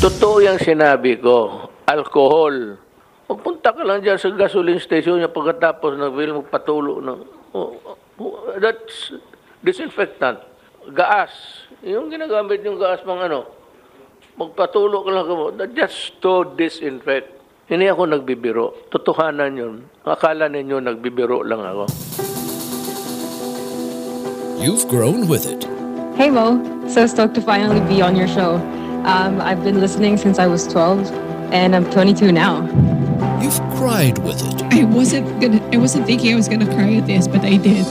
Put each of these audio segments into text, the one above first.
Totoo yung sinabi ko. Alcohol. Magpunta ka lang dyan sa gasoline station niya pagkatapos ng will magpatulo ng... Oh, oh, that's disinfectant. Gaas. Yung ginagamit yung gaas pang ano, magpatulo ka lang mo. That just to disinfect. Hindi ako nagbibiro. Totohanan yun. Akala ninyo nagbibiro lang ako. You've grown with it. Hey Mo, so stoked to finally be on your show. Um, I've been listening since I was 12, and I'm 22 now. You've cried with it. I wasn't gonna. I wasn't thinking I was gonna cry at this, but I did.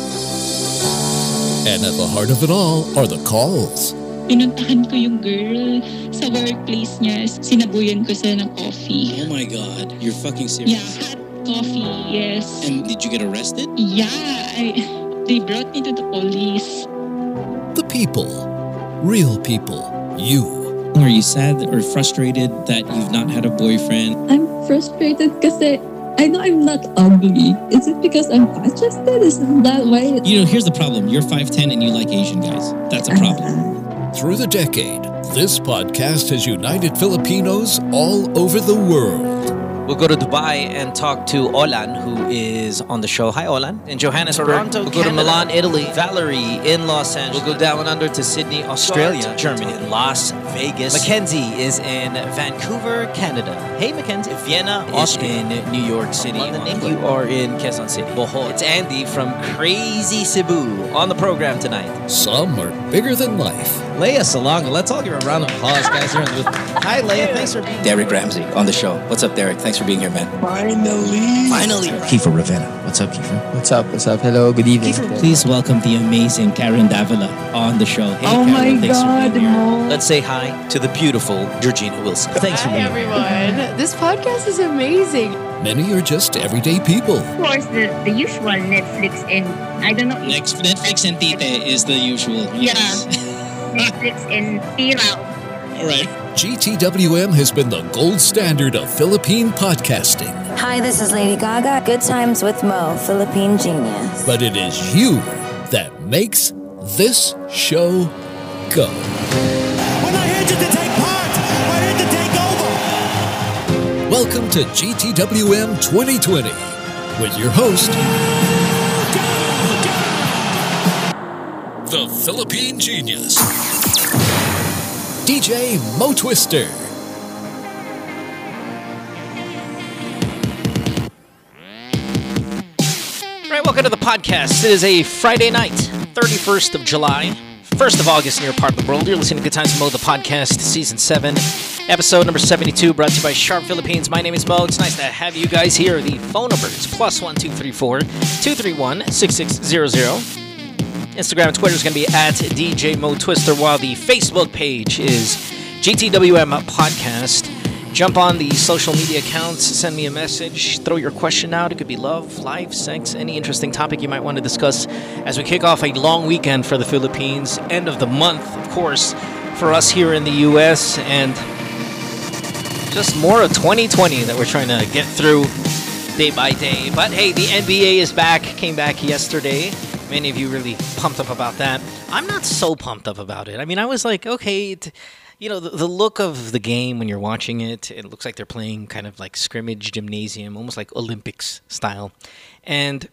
And at the heart of it all are the calls. Pinuntahan ko yung girl sa workplace niya. Sinabuyan ko siya ng coffee. Oh my god, you're fucking serious. Yeah, serious. hot coffee, yes. And did you get arrested? yeah, I, they brought me to the police. The people. Real people. You. Are you sad or frustrated that you've not had a boyfriend? I'm frustrated because I know I'm not ugly. Is it because I'm fat chested? Is that why? You know, here's the problem. You're 5'10 and you like Asian guys. That's a problem. Through the decade, this podcast has united Filipinos all over the world. We'll go to Dubai and talk to Olan, who is on the show. Hi, Olan. In Johannesburg. Toronto, we'll go to Milan, Italy. Valerie in Los Angeles. We'll go down under to Sydney, Australia. Germany. Las Vegas. Mackenzie is in Vancouver, Canada. Hey, Mackenzie. Vienna, Austria. In New York City. London, England. You are in Quezon City. Bohol. It's Andy from Crazy Cebu on the program tonight. Some are bigger than life. Lea Salonga. Let's all give her a round of applause, guys. Here in the booth. Hi, Lea. Thanks for being here. Derek Ramsey on the show. What's up, Derek? Thanks for being here, man. Finally. Finally. Kiefer Ravenna. What's up, Kiefer? What's up? What's up? Hello, good evening. Please welcome the amazing Karen Davila on the show. Hey, oh Karen, my thanks for god, being here. Mo. Let's say hi to the beautiful Georgina Wilson. Thanks for Hi being here. everyone. This podcast is amazing. Many are just everyday people. Of course, the, the usual Netflix and I don't know if Next, Netflix and Tite is the usual. Yes. Netflix and Tiraw. All right. GTWM has been the gold standard of Philippine podcasting. Hi, this is Lady Gaga. Good times with Mo, Philippine genius. But it is you that makes this show go. We're not here just to take part. We're here to take over. Welcome to GTWM 2020 with your host, the Philippine Genius, DJ Mo Twister. All right, welcome to the podcast. It is a Friday night, 31st of July, 1st of August in your part of the world. You're listening to Good Times Mo, the podcast, season 7, episode number 72, brought to you by Sharp Philippines. My name is Mo. It's nice to have you guys here. The phone number is plus 1234 231 6600. Instagram and Twitter is going to be at DJ Mo Twister, while the Facebook page is GTWM Podcast. Jump on the social media accounts, send me a message, throw your question out. It could be love, life, sex, any interesting topic you might want to discuss as we kick off a long weekend for the Philippines. End of the month, of course, for us here in the U.S. and just more of 2020 that we're trying to get through day by day. But hey, the NBA is back, came back yesterday. Many of you really pumped up about that. I'm not so pumped up about it. I mean, I was like, okay, t- you know, the, the look of the game when you're watching it, it looks like they're playing kind of like scrimmage gymnasium, almost like Olympics style. And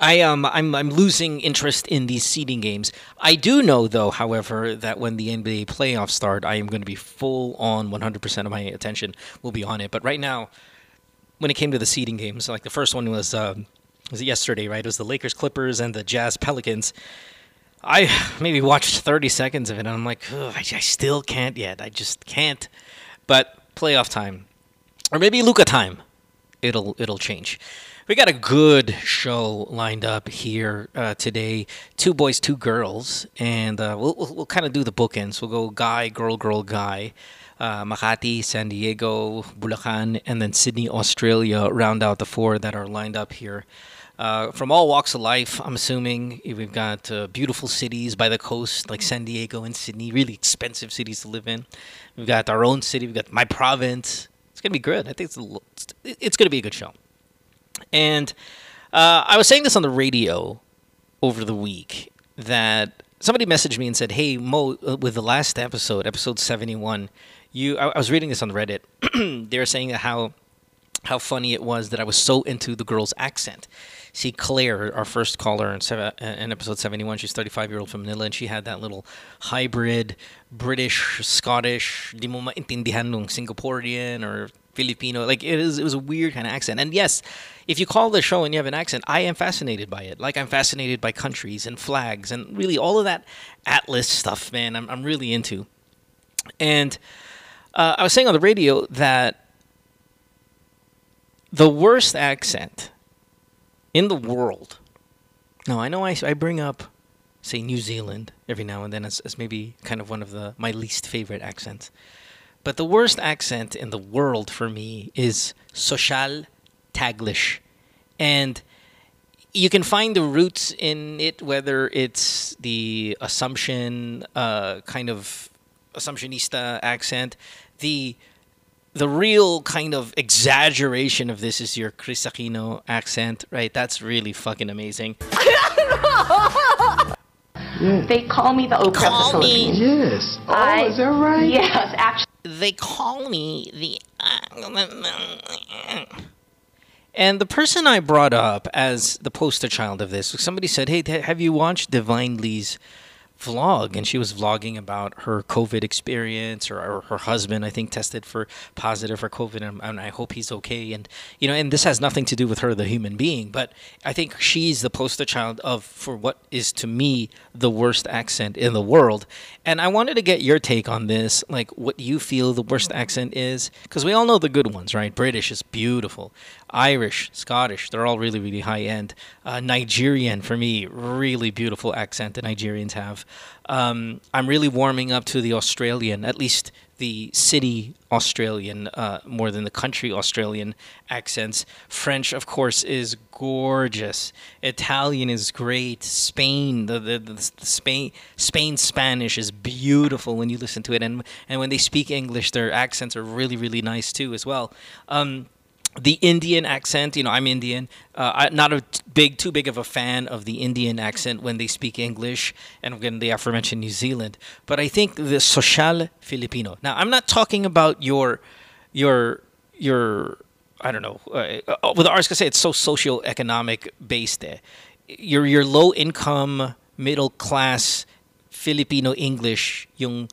I um I'm I'm losing interest in these seeding games. I do know though, however, that when the NBA playoffs start, I am going to be full on 100% of my attention will be on it. But right now, when it came to the seeding games, like the first one was um, was it yesterday, right? It was the Lakers Clippers and the Jazz Pelicans. I maybe watched 30 seconds of it and I'm like, I, I still can't yet. I just can't. But playoff time, or maybe Luka time, it'll it'll change. We got a good show lined up here uh, today. Two boys, two girls, and uh, we'll we'll, we'll kind of do the bookends. We'll go guy, girl, girl, guy. Uh, Makati, San Diego, Bulacan, and then Sydney, Australia round out the four that are lined up here. Uh, from all walks of life, I'm assuming we've got uh, beautiful cities by the coast like San Diego and Sydney, really expensive cities to live in. We've got our own city. We've got my province. It's gonna be good. I think it's a, l- it's- it's gonna be a good show. And uh, I was saying this on the radio over the week that somebody messaged me and said, "Hey Mo, uh, with the last episode, episode 71, you. I, I was reading this on Reddit. they were saying how how funny it was that I was so into the girl's accent. See, Claire, our first caller in, seven, in episode 71, she's 35 year old from Manila, and she had that little hybrid British, Scottish, di mo Singaporean or Filipino. Like it is, it was a weird kind of accent. And yes, if you call the show and you have an accent, I am fascinated by it. Like I'm fascinated by countries and flags and really all of that Atlas stuff, man. I'm, I'm really into. And uh, I was saying on the radio that the worst accent in the world. Now I know I, I bring up, say New Zealand every now and then as, as maybe kind of one of the my least favorite accents, but the worst accent in the world for me is Social Taglish, and you can find the roots in it whether it's the Assumption uh, kind of Assumptionista accent, the the real kind of exaggeration of this is your Kris Aquino accent, right? That's really fucking amazing. They call me the Oprah Call of the me. Yes. Oh, I- is that right? Yes, actually. They call me the. And the person I brought up as the poster child of this, somebody said, "Hey, have you watched Divine Lee's vlog?" And she was vlogging about her COVID experience, or, or her husband, I think, tested for positive for COVID, and, and I hope he's okay. And you know, and this has nothing to do with her, the human being, but I think she's the poster child of for what is to me the worst accent in the world. And I wanted to get your take on this, like what you feel the worst accent is, because we all know the good ones, right? British is beautiful, Irish, Scottish, they're all really, really high end. Uh, Nigerian, for me, really beautiful accent that Nigerians have. Um, I'm really warming up to the Australian, at least the city Australian, uh, more than the country Australian accents. French, of course, is gorgeous. Italian is great. Spain, the, the, the, the Spain Spain Spanish is beautiful when you listen to it, and and when they speak English, their accents are really really nice too as well. Um, the Indian accent, you know, I'm Indian. Uh, I'm not a big, too big of a fan of the Indian accent when they speak English, and again, the aforementioned New Zealand. But I think the social Filipino. Now, I'm not talking about your, your, your. I don't know. Uh, uh, with ours, I say it's so socioeconomic based. There, your your low income, middle class Filipino English, yung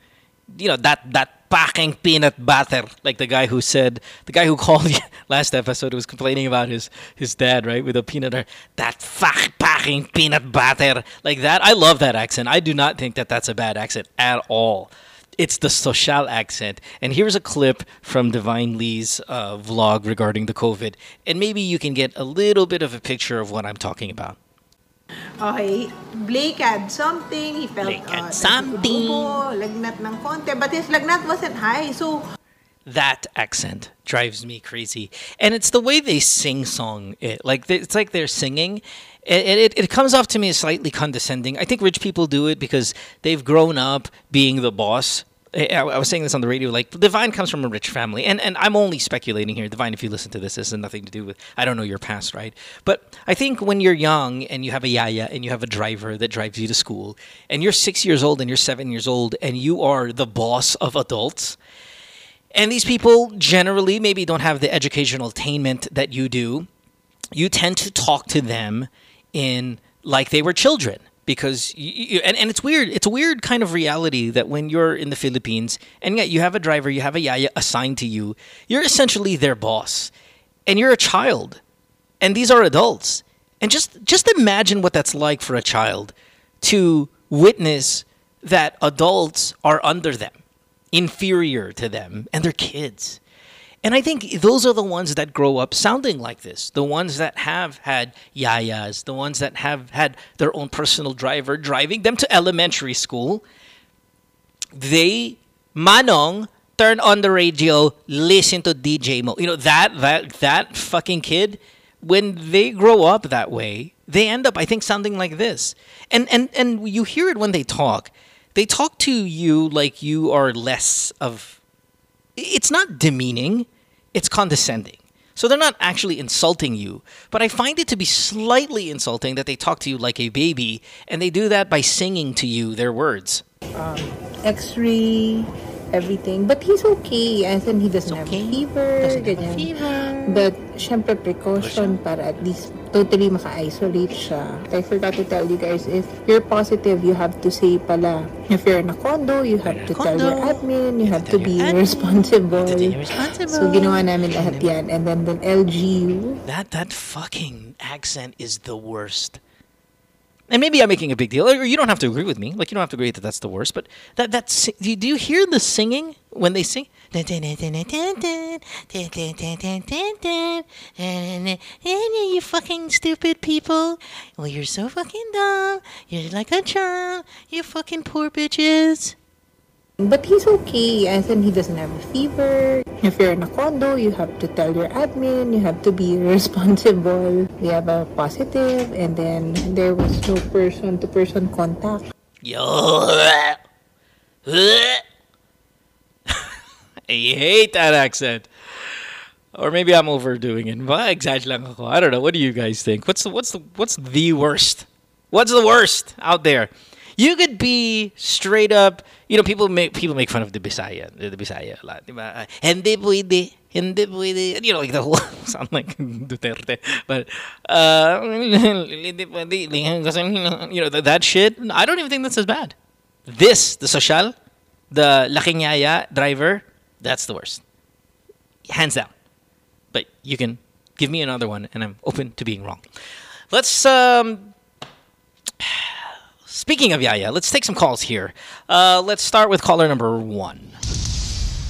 you know that that packing peanut butter. Like the guy who said the guy who called last episode was complaining about his his dad right with a peanut butter. That fuck packing peanut butter. Like that i love that accent. I do not think that that's a bad accent at all. It's the social accent. And here's a clip from divine lee's uh, vlog regarding the covid. And maybe you can get a little bit of a picture of what i'm talking about Okay, Blake had something, he felt Blake had uh, something. ubo, lagnat ng konti, but his lagnat wasn't high, so that accent drives me crazy. And it's the way they sing song it like it's like they're singing. It, it, it comes off to me as slightly condescending. I think rich people do it because they've grown up being the boss I, I was saying this on the radio. Like Divine comes from a rich family, and and I'm only speculating here. Divine, if you listen to this, this has nothing to do with. I don't know your past, right? But I think when you're young and you have a yaya and you have a driver that drives you to school, and you're six years old and you're seven years old, and you are the boss of adults, and these people generally maybe don't have the educational attainment that you do. You tend to talk to them in like they were children because you, you, and, and it's weird it's a weird kind of reality that when you're in the philippines and yet you have a driver you have a yaya assigned to you you're essentially their boss and you're a child and these are adults. And just just imagine what that's like for a child to witness that adults are under them inferior to them and they're kids and I think those are the ones that grow up sounding like this. The ones that have had yayas, the ones that have had their own personal driver driving them to elementary school. They, Manong, turn on the radio, listen to DJ Mo. You know, that, that, that fucking kid, when they grow up that way, they end up, I think, sounding like this. And, and, and you hear it when they talk. They talk to you like you are less of it's not demeaning, it's condescending. So they're not actually insulting you, but I find it to be slightly insulting that they talk to you like a baby and they do that by singing to you their words. um, X-ray, everything. But he's okay. As in, he doesn't have a fever. ganyan. But, syempre, precaution para at least totally maka-isolate siya. I forgot to tell you guys, if you're positive, you have to say pala, if you're in a condo, you have to tell your admin, you have to be responsible. So, ginawa namin lahat yan. And then the LGU, That that fucking accent is the worst. And maybe I'm making a big deal, or you don't have to agree with me. Like you don't have to agree that that's the worst. But that that si- do you, do you hear the singing when they sing? You fucking stupid people. Well, you're so fucking dumb. You're like a child. You fucking poor bitches. But he's okay, as in he doesn't have a fever. If you're in a condo, you have to tell your admin, you have to be responsible. We have a positive, and then there was no person-to-person contact. Yo. I hate that accent. Or maybe I'm overdoing it. I don't know. What do you guys think? What's the what's the what's the worst? What's the worst out there? You could be straight up. You know, people make people make fun of the Bisaya, the Bisaya a lot. Diba? Hindi pwede. Hindi pwede. You know, like the whole sound like Duterte, but uh. You know that, that shit. I don't even think that's as bad. This, the social, the laking yaya driver, that's the worst. Hands down. But you can give me another one, and I'm open to being wrong. Let's um. Speaking of Yaya, let's take some calls here. Uh, let's start with caller number one.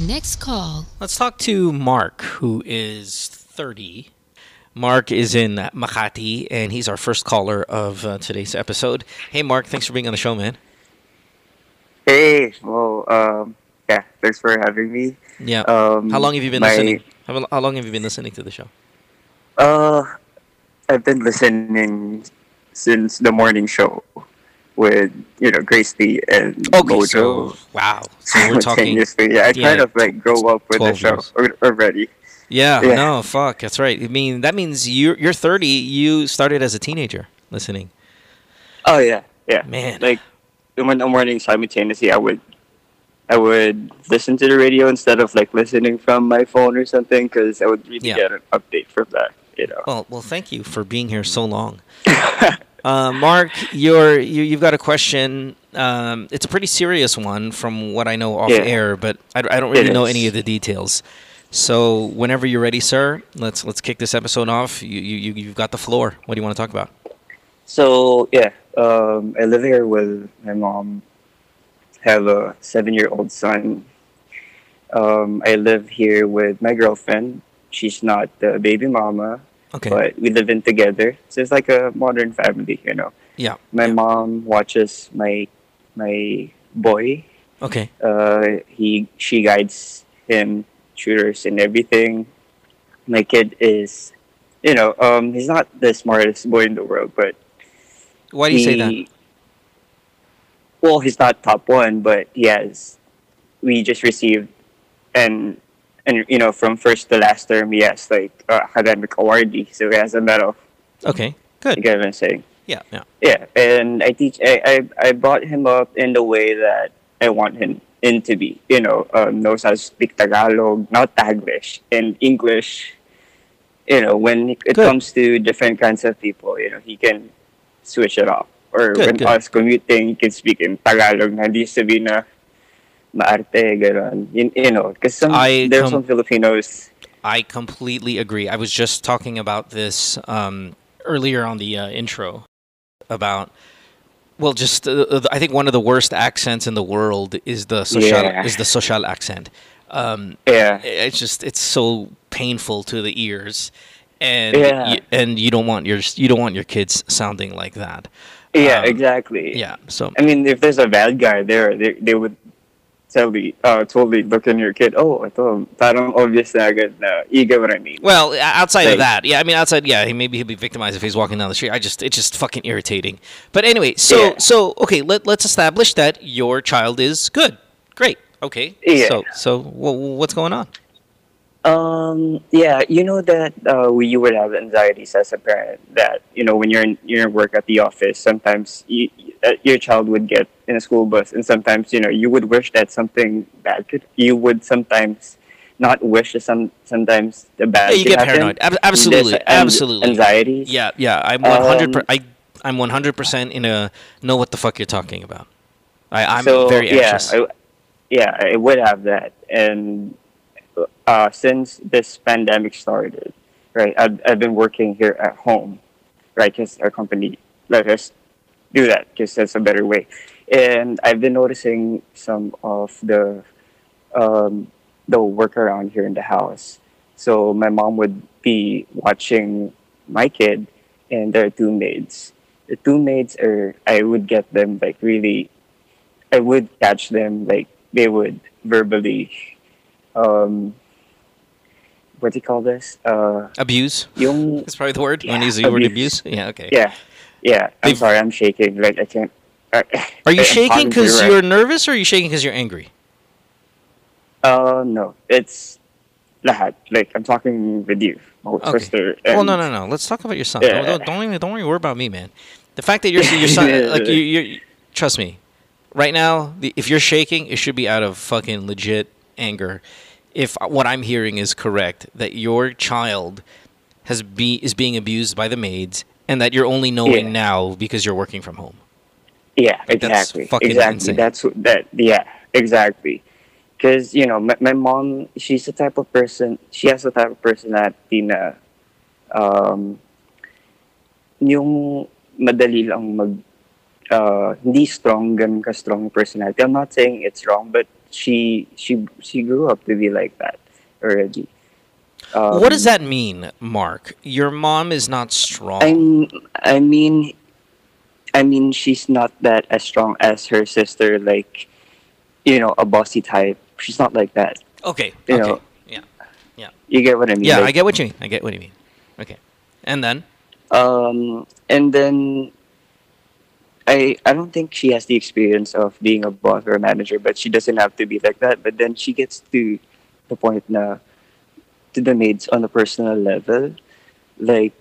Next call. Let's talk to Marc, who is 30. Marc is in Makati, and he's our first caller of uh, today's episode. Hey, Marc, thanks for being on the show, man. Hey, well, um, yeah, thanks for having me. Yeah. Um, how long have you been my- listening? How, how long have you been listening to the show? Uh, I've been listening since the morning show with you know Grace Lee and Okay, Mojo. so wow, so we're talking. simultaneously. Yeah, I yeah, kind of like grow up with the show years. already. Yeah, Yeah. no, fuck, that's right. I mean, that means you're you're 30. You started as a teenager listening. Oh yeah, yeah. Man, like in the morning simultaneously, I would. I would listen to the radio instead of like listening from my phone or something because I would really Yeah. get an update from that. You know. Well, well, thank you for being here so long. uh, Marc, you're you, you've got a question. Um, it's a pretty serious one, from what I know off Yeah. air, but I, I don't really know any of the details. So, whenever you're ready, sir, let's let's kick this episode off. You you you- you've got the floor. What do you want to talk about? So yeah, um, I live here with my mom. Have a seven-year-old son. Um, I live here with my girlfriend. She's not the baby mama, Okay. but we live in together. So it's like a modern family, you know. Yeah. My mom watches my my boy. Okay. Uh, he she guides him, tutors and everything. My kid is, you know, um, he's not the smartest boy in the world, but Why do you say that? Well, he's not top one, but he has. We just received, and and you know from first to last term, he has like uh, academic awardee, so he has a medal. Okay. Good. You get what I'm saying? Yeah. Yeah. Yeah, and I teach. I, I I brought him up in the way that I want him in to be. You know, um, knows how to speak Tagalog, not Taglish, and English. You know, when it Good. comes to different kinds of people, you know, he can switch it off. Or Good, when good. us commuting, he can speak in Tagalog. Na hindi sabihin na maarte, gano'n. You, you know, because some, I there com- some Filipinos I completely agree. I was just talking about this um, earlier on the uh, intro about well, just uh, uh, I think one of the worst accents in the world is the social Yeah. is the social accent. Um, Yeah. it's just it's so painful to the ears, and Yeah. y- and you don't want your you don't want your kids sounding like that. Yeah, Um, exactly. Yeah, so I mean, if there's a bad guy there, they, they would totally, uh, totally look in your kid. Oh, ito, parang obvious na agad na, you get what I mean? Well, outside of that, yeah, I mean, outside, yeah, he maybe he'll be victimized if he's walking down the street. I just, it's just fucking irritating. But anyway, so, Yeah. so okay, let let's establish that your child is good, great, okay. Yeah. So, so wha what's going on? Um, yeah, you know that uh, we, you would have anxieties as a parent that, you know, when you're in, you're in work at the office, sometimes you, uh, your child would get in a school bus and sometimes, you know, you would wish that something bad could, you would sometimes not wish that some, sometimes the bad Yeah, you get happen. paranoid. Ab- absolutely, There's absolutely. anxiety Yeah, yeah. I'm 100. Um, I I'm 100 percent in a know what the fuck you're talking about. I, I'm so, very anxious. Yeah, I, yeah, I would have that. And uh, since this pandemic started, right, I've, I've been working here at home, right, because our company let us do that because that's a better way. And I've been noticing some of the um, the work around here in the house. So my mom would be watching my kid and there are two maids. The two maids are I would get them like really I would catch them like they would verbally um what do you call this? Uh abuse. Yung That's probably the word. Yeah, When you use the word abuse. abuse. Yeah. Okay. yeah. Yeah. I'm They've- sorry, I'm shaking. Like I can't I, Are you I'm shaking because right- you're nervous, or are you shaking because you're angry? Uh no. It's lahat. Like I'm talking with you, my Okay. sister. well, no, no, no. Let's talk about your son. Yeah. Don't, don't, don't even don't worry about me, man. The fact that your your son, like you, you, trust me. Right now, the, if you're shaking, it should be out of fucking legit anger. If what I'm hearing is correct, that your child has be is being abused by the maids, and that you're only knowing Yeah. now because you're working from home. Yeah, Like, that's exactly. fucking exactly. insane. That's that. Yeah, exactly. Because you know, my, my mom, she's the type of person. She has the type of personality na, um, yung madali lang mag, uh, hindi strong, ganun ka strong personality. I'm not saying it's wrong, but she she she grew up to be like that already. Um, what does that mean, Marc? Your mom is not strong. I'm, I mean, I mean, she's not that as strong as her sister. Like, you know, a bossy type. She's not like that. okay. You okay. know, yeah. Yeah. you get what I mean? Yeah, Like, I get what you mean. I get what you mean. Okay. And then Um, and then I I don't think she has the experience of being a boss or a manager, but she doesn't have to be like that. But then she gets to the point na to the maids on a personal level. Like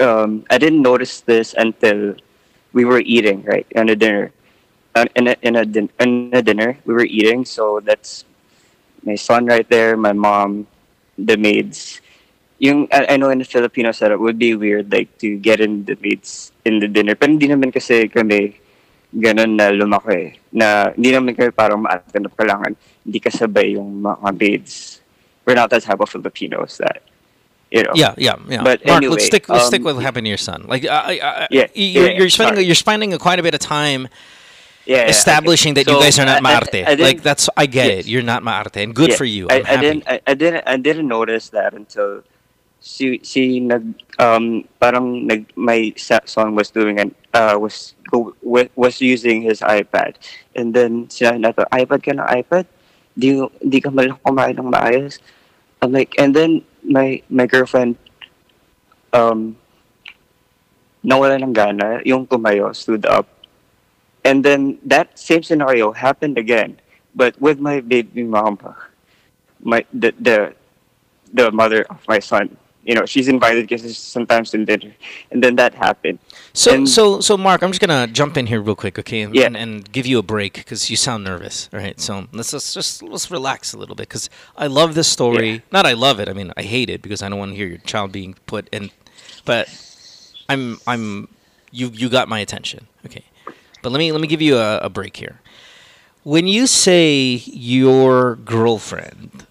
um, I didn't notice this until we were eating right on a dinner. In a, in a din- in a dinner we were eating, so that's my son right there, my mom, the maids. Yung, I, I know in the Filipino setup, would be weird like to get in the maids in the dinner. Pero hindi naman kasi kami ganun na lumaki. Na hindi naman kami parang maarte na kailangan hindi kasabay yung mga maids. We're not that type of Filipinos that, you know. Yeah, yeah, yeah. But Marc, anyway, let's stick. Let's stick um, with what happened to your son. Like, I, I, Yeah, you're, yeah, you're spending sorry. you're spending a quite a bit of time Yeah, establishing okay. that you guys are not I- I- like that's I get Yes. it. You're not Marte, and good Yeah, for you. I, I'm I didn't I, I didn't I didn't notice that until she she nag um parang nag my son was doing an uh was go, wa- was using his iPad and then sinabi na to iPad ka na iPad di di ka malang kumain ng maayos. I'm like and then my my girlfriend um nawala ng gana yung tumayo stood up. And then that same scenario happened again but with my baby mom my the the the mother of my son you know she's invited because sometimes to dinner and then that happened So, And- so, so, Marc, I'm just gonna jump in here real quick, okay, and, Yeah. and, and give you a break because you sound nervous, right So let's, let's just let's relax a little bit because I love this story. Not I love it. I mean, I hate it because I don't want to hear your child being put in. But I'm I'm you you got my attention, okay? But let me let me give you a, a break here. When you say your girlfriend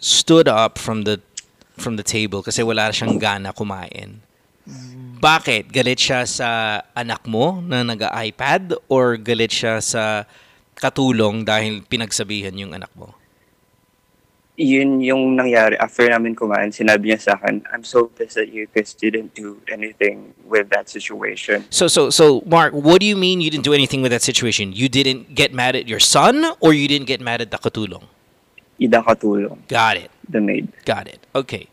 stood up from the from the table kasi wala siyang gana kumain. Bakit? Galit siya sa anak mo na nag-iPad or galit siya sa katulong dahil pinagsabihan yung anak mo? yun yung nangyari after namin kumain sinabi niya sa akin I'm so pissed at you because you didn't do anything with that situation So so so Mark, what do you mean you didn't do anything with that situation? You didn't get mad at your son or you didn't get mad at the katulong? idang katulong Got it. The maid Got it. Okay.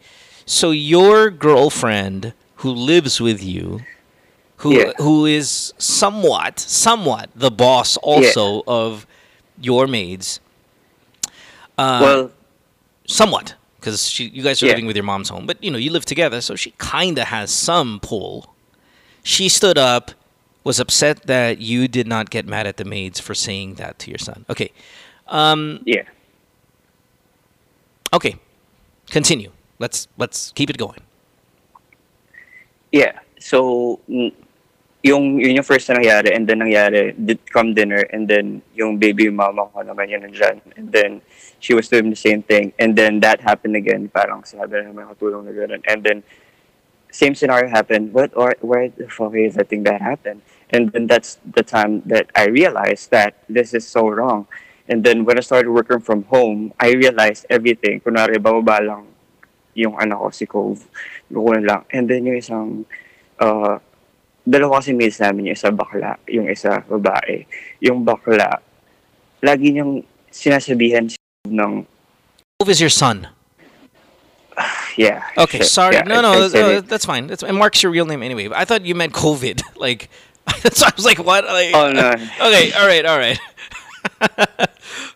So your girlfriend who lives with you who Yeah. who is somewhat somewhat the boss also of your maids. Uh, well somewhat. because she you guys are Yeah. living with your mom's home, but you know you live together, so she kind of has some pull. She stood up, was upset that you did not get mad at the maids for saying that to your son. Okay. Um, yeah. Okay. Continue. Let's let's keep it going. Yeah. So, yung, yun yung first na nangyari, and then nangyari, did come dinner, and then yung baby mama ko naman yun nandyan. And then, she was doing the same thing. And then, that happened again. Parang sinabi na naman katulong na gano'n. And then, same scenario happened. What, or, where the fuck are you letting that happened And then, that's the time that I realized that this is so wrong. And then, when I started working from home, I realized everything. Kunwari, bababa lang yung anak ko, si Cove. Kukunan lang. And then yung isang, uh, dalawa kasi mates namin, yung isa bakla, yung isa babae. Yung bakla, lagi niyang sinasabihan si Cove ng, Cove is your son. yeah. Okay, shit, sorry. yeah, no, no, uh, that's fine. That's and Marc's your real name anyway. I thought you meant COVID. Like, so I was like, what? Like, Oh, no. okay, all right, all right,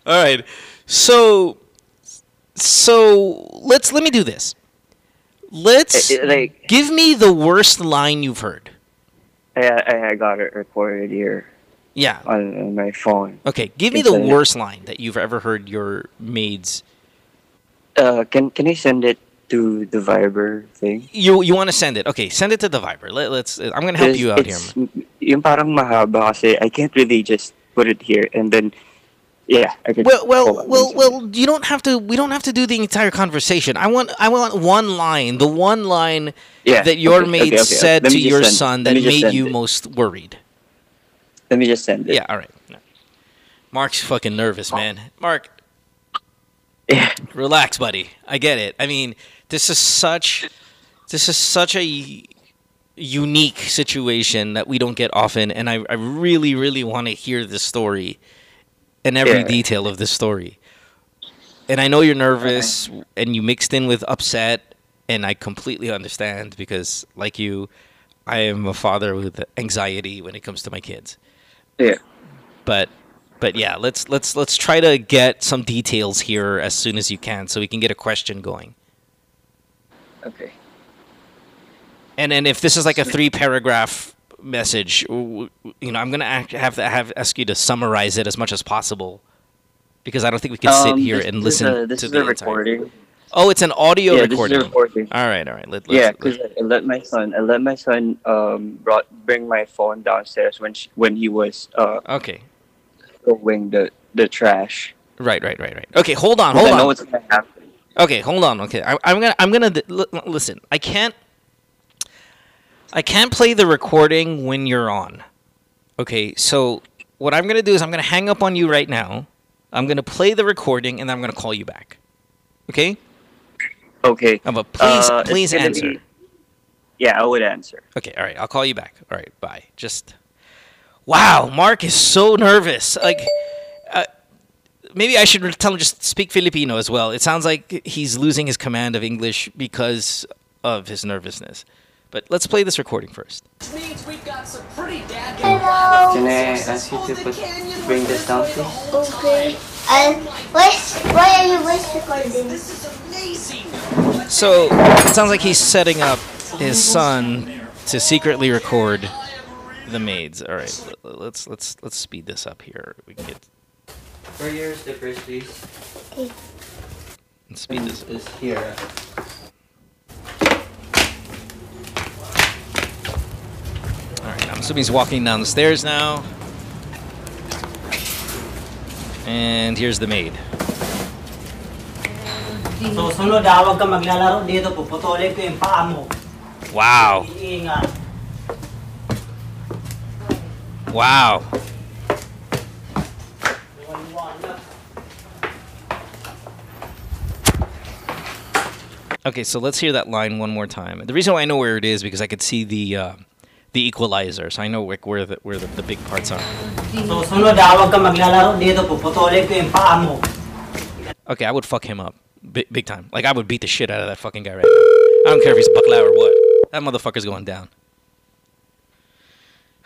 all right. So, so let's let me do this. Let's Eh, eh, like- give me the worst line you've heard. I, I, got it recorded here Yeah. on, on my phone. Okay, give me It's the worst line that you've ever heard your maids. Uh, can can I send it to the Viber thing? You you want to send it? Okay, send it to the Viber. Let, let's. I'm gonna help you out here. it's- Yung parang mahaba kasi I can't really just put it here and then, yeah. Well, well, well, well. You don't have to. We don't have to do the entire conversation. I want. I want one line. The one line Yeah, that your okay, maid okay, okay. said to your send- son that made you it. most worried. Let me just send it. Yeah. All right. Marc's fucking nervous, man. Marc. Yeah. Relax, buddy. I get it. I mean, this is such. This is such a unique situation that we don't get often, and I, I really, really want to hear this story and every Yeah. detail of this story. And I know you're nervous, and you mixed in with upset, and I completely understand because, like you, I am a father with anxiety when it comes to my kids. Yeah. But, but yeah, let's let's let's try to get some details here as soon as you can, so we can get a question going. Okay. And and if this is like a three paragraph message, you know, I'm gonna have to have ask you to summarize it as much as possible, because I don't think we can sit Um, here this- and this listen is a- this to is the recording. Oh, it's an audio Yeah, this is a recording. recording. All right, all right. Let, let's, yeah, because I let my son. I let my son um brought bring my phone downstairs when she, when he was uh okay throwing the the trash. Right, right, right, right. Okay, hold on, hold I know on. what's gonna happen. Okay, hold on. Okay, I, I'm gonna, I'm gonna li- listen. I can't, I can't play the recording when you're on. Okay, so what I'm gonna do is I'm gonna hang up on you right now. I'm gonna play the recording and then I'm gonna call you back. Okay? Okay. Uh, but please, Uh, please answer. be- yeah, I would answer. Okay, all right. I'll call you back. All right, bye. Just wow, Marc is so nervous. Like, uh, maybe I should tell him just speak Filipino as well. It sounds like he's losing his command of English because of his nervousness. But let's play this recording first. means we've got some pretty dad Hello. Can I ask you to put, bring this down, please? Okay. And why, why are you voice recording? This is amazing. So it sounds like he's setting up his son to secretly record the maids. All right, let's let's let's speed this up here. We can get Where your stickers, please? let's speed this. Is here. All right, I'm assuming he's walking down the stairs now. And here's the maid. So, sunod huwag ka maglalaro dito. Puputulin ko yung paa mo. Wow. Iingat. Wow. Okay, so let's hear that line one more time. The reason why I know where it is because I could see the uh, the equalizer, so I know like, where the where the, the big parts are. So, sunod ah, huwag ka maglalaro dito. Puputulin ko yung paa mo. Okay, I would fuck him up big, big time. Like I would beat the shit out of that fucking guy right now. I don't care if he's bakla or what. That motherfucker's going down.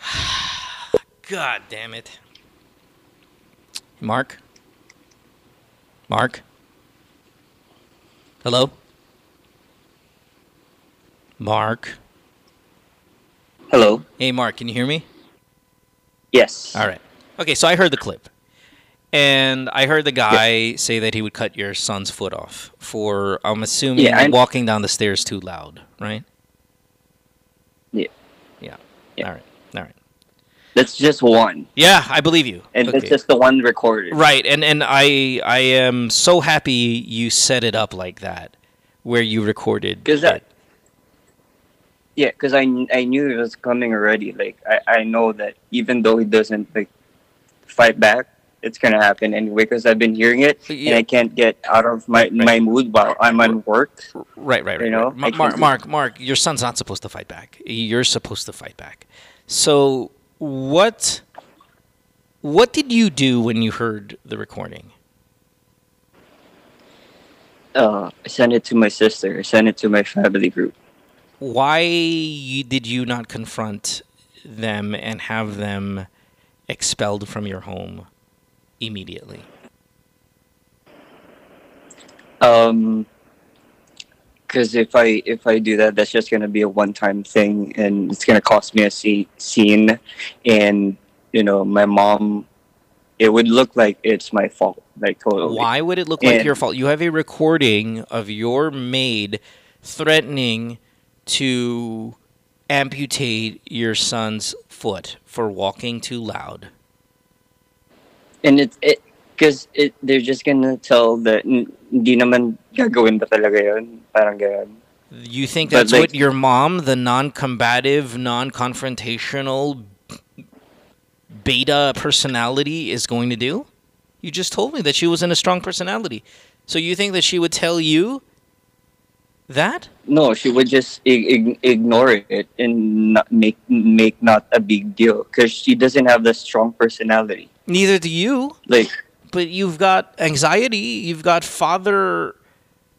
God damn it. Marc? Marc? Hello? Marc. Hello. Hey, Marc, can you hear me? Yes. All right. Okay, so I heard the clip. And I heard the guy say that he would cut your son's foot off for, I'm assuming, Yeah, walking down the stairs too loud, right? Yeah. Yeah. All right. All right. That's just one. Yeah, I believe you. And Okay. it's just the one recorded. Right, and and I I am so happy you set it up like that, where you recorded. Because that. Yeah, because I, I knew it was coming already. Like I, I know that even though he doesn't like fight back, it's gonna happen anyway. Because I've been hearing it, and I can't get out of my my mood while I'm on work. Right, right, right. You know, right. Ma- Marc, Marc, Marc, your son's not supposed to fight back. You're supposed to fight back. So what? What did you do when you heard the recording? Uh, I sent it to my sister. I sent it to my family group. Why did you not confront them and have them expelled from your home immediately? Um, because if I if I do that, that's just gonna be a one time thing, and it's gonna cost me a se- scene, and you know my mom. It would look like it's my fault, like totally. Why would it look like your fault? You have a recording of your maid threatening to amputate your son's foot for walking too loud. And it's it because it they're just gonna tell that "N- hindi naman gagawin ba talaga yun? Parang ganun. You think that's like- what your mom, the non-combative, non-confrontational beta personality is going to do? You just told me that she wasn't a strong personality. So you think that she would tell you that? No, she would just ig- ig- ignore it and not make make not a big deal because she doesn't have the strong personality. Neither do you. Like But you've got anxiety, you've got father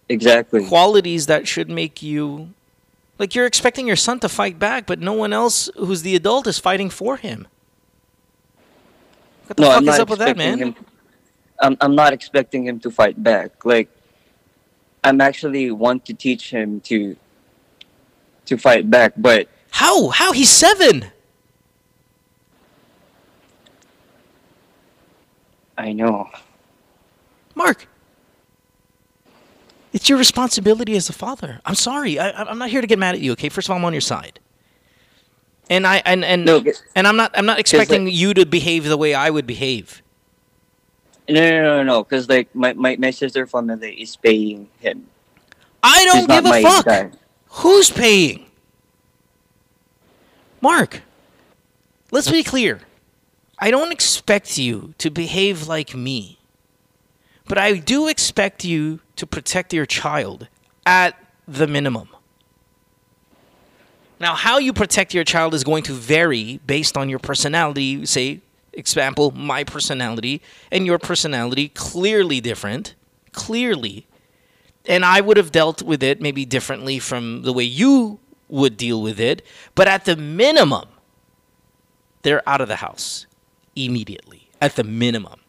exactly. qualities that should make you like you're expecting your son to fight back, but no one else who's the adult is fighting for him. What the no, fuck I'm is up with that, man? Him, I'm I'm not expecting him to fight back. Like I'm actually want to teach him to to fight back, but How? How? He's seven. I know. Marc, it's your responsibility as a father. I'm sorry. I, I'm not here to get mad at you. Okay, first of all, I'm on your side, and I and and and I'm not I'm not expecting you to behave the way I would behave. No, no, no, no, because like my, my, my sister family is paying him. I don't give a fuck. guy. Who's paying? Marc, let's be clear. I don't expect you to behave like me, but I do expect you to protect your child at the minimum. Now, how you protect your child is going to vary based on your personality. Say, example, my personality and your personality clearly different. Clearly. And I would have dealt with it maybe differently from the way you would deal with it. But at the minimum, they're out of the house immediately. At the minimum.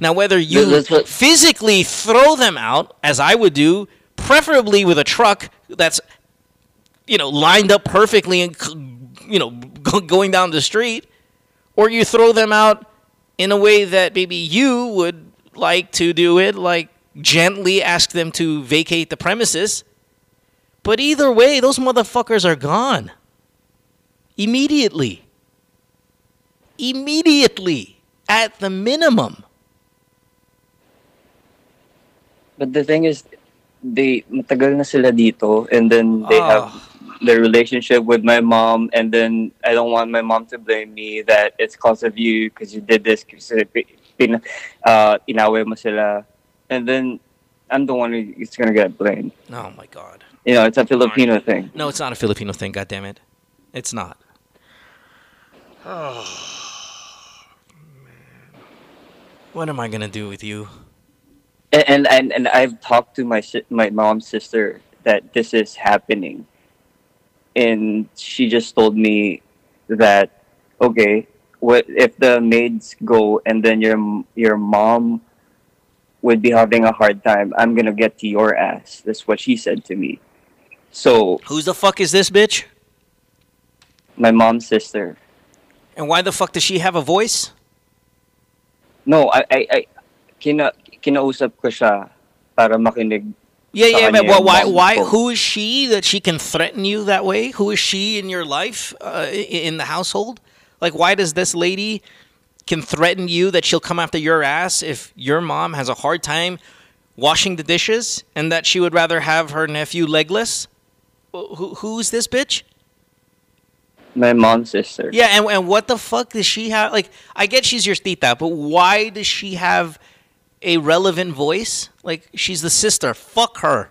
Now, whether you physically throw them out, as I would do, preferably with a truck that's, you know, lined up perfectly and, you know, going down the street, or you throw them out in a way that maybe you would like to do it, like gently ask them to vacate the premises. But either way, those motherfuckers are gone. Immediately. Immediately. At the minimum. But the thing is, they matagal na sila dito, and then they Ah. have their relationship with my mom, and then I don't want my mom to blame me that it's cause of you because you did this, kasi pi- pin, uh, inaway mo sila, and then I'm the one who's gonna get blamed. Oh my god. You know, it's a Filipino thing. No, it's not a Filipino thing, God damn it. It's not. Oh, man. What am I gonna do with you? And and and, and I've talked to my si- my mom's sister that this is happening, and she just told me that okay, what if the maids go and then your your mom would be having a hard time, I'm gonna get to your ass. That's what she said to me. So Who's the fuck is this bitch? my mom's sister. And why the fuck does she have a voice? No, I I, I kina kinausap ko siya para makinig. Yeah, yeah, but why, why, why? Who is she that she can threaten you that way? Who is she in your life, uh, in the household? Like, why does this lady can threaten you that she'll come after your ass if your mom has a hard time washing the dishes and that she would rather have her nephew legless? Who, who's this bitch? My mom's sister. Yeah, and, and what the fuck does she have? Like, I get she's your tita, but why does she have a relevant voice? Like, she's the sister. Fuck her.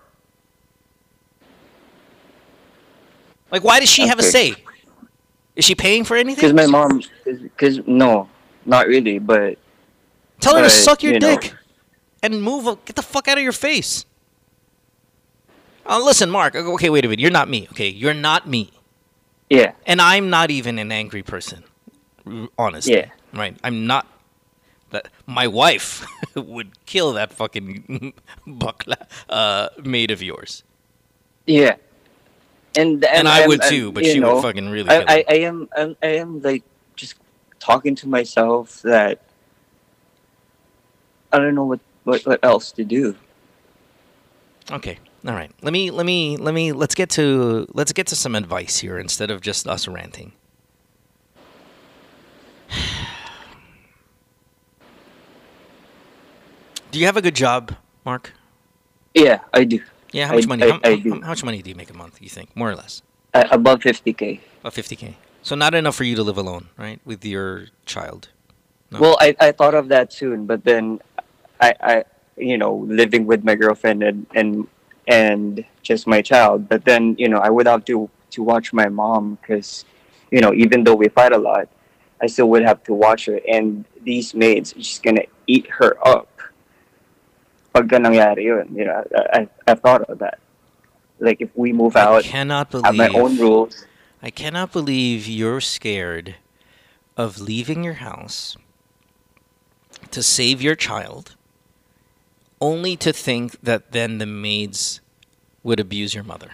Like, why does she have a say? Is she paying for anything? Because my mom, because no, not really, but Tell her to suck your you know, dick and move. Get the fuck out of your face. Oh, listen, Marc. Okay, wait a minute. You're not me. Okay, you're not me. Yeah. And I'm not even an angry person. Honestly. Yeah. Right. I'm not. That my wife would kill that fucking bakla uh, maid of yours. Yeah. And and, And I I'm- would too, but she would know, fucking really kill I, I, I am I'm, I am like just talking to myself that I don't know what, what, what else to do. Okay. All right. Let me let me let me let's get to let's get to some advice here instead of just us ranting. Do you have a good job, Marc? Yeah, I do. Yeah, how much I- money? I- how, I how- how much money do you make a month? You think, more or less? Uh, above 50k. About fifty k. So not enough for you to live alone, right, with your child. No. Well, I, I thought of that soon, but then I, I you know living with my girlfriend and and and just my child. But then you know I would have to to watch my mom because you know even though we fight a lot, I still would have to watch her. And these maids are just gonna eat her up. Pagka nangyari yun, you know, I, I I've thought of that. Like if we move out, cannot have my own believe- rules. I cannot believe you're scared of leaving your house to save your child, only to think that then the maids would abuse your mother.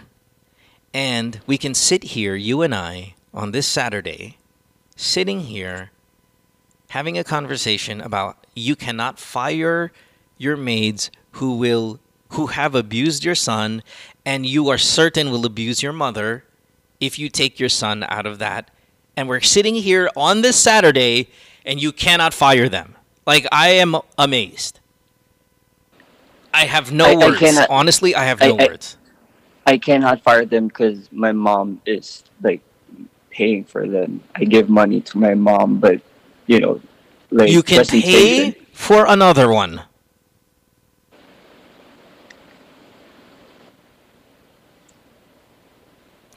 And we can sit here, you and I, on this Saturday, sitting here having a conversation about you cannot fire your maids who will who have abused your son and you are certain will abuse your mother if you take your son out of that and we're sitting here on this Saturday and you cannot fire them. Like I am amazed. I have no I- I words. cannot- Honestly, I have no I- words. I cannot fire them because my mom is like paying for them. I give money to my mom, but you know, like you can pay for another one.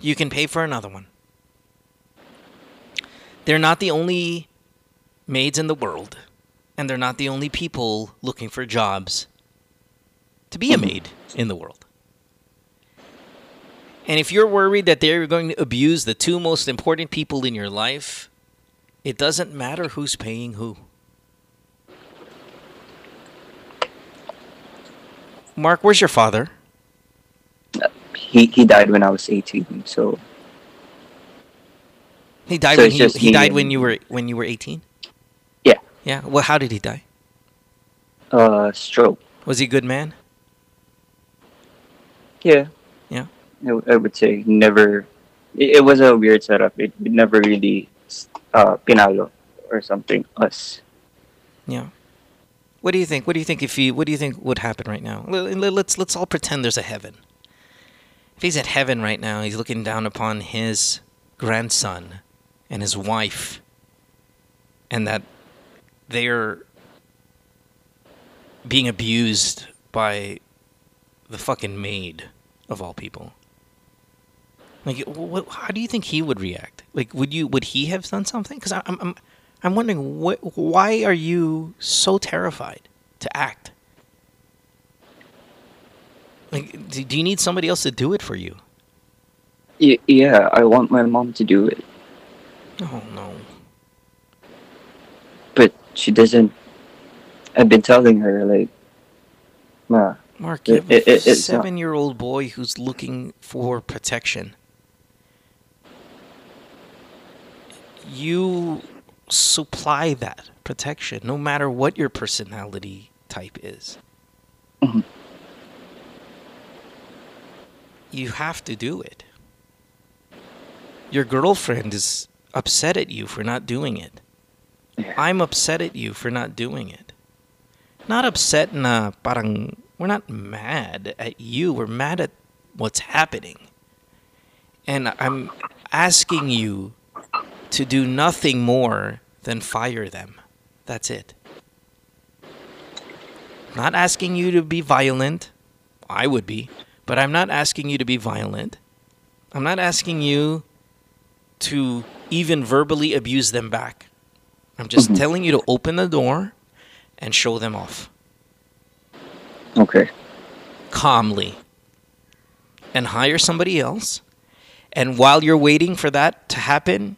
You can pay for another one. They're not the only maids in the world, and they're not the only people looking for jobs to be a maid in the world. And if you're worried that they're going to abuse the two most important people in your life, it doesn't matter who's paying who. Marc, where's your father? Uh, He he died when I was eighteen, so He died So when he, he died and- when you were when you were 18? Yeah. Yeah. Well, how did he die? uh, stroke. Was he a good man? Yeah, Yeah. I, I would say never. It, it was a weird setup. It, it never really uh, pinalo or something us. Yeah. What do you think? What do you think if he what do you think would happen right now? Let's let's all pretend there's a heaven. If he's at heaven right now, he's looking down upon his grandson and his wife and that they're being abused by the fucking maid of all people. Like, what, how do you think he would react? Like, would you would he have done something? Because I'm I'm I'm wondering what why are you so terrified to act? Like, do, you need somebody else to do it for you? Y- yeah, I want my mom to do it, Oh no. but she doesn't. I've been telling her like, Nah. Marc, you have It- a it- it's not- seven-year-old boy who's looking for protection. You supply that protection, no matter what your personality type is. Mm-hmm. You have to do it. Your girlfriend is upset at you for not doing it. I'm upset at you for not doing it. Not upset na parang we're not mad at you. We're mad at what's happening. And I'm asking you to do nothing more than fire them. That's it. Not asking you to be violent. I would be. But I'm not asking you to be violent. I'm not asking you to even verbally abuse them back. I'm just mm-hmm. telling you to open the door and show them off Okay. calmly and hire somebody else. And while you're waiting for that to happen,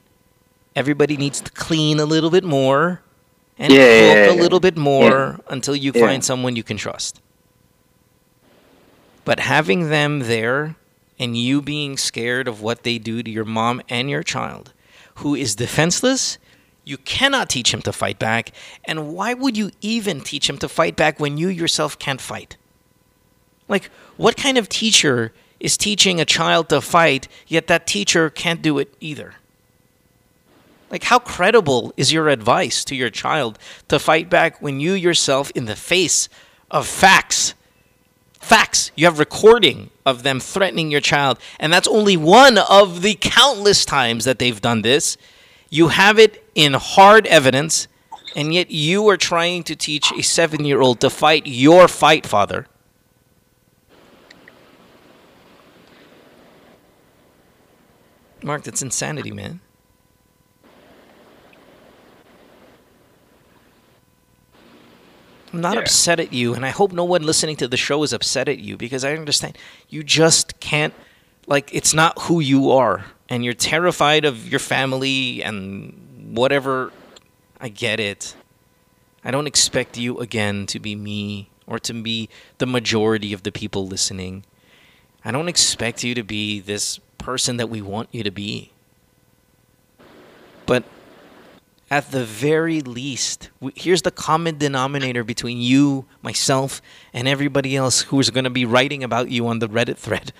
everybody needs to clean a little bit more and Yeah, cook yeah, a yeah. little bit more until you find someone you can trust. But having them there and you being scared of what they do to your mom and your child, who is defenseless, you cannot teach him to fight back. And why would you even teach him to fight back when you yourself can't fight? Like, what kind of teacher is teaching a child to fight, yet that teacher can't do it either? Like, how credible is your advice to your child to fight back when you yourself, in the face of facts, facts, you have recording of them threatening your child, and that's only one of the countless times that they've done this. You have it in hard evidence, and yet you are trying to teach a seven year old to fight your fight, father. Marc, that's insanity, man. I'm not upset at you, and I hope no one listening to the show is upset at you because I understand you just can't, like, it's not who you are, and you're terrified of your family and whatever. I get it. I don't expect you again to be me or to be the majority of the people listening. I don't expect you to be this person that we want you to be. But at the very least, w- here's the common denominator between you, myself, and everybody else who's going to be writing about you on the Reddit thread.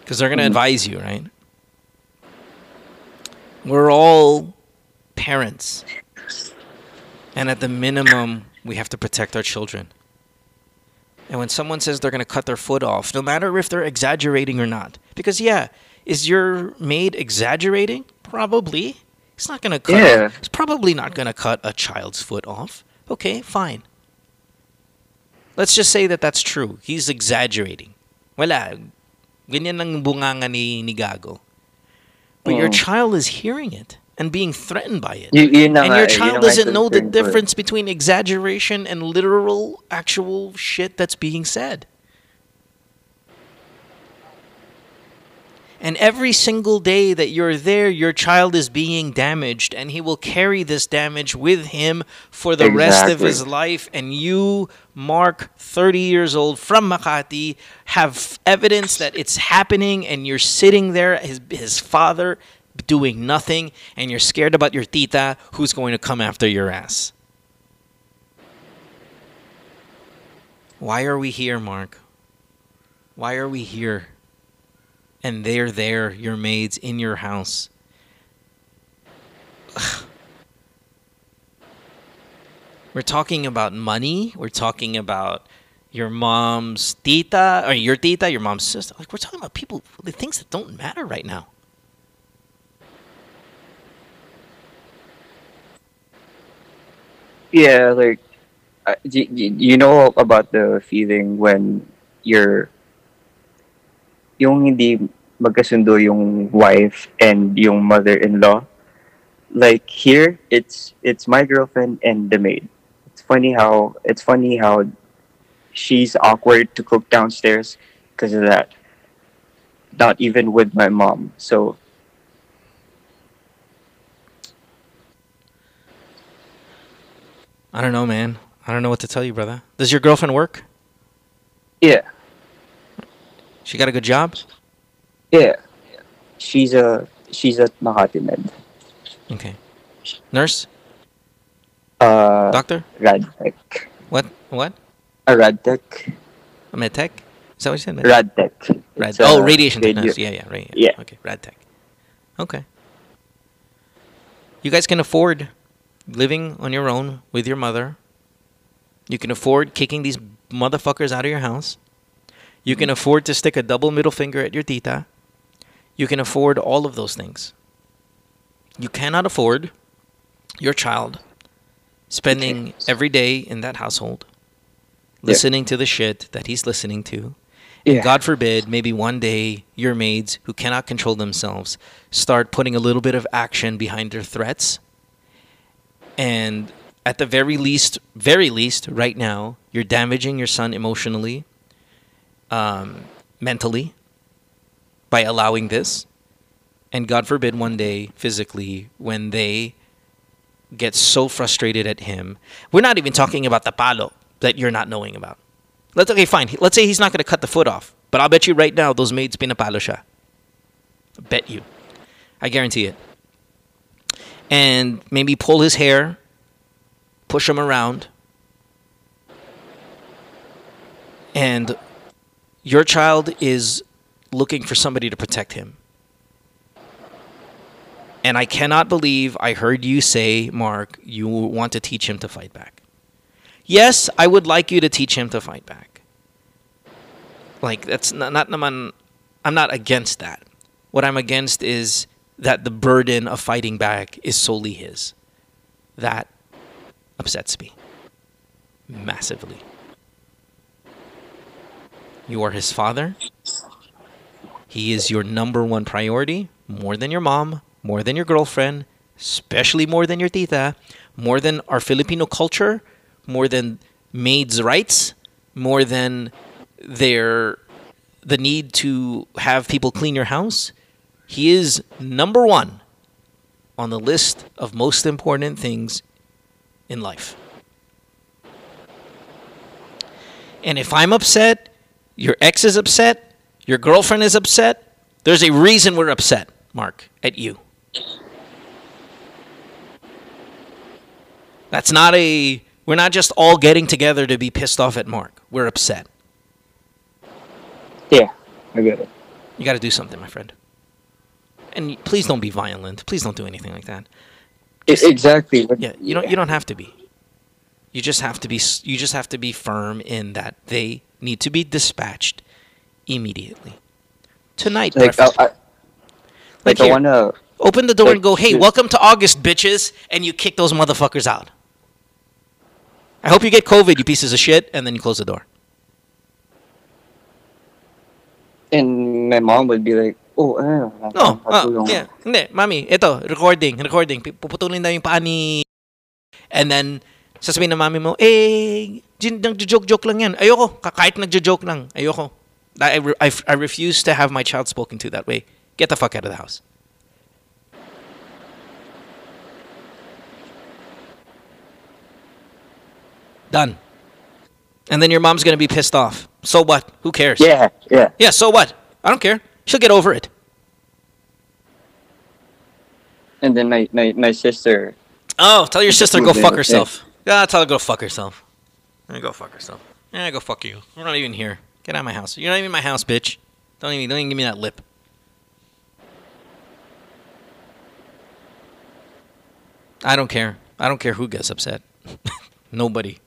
Because they're going to mm-hmm. advise you, right? We're all parents. And at the minimum, we have to protect our children. And when someone says they're going to cut their foot off, no matter if they're exaggerating or not, because yeah, is your maid exaggerating? Probably. He's not going to cut. Yeah. He's probably not going to cut a child's foot off. Okay, fine. Let's just say that that's true. He's exaggerating. Wala. Ganyan ang bunganga ni, ni Gago. But your child is hearing it and being threatened by it. Y- yun na and your child doesn't know the difference between exaggeration and literal, actual shit that's being said. And every single day that you're there, your child is being damaged, and he will carry this damage with him for the rest of his life. And you, Marc, 30 years old from Makati, have evidence that it's happening, and you're sitting there, his, his father, doing nothing, and you're scared about your tita who's going to come after your ass. Why are we here, Marc? Why are we here? And they're there, your maids in your house. We're talking about money. We're talking about your mom's tita, or your tita, your mom's sister. Like we're talking about people, the things that don't matter right now. Yeah, like, uh, y- y- you know about the feeling when you're, yung hindi magkasundo yung wife and yung mother-in-law. Like here, it's it's my girlfriend and the maid. It's funny how it's funny how she's awkward to cook downstairs because of that. Not even with my mom. So I don't know, man. I don't know what to tell you, brother. Does your girlfriend work? Yeah. She got a good job? Yeah. She's a she's at Makati Med. Okay. Nurse? Uh, Doctor? Radtech. What? What? A Radtech. A med tech? Is that what you said? Radtech. Rad- oh, uh, radiation radio- technology. Yeah, yeah, right. Yeah. Okay, rad tech. Okay. You guys can afford living on your own with your mother. You can afford kicking these motherfuckers out of your house. You can afford to stick a double middle finger at your tita. You can afford all of those things. You cannot afford your child spending every day in that household Yeah. listening to the shit that he's listening to. And Yeah. God forbid, maybe one day your maids who cannot control themselves start putting a little bit of action behind their threats. And at the very least, very least, right now, you're damaging your son emotionally, um, mentally, by allowing this. And God forbid, one day, physically, when they get so frustrated at him. We're not even talking about the palo that you're not knowing about. Let's okay, fine. Let's say he's not going to cut the foot off, but I'll bet you right now those maids pinapalo siya. Bet you, I guarantee it. And maybe pull his hair, push him around, and your child is looking for somebody to protect him. And I cannot believe I heard you say, Marc, you want to teach him to fight back. Yes, I would like you to teach him to fight back. Like that's not, not naman I'm not against that. What I'm against is that the burden of fighting back is solely his. That upsets me massively. You are his father. He is your number one priority, more than your mom, more than your girlfriend, especially more than your tita, more than our Filipino culture, more than maids' rights, more than their the need to have people clean your house. He is number one on the list of most important things in life. And if I'm upset, your ex is upset, your girlfriend is upset, there's a reason we're upset, Marc, at you. That's not a. We're not just all getting together to be pissed off at Marc. We're upset. Yeah, I get it. You got to do something, my friend. And please don't be violent. Please don't do anything like that. It, exactly. Yeah, you don't. You don't have to be. You just have to be. You just have to be firm in that they need to be dispatched immediately tonight. Like, I. I, Like like I here. wanna. Open the door and go, hey, shoot. welcome to August, bitches, and you kick those motherfuckers out. I hope you get COVID, you pieces of shit, and then you close the door. And my mom would be like, "Oh, ano, No, ah, yeah. Hindi, mami, ito, recording, recording. Puputulin daw yung paa ni... And then, sasabihin ng mami mo, eh, nagjo-joke-joke lang yan. Ayoko, ka- kahit nagjo-joke lang. Ayoko. I, I, re- I, I refuse to have my child spoken to that way. Get the fuck out of the house. Done. And then your mom's gonna be pissed off. So what? Who cares? Yeah, yeah. Yeah, so what? I don't care. She'll get over it. And then my, my, my sister, Oh, tell your sister go fuck yeah. herself. Yeah, tell her go fuck herself. Yeah, go fuck herself. Yeah, go fuck you. We're not even here. Get out of my house. You're not even in my house, bitch. Don't even don't even give me that lip. I don't care. I don't care who gets upset. Nobody.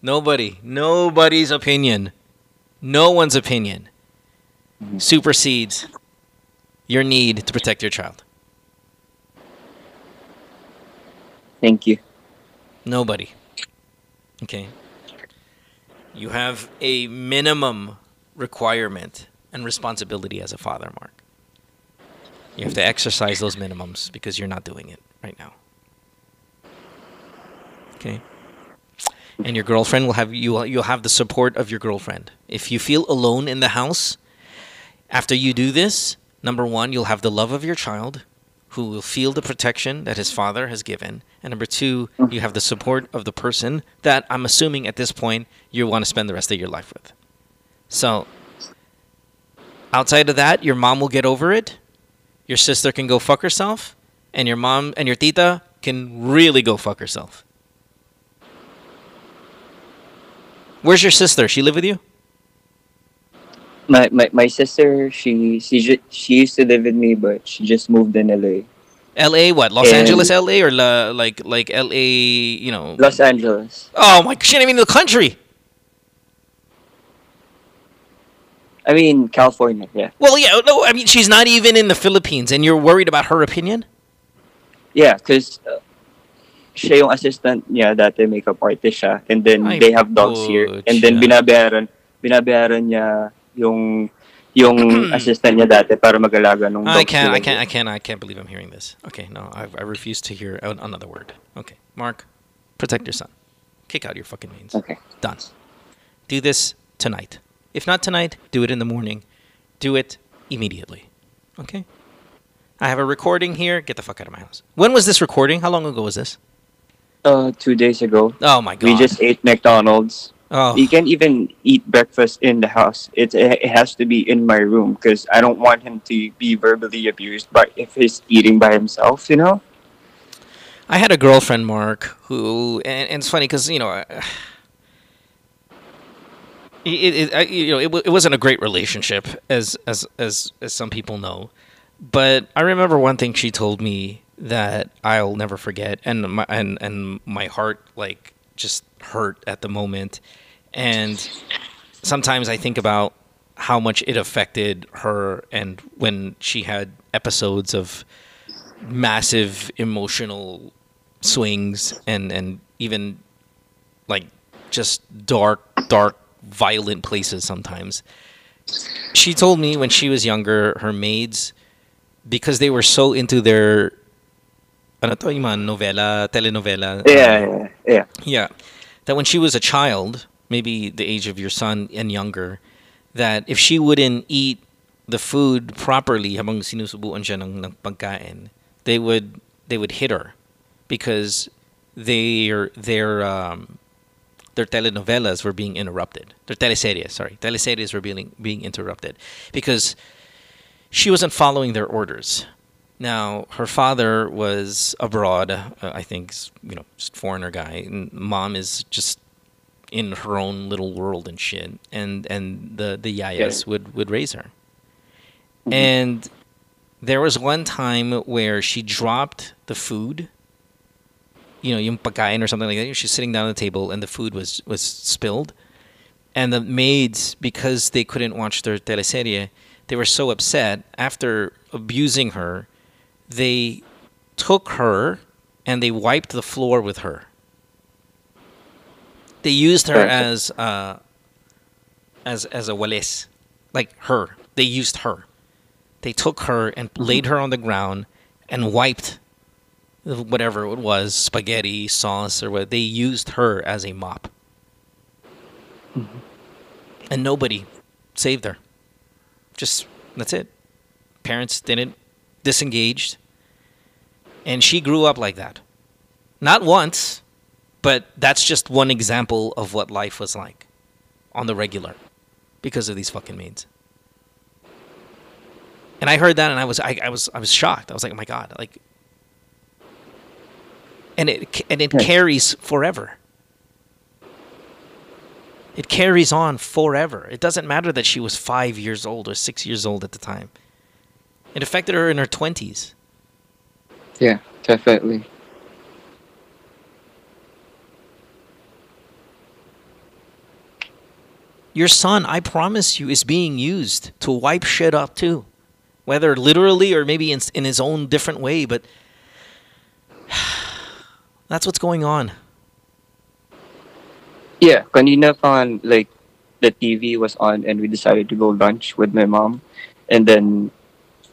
Nobody. Nobody's opinion. No one's opinion supersedes your need to protect your child. thank you. Nobody. Okay. You have a minimum requirement and responsibility as a father, Marc. You have to exercise those minimums because you're not doing it right now. Okay. And your girlfriend will have you you'll have the support of your girlfriend. If you feel alone in the house after you do this, number 1, you'll have the love of your child who will feel the protection that his father has given And number two, you have the support of the person that I'm assuming at this point you want to spend the rest of your life with. So, outside of that, your mom will get over it. Your sister can go fuck herself. And your mom and your tita can really go fuck herself. Where's your sister? She live with you? My, my my sister, she she she used to live with me, but she just moved in LA. L.A. What? Los And- Angeles, L.A. or la, like like L.A. You know? Los Angeles. Oh my shit! I mean the country. I mean California. Yeah. Well, yeah. No, I mean she's not even in the Philippines, and you're worried about her opinion. Yeah, because uh, siya yung assistant niya dati makeup artist siya and then Ay, they have dogs here and then binabayaran binabayaran niya yung yung assistant niya dati para mag-alaga ng dogs. I can't. I can't. I can't. I can't believe I'm hearing this. Okay, no, I, I refuse to hear another word. Okay, Marc, protect your son. Kick out your fucking mains. Okay. Done. Do this tonight. If not tonight, do it in the morning. Do it immediately. Okay. I have a recording here. Get the fuck out of my house. When was this recording? How long ago was this? Uh, two days ago. Oh my god. We just ate McDonald's. Oh. You can't even eat breakfast in the house. It it has to be in my room because I don't want him to be verbally abused. But if he's eating by himself, you know. I had a girlfriend, Marc, who, and, and it's funny because you know, uh, it, it, I, you know, it, it wasn't a great relationship, as as as as some people know. But I remember one thing she told me that I'll never forget, and my and and my heart like just hurt at the moment, and sometimes I think about how much it affected her, and when she had episodes of massive emotional swings and and even like just dark dark violent places sometimes she told me when she was younger her maids because they were so into their ano to yung mga novela telenovela Yeah, yeah, yeah. yeah. That when she was a child, maybe the age of your son and younger, that if she wouldn't eat the food properly habang sinusubuan siya ng, ng pagkain, they would they would hit her because their their um, their telenovelas were being interrupted. Their teleseries, sorry, teleseries were being being interrupted because she wasn't following their orders. Now, her father was abroad, uh, I think, you know, just foreigner guy, and mom is just in her own little world and shit, and and the the yayas would would raise her. And there was one time where she dropped the food, you know, yung pagkain or something like that. She's sitting down at the table, and the food was was spilled, and the maids, because they couldn't watch their teleserie, they were so upset after abusing her they took her and they wiped the floor with her. They used her as uh, as as a walis, like her. They used her. They took her and laid her on the ground and wiped whatever it was, spaghetti sauce or what. They used her as a mop, and nobody saved her. Just that's it. Parents didn't disengaged. And she grew up like that. Not once, but that's just one example of what life was like on the regular because of these fucking maids. And I heard that and I was I, I was I was shocked. I was like, "Oh my god." Like and it and it carries forever. It carries on forever. It doesn't matter that she was 5 years old or 6 years old at the time. It affected her in her 20s. Yeah, definitely. Your son, I promise you, is being used to wipe shit up too. Whether literally or maybe in, in his own different way, but that's what's going on. Yeah, kanina nga, like the TV was on and we decided to go lunch with my mom, and then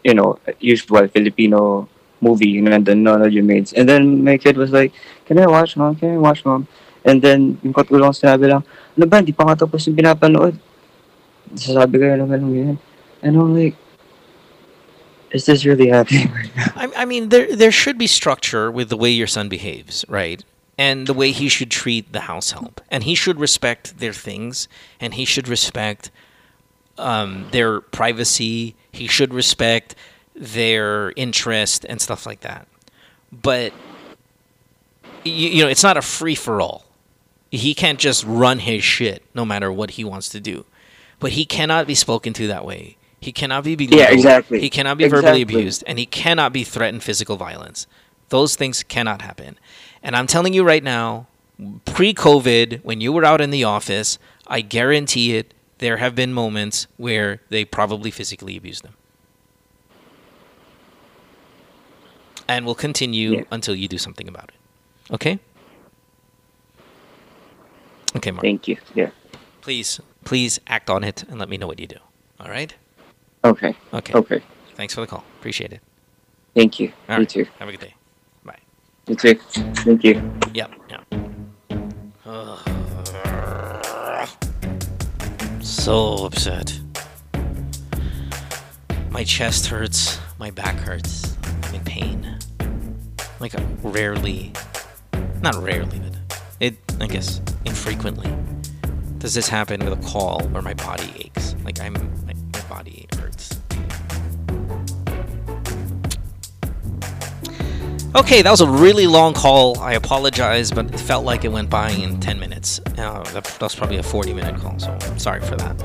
you know usual Filipino movie you know, and then none of your mates, and then my kid was like, "Can I watch, mom? Can I watch, mom?" And then yung katulong sinabi lang, ano ba, hindi pa nga tapos yung pinapanood. Sasabi kayo naman ng ganyan. And I'm like, Is this really happening right now? I, I mean, there there should be structure with the way your son behaves, right? And the way he should treat the house help, and he should respect their things, and he should respect um, their privacy. He should respect their interest and stuff like that. But you, you know, it's not a free for all. He can't just run his shit no matter what he wants to do. But he cannot be spoken to that way. He cannot be belittled. Yeah, exactly. He cannot be verbally Exactly. abused, and he cannot be threatened physical violence. Those things cannot happen. And I'm telling you right now, pre-COVID, when you were out in the office, I guarantee it, there have been moments where they probably physically abused them. And will continue Yeah. until you do something about it. Okay? Okay, Marc. Thank you. Yeah. Please, please act on it and let me know what you do. All right? Okay. Okay. Okay. Thanks for the call. Appreciate it. Thank you. All you right. too. Have a good day. Bye. You too. Thank you. Yep. Yep. So upset. My chest hurts. My back hurts. I'm in pain. Like rarely, not rarely, but it. I guess infrequently does this happen with a call where my body aches. Like I'm, my, my body Okay, that was a really long call. I apologize, but it felt like it went by in 10 minutes. Uh, that, that was probably a 40 minute call, so I'm sorry for that.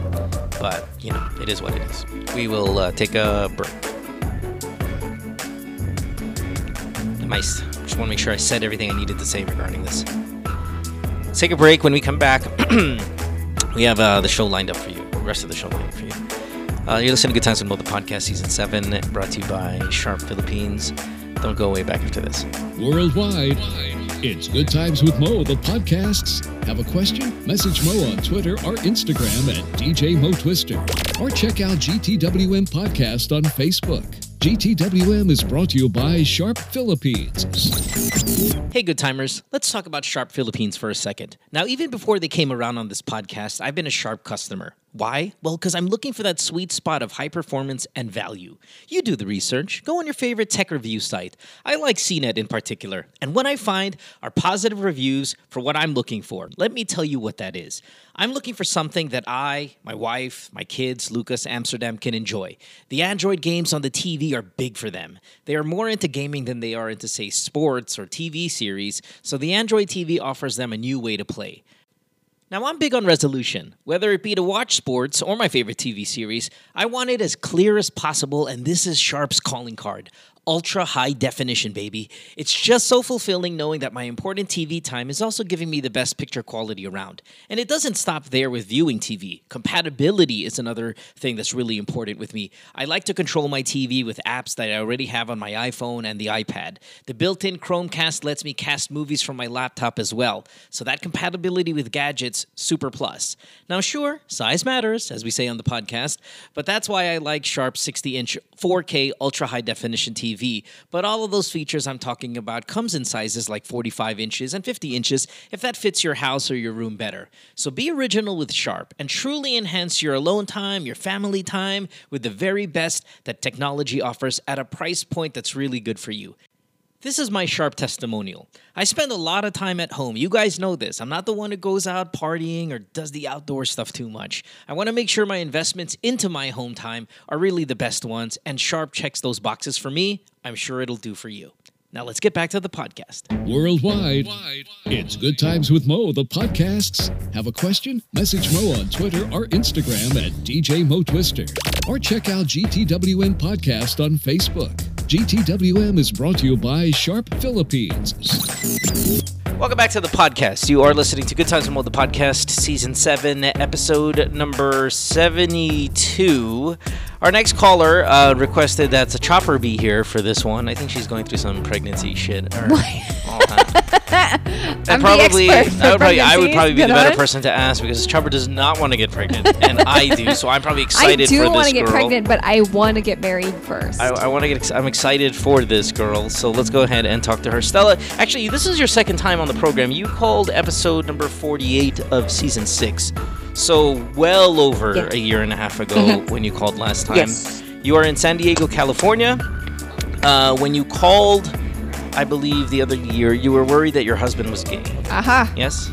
But, you know, it is what it is. We will uh, take a break. Nice. Just want to make sure I said everything I needed to say regarding this. Let's take a break. When we come back, we have uh, the show lined up for you, the rest of the show lined up for you. Uh, you're listening to Good Times with Mo, the podcast, season 7, brought to you by Sharp Philippines. Don't go away back after this. Worldwide, it's Good Times with Mo, the podcasts. Have a question? Message Mo on Twitter or Instagram at DJ Mo Twister. Or check out GTWM Podcast on Facebook. GTWM is brought to you by Sharp Philippines. Hey, good timers. Let's talk about Sharp Philippines for a second. Now, even before they came around on this podcast, I've been a Sharp customer. Why? Well, because I'm looking for that sweet spot of high performance and value. You do the research. Go on your favorite tech review site. I like CNET in particular. And what I find are positive reviews for what I'm looking for. Let me tell you what that is. I'm looking for something that I, my wife, my kids, Lucas, Amsterdam can enjoy. The Android games on the TV are big for them. They are more into gaming than they are into, say, sports or TV series, so the Android TV offers them a new way to play. Now, I'm big on resolution. Whether it be to watch sports or my favorite TV series, I want it as clear as possible, and this is Sharp's calling card. Ultra high definition, baby. It's just so fulfilling knowing that my important TV time is also giving me the best picture quality around. And it doesn't stop there with viewing TV. Compatibility is another thing that's really important with me. I like to control my TV with apps that I already have on my iPhone and the iPad. The built in Chromecast lets me cast movies from my laptop as well. So that compatibility with gadgets, super plus. Now, sure, size matters, as we say on the podcast, but that's why I like Sharp 60 inch 4K ultra high definition TV. But all of those features I'm talking about comes in sizes like 45 inches and 50 inches if that fits your house or your room better. So be original with Sharp and truly enhance your alone time, your family time with the very best that technology offers at a price point that's really good for you. This is my sharp testimonial. I spend a lot of time at home. You guys know this. I'm not the one who goes out partying or does the outdoor stuff too much. I want to make sure my investments into my home time are really the best ones, and Sharp checks those boxes for me. I'm sure it'll do for you. Now let's get back to the podcast. Worldwide, it's Good Times with Mo, the podcasts. Have a question? Message Mo on Twitter or Instagram at DJ Mo Twister. Or check out GTWM Podcast on Facebook. GTWM is brought to you by Sharp Philippines. Welcome back to the podcast. You are listening to Good Times and Mo, the podcast, season 7, episode number 72. Our next caller uh, requested that the chopper be here for this one. I think she's going through some pregnancy shit. Or, all that. And I'm probably, the expert I would probably, I would probably be the better on. person to ask because Chopper does not want to get pregnant, and I do. So I'm probably excited I do for want this to get girl. pregnant, but I want to get married first. I, I want to get. Ex- I'm excited for this girl. So let's go ahead and talk to her. Stella, actually, this is your second time on the program. You called episode number 48 of season six. So well over a year and a half ago Mhm. when you called last time. Yes. You are in San Diego, California. Uh, when you called, I believe the other year, you were worried that your husband was gay. Aha. Yes.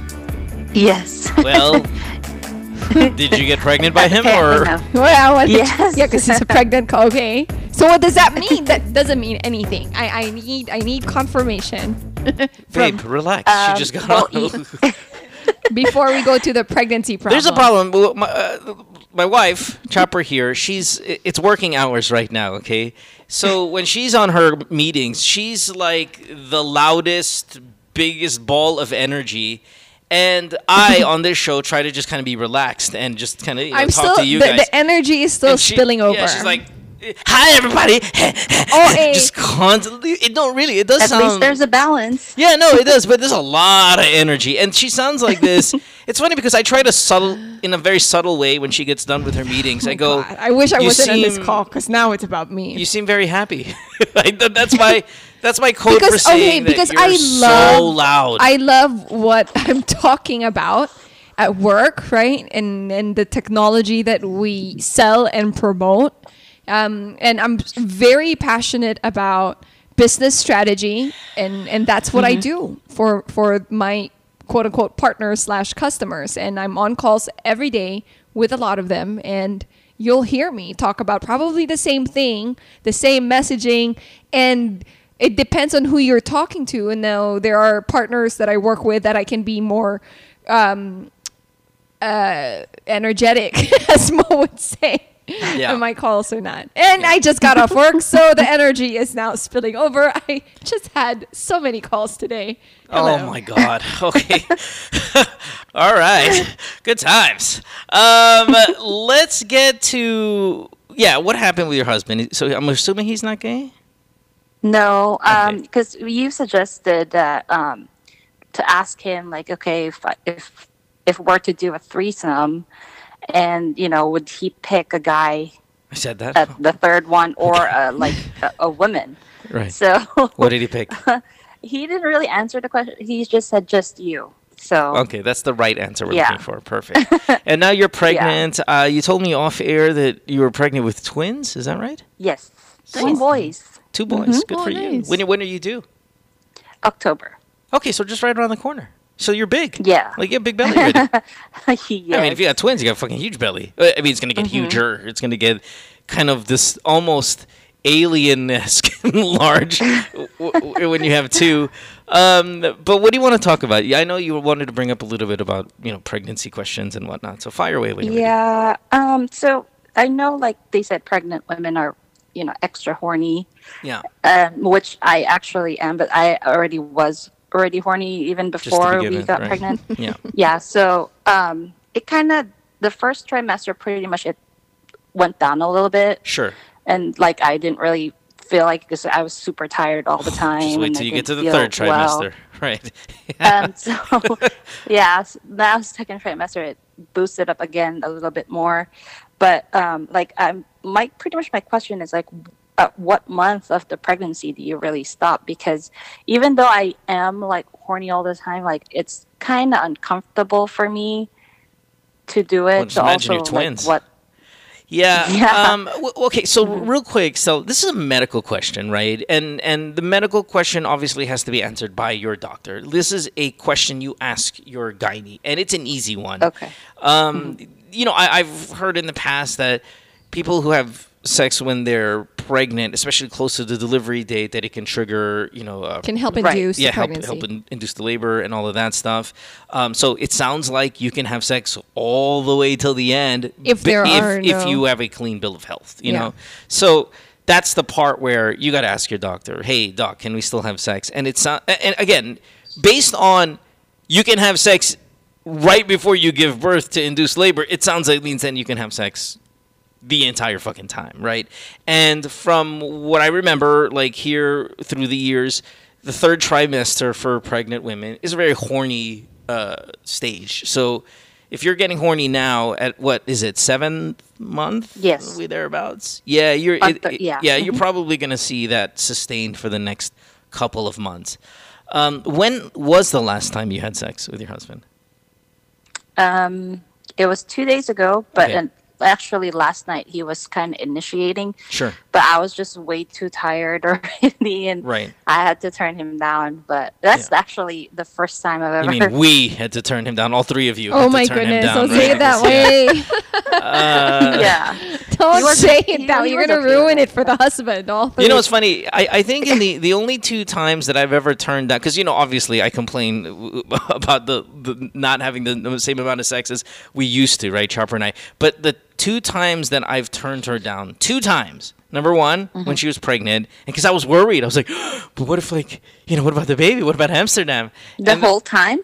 Yes. Well, did you get pregnant by him or? Well, what- Yes. yeah, because he's a pregnant. co- Okay. So what does that mean? that doesn't mean anything. I, I need I need confirmation Babe, relax. Um, she just got well, on. before we go to the pregnancy problem. There's a problem. My, wife, Chopper here, she's it's working hours right now. Okay, so when she's on her meetings, she's like the loudest, biggest ball of energy. And I on this show try to just kind of be relaxed and just kind of you know, talk still to you the, guys. the energy is still she- spilling over. Yeah, she's like, "Hi, everybody." oh, just constantly. It don't really. It does sound At sound. least there's a balance. Yeah, no, it does, but there's a lot of energy, and she sounds like this. it's funny because I try to subtle in a very subtle way when she gets done with her oh meetings. I go, I wish I "You wasn't on this call because now it's about me. You seem very happy. Like, th- that's my that's my code for oh, because okay, saying that because you're I love so loud. I love what I'm talking about at work, right? And and the technology that we sell and promote. Um, and I'm very passionate about business strategy, and and that's what I Mhm. do for for my quote unquote partners slash customers. And I'm on calls every day with a lot of them, and you'll hear me talk about probably the same thing, the same messaging, and it depends on who you're talking to. And now there are partners that I work with that I can be more um, uh, energetic, as Mo would say. Yeah. And my calls are not. And I just got off work, so the energy is now spilling over. I just had so many calls today. Oh my god. Okay. All right. Good times. Um, let's get to yeah. What happened with your husband? So I'm assuming he's not gay. No, because you suggested that um, to ask him, like, okay, if if if we're to do a threesome, and you know, would he pick a guy I said that. at the third one or uh, like a, a woman? Right. So What did he pick? he didn't really answer the question. He just said just you. So Okay, that's the right answer we're Yeah. looking for. Perfect. and now you're pregnant. Uh, you told me off air that you were pregnant with twins. Is that right? yes, two boys. Two boys. Mhm. Good Oh, for you. When when are you due? October. Okay, so just right around the corner. So you're big. Yeah. Like you have a big belly yes. I mean, if you got twins, you got a fucking huge belly. Uh, I mean, it's gonna get Mhm. huger. It's gonna get kind of this almost alien-esque large w- w- when you have two. Um, but what do you want to talk about? Yeah, I know you wanted to bring up a little bit about you know pregnancy questions and whatnot. So fire away when you're ready. Yeah. Um. So I know, like they said, pregnant women are, you know, extra horny. Yeah. Um, which I actually am, but I already was already horny even before we with, got right? pregnant. Yeah. Yeah. So um, it kind of the first trimester pretty much it went down a little bit, Sure. and like I didn't really feel like because I was super tired all the time. Just wait till you get to the third well. trimester. Right. Um, so yeah, now second trimester it boosted up again a little bit more, but um, like I'm my pretty much my question is like, at what month of the pregnancy do you really stop? Because even though I am like horny all the time, like it's kind of uncomfortable for me to do it. Well, just so imagine also your twins. like what Yeah. Yeah. Um, w- okay. So real quick. So this is a medical question, right? And and the medical question obviously has to be answered by your doctor. This is a question you ask your gynae, and it's an easy one. Okay. Um, you know, I, I've heard in the past that people who have sex when they're pregnant, especially close to the delivery date, that it can trigger, you know, uh, Can help Right. induce the yeah, help, help in, induce the labor and all of that stuff. Um, so it sounds like you can have sex all the way till the end If there if, are if you have a clean bill of health, you Yeah. know. So that's the part where you got to ask your doctor, "Hey, doc, can we still have sex?" And it's not. And again, based on you can have sex right before you give birth to induce labor, it sounds like it means then you can have sex the entire fucking time, right? And from what I remember, like here through the years, the third trimester for pregnant women is a very horny uh, stage. So if you're getting horny now at what is it seventh month? Yes. we thereabouts. Yeah, you're. It, yeah. yeah, you're Mhm. probably gonna see that sustained for the next couple of months. Um, when was the last time you had sex with your husband? Um, it was two days ago, but Okay. and actually last night he was kind of initiating, Sure. But I was just way too tired already, and Right. I had to turn him down. But that's actually the first time I've ever. You mean we had to turn him down? All three of you. Oh had to my turn goodness! down, Don't right? say it that Yeah. way. Uh, yeah. Don't say it that way. You're gonna ruin it for the husband. All You know, it's funny. I, I think in the, the only two times that I've ever turned down, because you know, obviously, I complain about the, the not having the, the same amount of sex as we used to, right, Chopper and I. But the two times that I've turned her down, two times. Number one, when mm-hmm. she was pregnant, and because I was worried, I was like, "But what if, like, you know, what about the baby? What about Amsterdam?" The And- whole time.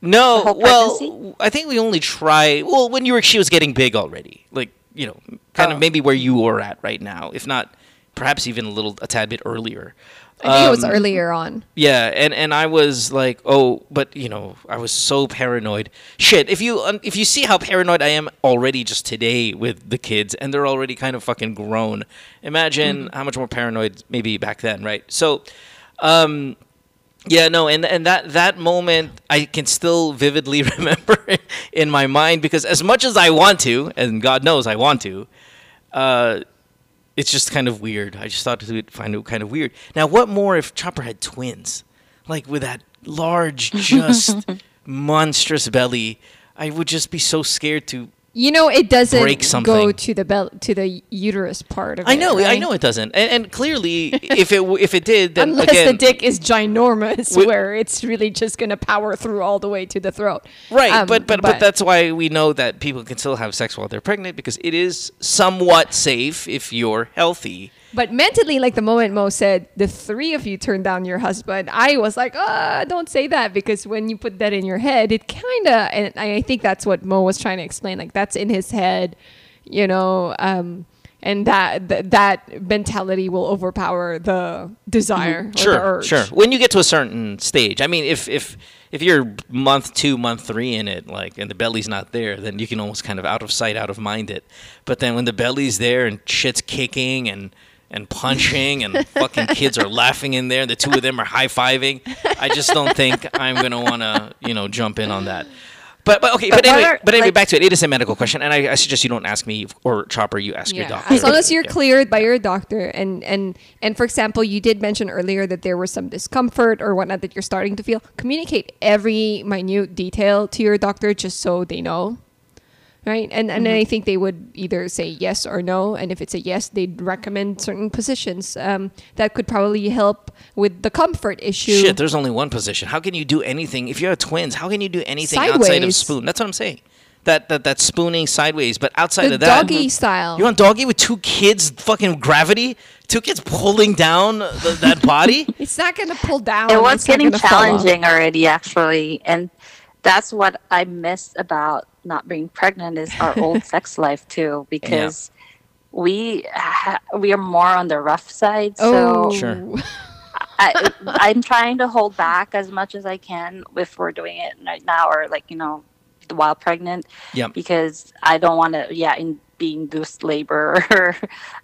no, well, I think we only try. Well, when you were, she was getting big already, like you know, kind Oh. of maybe where you were at right now, if not, perhaps even a little, a tad bit earlier. I think it was Um, earlier on. Yeah, and and I was like, oh, but you know, I was so paranoid. Shit, if you um, if you see how paranoid I am already just today with the kids, and they're already kind of fucking grown. Imagine how much more paranoid maybe back then, right? So, um, yeah, no, and and that that moment I can still vividly remember in my mind because as much as I want to, and God knows I want to, uh, it's just kind of weird. I just thought we'd find it kind of weird. Now, what more if Chopper had twins, like with that large, just monstrous belly? I would just be so scared to. You know, it doesn't break go to the bel- to the uterus part of I it. know, I know it doesn't, and, and clearly, if it if it did, then Unless again, the dick is ginormous, Wi- where it's really just gonna power through all the way to the throat. Right, Um, but, but but that's why we know that people can still have sex while they're pregnant because it is somewhat safe if you're healthy. But mentally, like the moment Mo said, the three of you turned down your husband, I was like, ah, don't say that because when you put that in your head, it kind of, and I think that's what Mo was trying to explain. Like that's in his head, you know, um, and that th- that mentality will overpower the desire. or the Sure, urge. sure. When you get to a certain stage, I mean, if if if you're month two, month three in it, like, and the belly's not there, then you can almost kind of out of sight, out of mind it. But then when the belly's there and shit's kicking and and punching and fucking kids are laughing in there, the two of them are high fiving, I just don't think I'm gonna want to, you know, jump in on that. But, but okay, but, But anyway, are, but anyway, like- back to it. It is a medical question, and I, I suggest you don't ask me or Chopper. You ask your doctor. As long as you're Yeah. cleared by your doctor, and and and for example, you did mention earlier that there was some discomfort or whatnot that you're starting to feel. Communicate every minute detail to your doctor just so they know, right? And and I think they would either say yes or no, and if it's a yes, they'd recommend certain positions um, that could probably help with the comfort issue. Shit, there's only one position. How can you do anything if you have twins? How can you do anything outside of spoon? That's what I'm saying. That that that spooning sideways, but outside the of that, doggy style. you want doggy with two kids, fucking gravity, two kids pulling down the, that body. it's not gonna pull down. it was it's getting gonna fall off. challenging already actually and that's what i miss about not being pregnant is our old sex life too because we ha- we are more on the rough side Oh, so Sure. I, i'm trying to hold back as much as i can if we're doing it right now or like you know while pregnant Yep. because i don't want to yeah in be induced labor or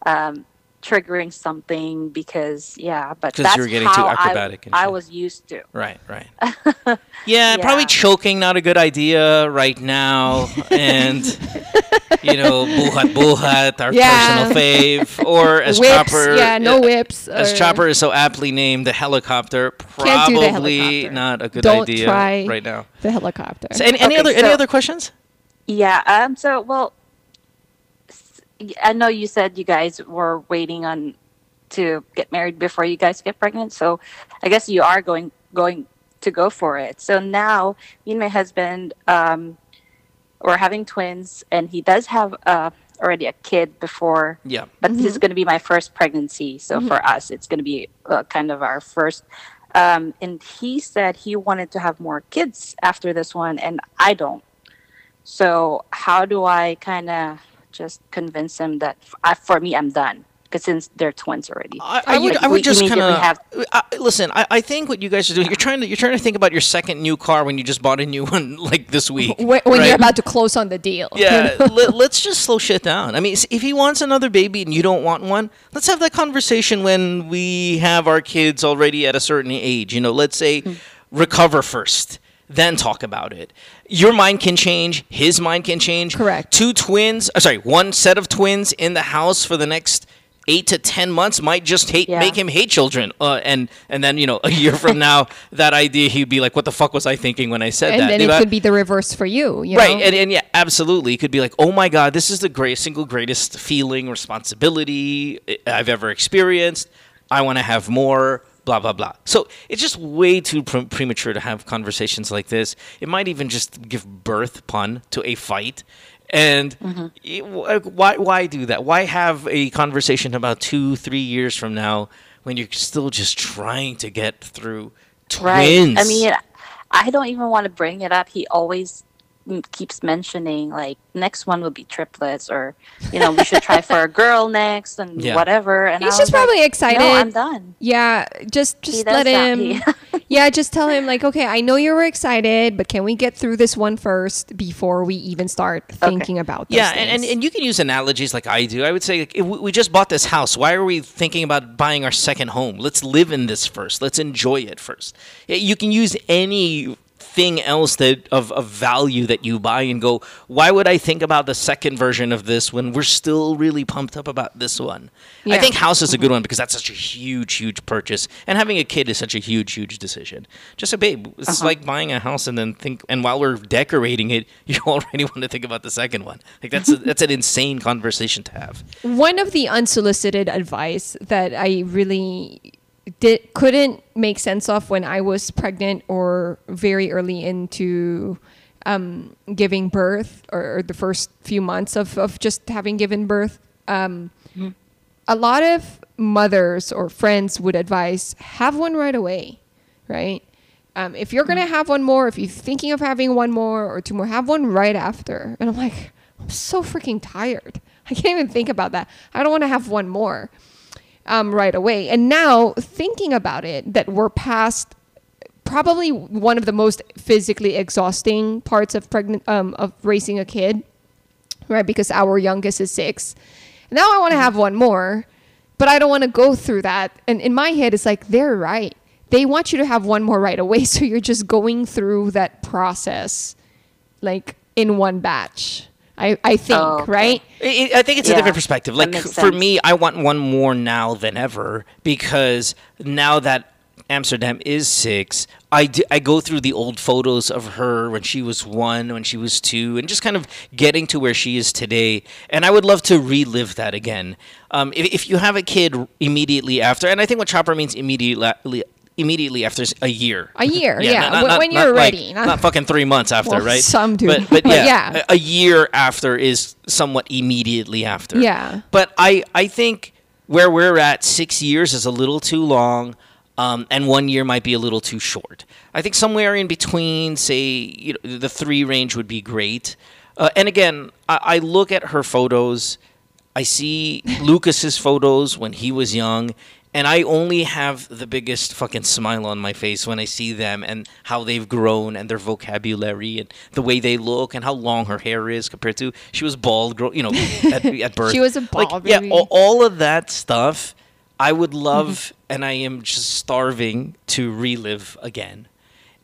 um, triggering something because yeah but that's you're getting too how I- acrobatic and I, was used to Right, right. Yeah, probably choking not a good idea right now, and you know, buhat buhat, our Yeah. personal fave, or as Whips, Chopper, yeah, no whips, as or- Chopper is so aptly named, the helicopter. Do the Probably helicopter. not a good Don't idea right now. the helicopter. So any, any Okay, other any so- other questions? Yeah. Um. So, well, I know you said you guys were waiting on to get married before you guys get pregnant. So, I guess you are going going to go for it. So now, me and my husband, um, we're having twins, and he does have uh, already a kid before. Yeah. But this is going to be my first pregnancy. So Mhm. for us, it's going to be uh, kind of our first. Um, and he said he wanted to have more kids after this one, and I don't. So how do I kind of just convince him that f- I, for me I'm done? Because since they're twins already, I would, Like, I we would just kind immediately have of uh, listen. I, I think what you guys are doing, you're trying to you're trying to think about your second new car when you just bought a new one like this week. when, when right? you're about to close on the deal. Yeah, let, let's just slow shit down. I mean, if he wants another baby and you don't want one, let's have that conversation when we have our kids already at a certain age. You know, let's say recover first. Then talk about it. Your mind can change, his mind can change. Correct. Two twins, uh, sorry, one set of twins in the house for the next eight to ten months might just hate Yeah. make him hate children. Uh, and and then you know a year from now, that idea he'd be like, "What the fuck was I thinking when I said and that?" then Diba? it could be the reverse for you. you right, know? and, and yeah, absolutely. It could be like, oh my god, this is the great single greatest feeling, responsibility I've ever experienced. I want to have more. Blah blah blah. So it's just way too pre- premature to have conversations like this. It might even just give birth, pun, to a fight. And mm-hmm. it- why why do that? Why have a conversation about two three years from now when you're still just trying to get through twins? Right. I mean, I don't even want to bring it up. He always keeps mentioning like next one will be triplets, or you know, we should try for a girl next, and Yeah. whatever. And He's I just was like, probably excited. No, I'm done. Yeah, just just let him. yeah, just tell him like, okay, I know you were excited, but can we get through this one first before we even start thinking about those Yeah, and, and, and you can use analogies like I do. I would say, like, if we we just bought this house. Why are we thinking about buying our second home? Let's live in this first. Let's enjoy it first. You can use anything else that of, of value that you buy and go, why would I think about the second version of this when we're still really pumped up about this one? I think house is a good one because that's such a huge, huge purchase. And having a kid is such a huge, huge decision. Just a babe. It's Uh-huh. like buying a house and then think and while we're decorating it, you already want to think about the second one. Like that's a, that's an insane conversation to have. One of the unsolicited advice that I really did couldn't make sense of when I was pregnant or very early into um, giving birth or, or the first few months of, of just having given birth. Um, A lot of mothers or friends would advise have one right away, right? Um, if you're gonna have one more, if you're thinking of having one more or two more, have one right after. And I'm like, I'm so freaking tired. I can't even think about that. I don't want to have one more um, right away. And now thinking about it, that we're past probably one of the most physically exhausting parts of pregnant um, of raising a kid, right? Because our youngest is six. Now I want to have one more, but I don't want to go through that. And in my head, it's like they're right. They want you to have one more right away, so you're just going through that process, like in one batch. I, I think, Oh, okay. right? I I think it's a different perspective. Like for me, I want one more now than ever because now that Amsterdam is six, I, d- I go through the old photos of her when she was one, when she was two, and just kind of getting to where she is today. And I would love to relive that again. Um, if, if you have a kid immediately after, and I think what Chopper means immediately. Immediately after a year, A year, yeah, when- when you're like- ready, not, not- fucking three months after, Well, right? some do. but, but yeah, yeah. a- a year after is somewhat immediately after. Yeah. But I, I think where we're at, six years is a little too long, um, and one year might be a little too short. I think somewhere in between, say, you know, the three range would be great. Uh, and again, I, I look at her photos. I see Luka's photos when he was young, and I only have the biggest fucking smile on my face when I see them and how they've grown and their vocabulary and the way they look and how long her hair is compared to she was bald, you know, at, at birth. She was a like, bald yeah, all, all of that stuff. I would love, and I am just starving to relive again.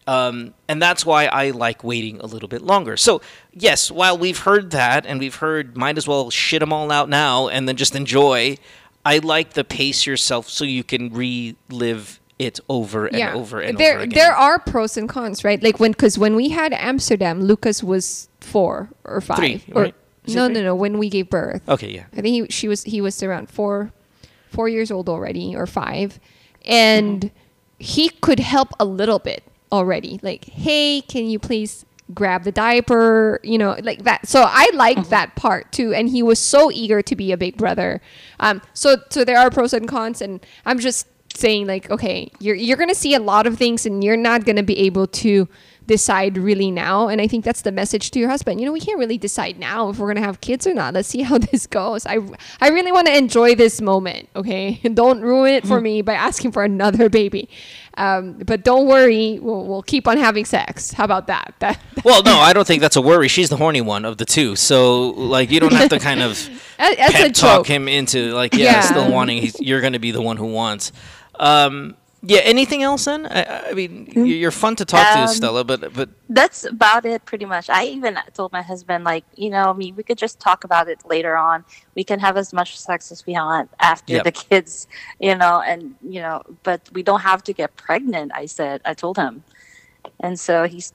Um, and that's why I like waiting a little bit longer. So, yes, while we've heard that and we've heard might as well shit them all out now and then just enjoy, I like the pace yourself so you can relive it over and over and there, over again. There are pros and cons, right? Like when, because when we had Amsterdam, Luka was four or five. Three, or, right? No, three? no, no. When we gave birth. Okay, yeah. I think he, she was, he was around four, four years old already, or five, and Mm-hmm. he could help a little bit already. Like, hey, can you please grab the diaper? You know, like that. So I liked Mm-hmm. that part too, and he was so eager to be a big brother. Um, so so there are pros and cons, and I'm just saying like, okay, you're you're gonna see a lot of things, and you're not gonna be able to decide really now and i think that's the message to your husband you know we can't really decide now if we're going to have kids or not let's see how this goes i i really want to enjoy this moment okay don't ruin it for me by asking for another baby um, but don't worry we'll, we'll keep on having sex how about that that well, no, I don't think that's a worry. She's the horny one of the two. So, like, you don't have to kind of That- that's a pep talk joke. him into, like, yeah, Yeah. still wanting, he's, you're going to be the one who wants. Um, Yeah. Anything else then? I, I mean, you're you're fun to talk Um, to, Stella, but but That's about it, pretty much. I even told my husband, like, you know, I mean, we could just talk about it later on. We can have as much sex as we want after Yep. the kids, you know, and you know, but we don't have to get pregnant. I said, I told him, and so he's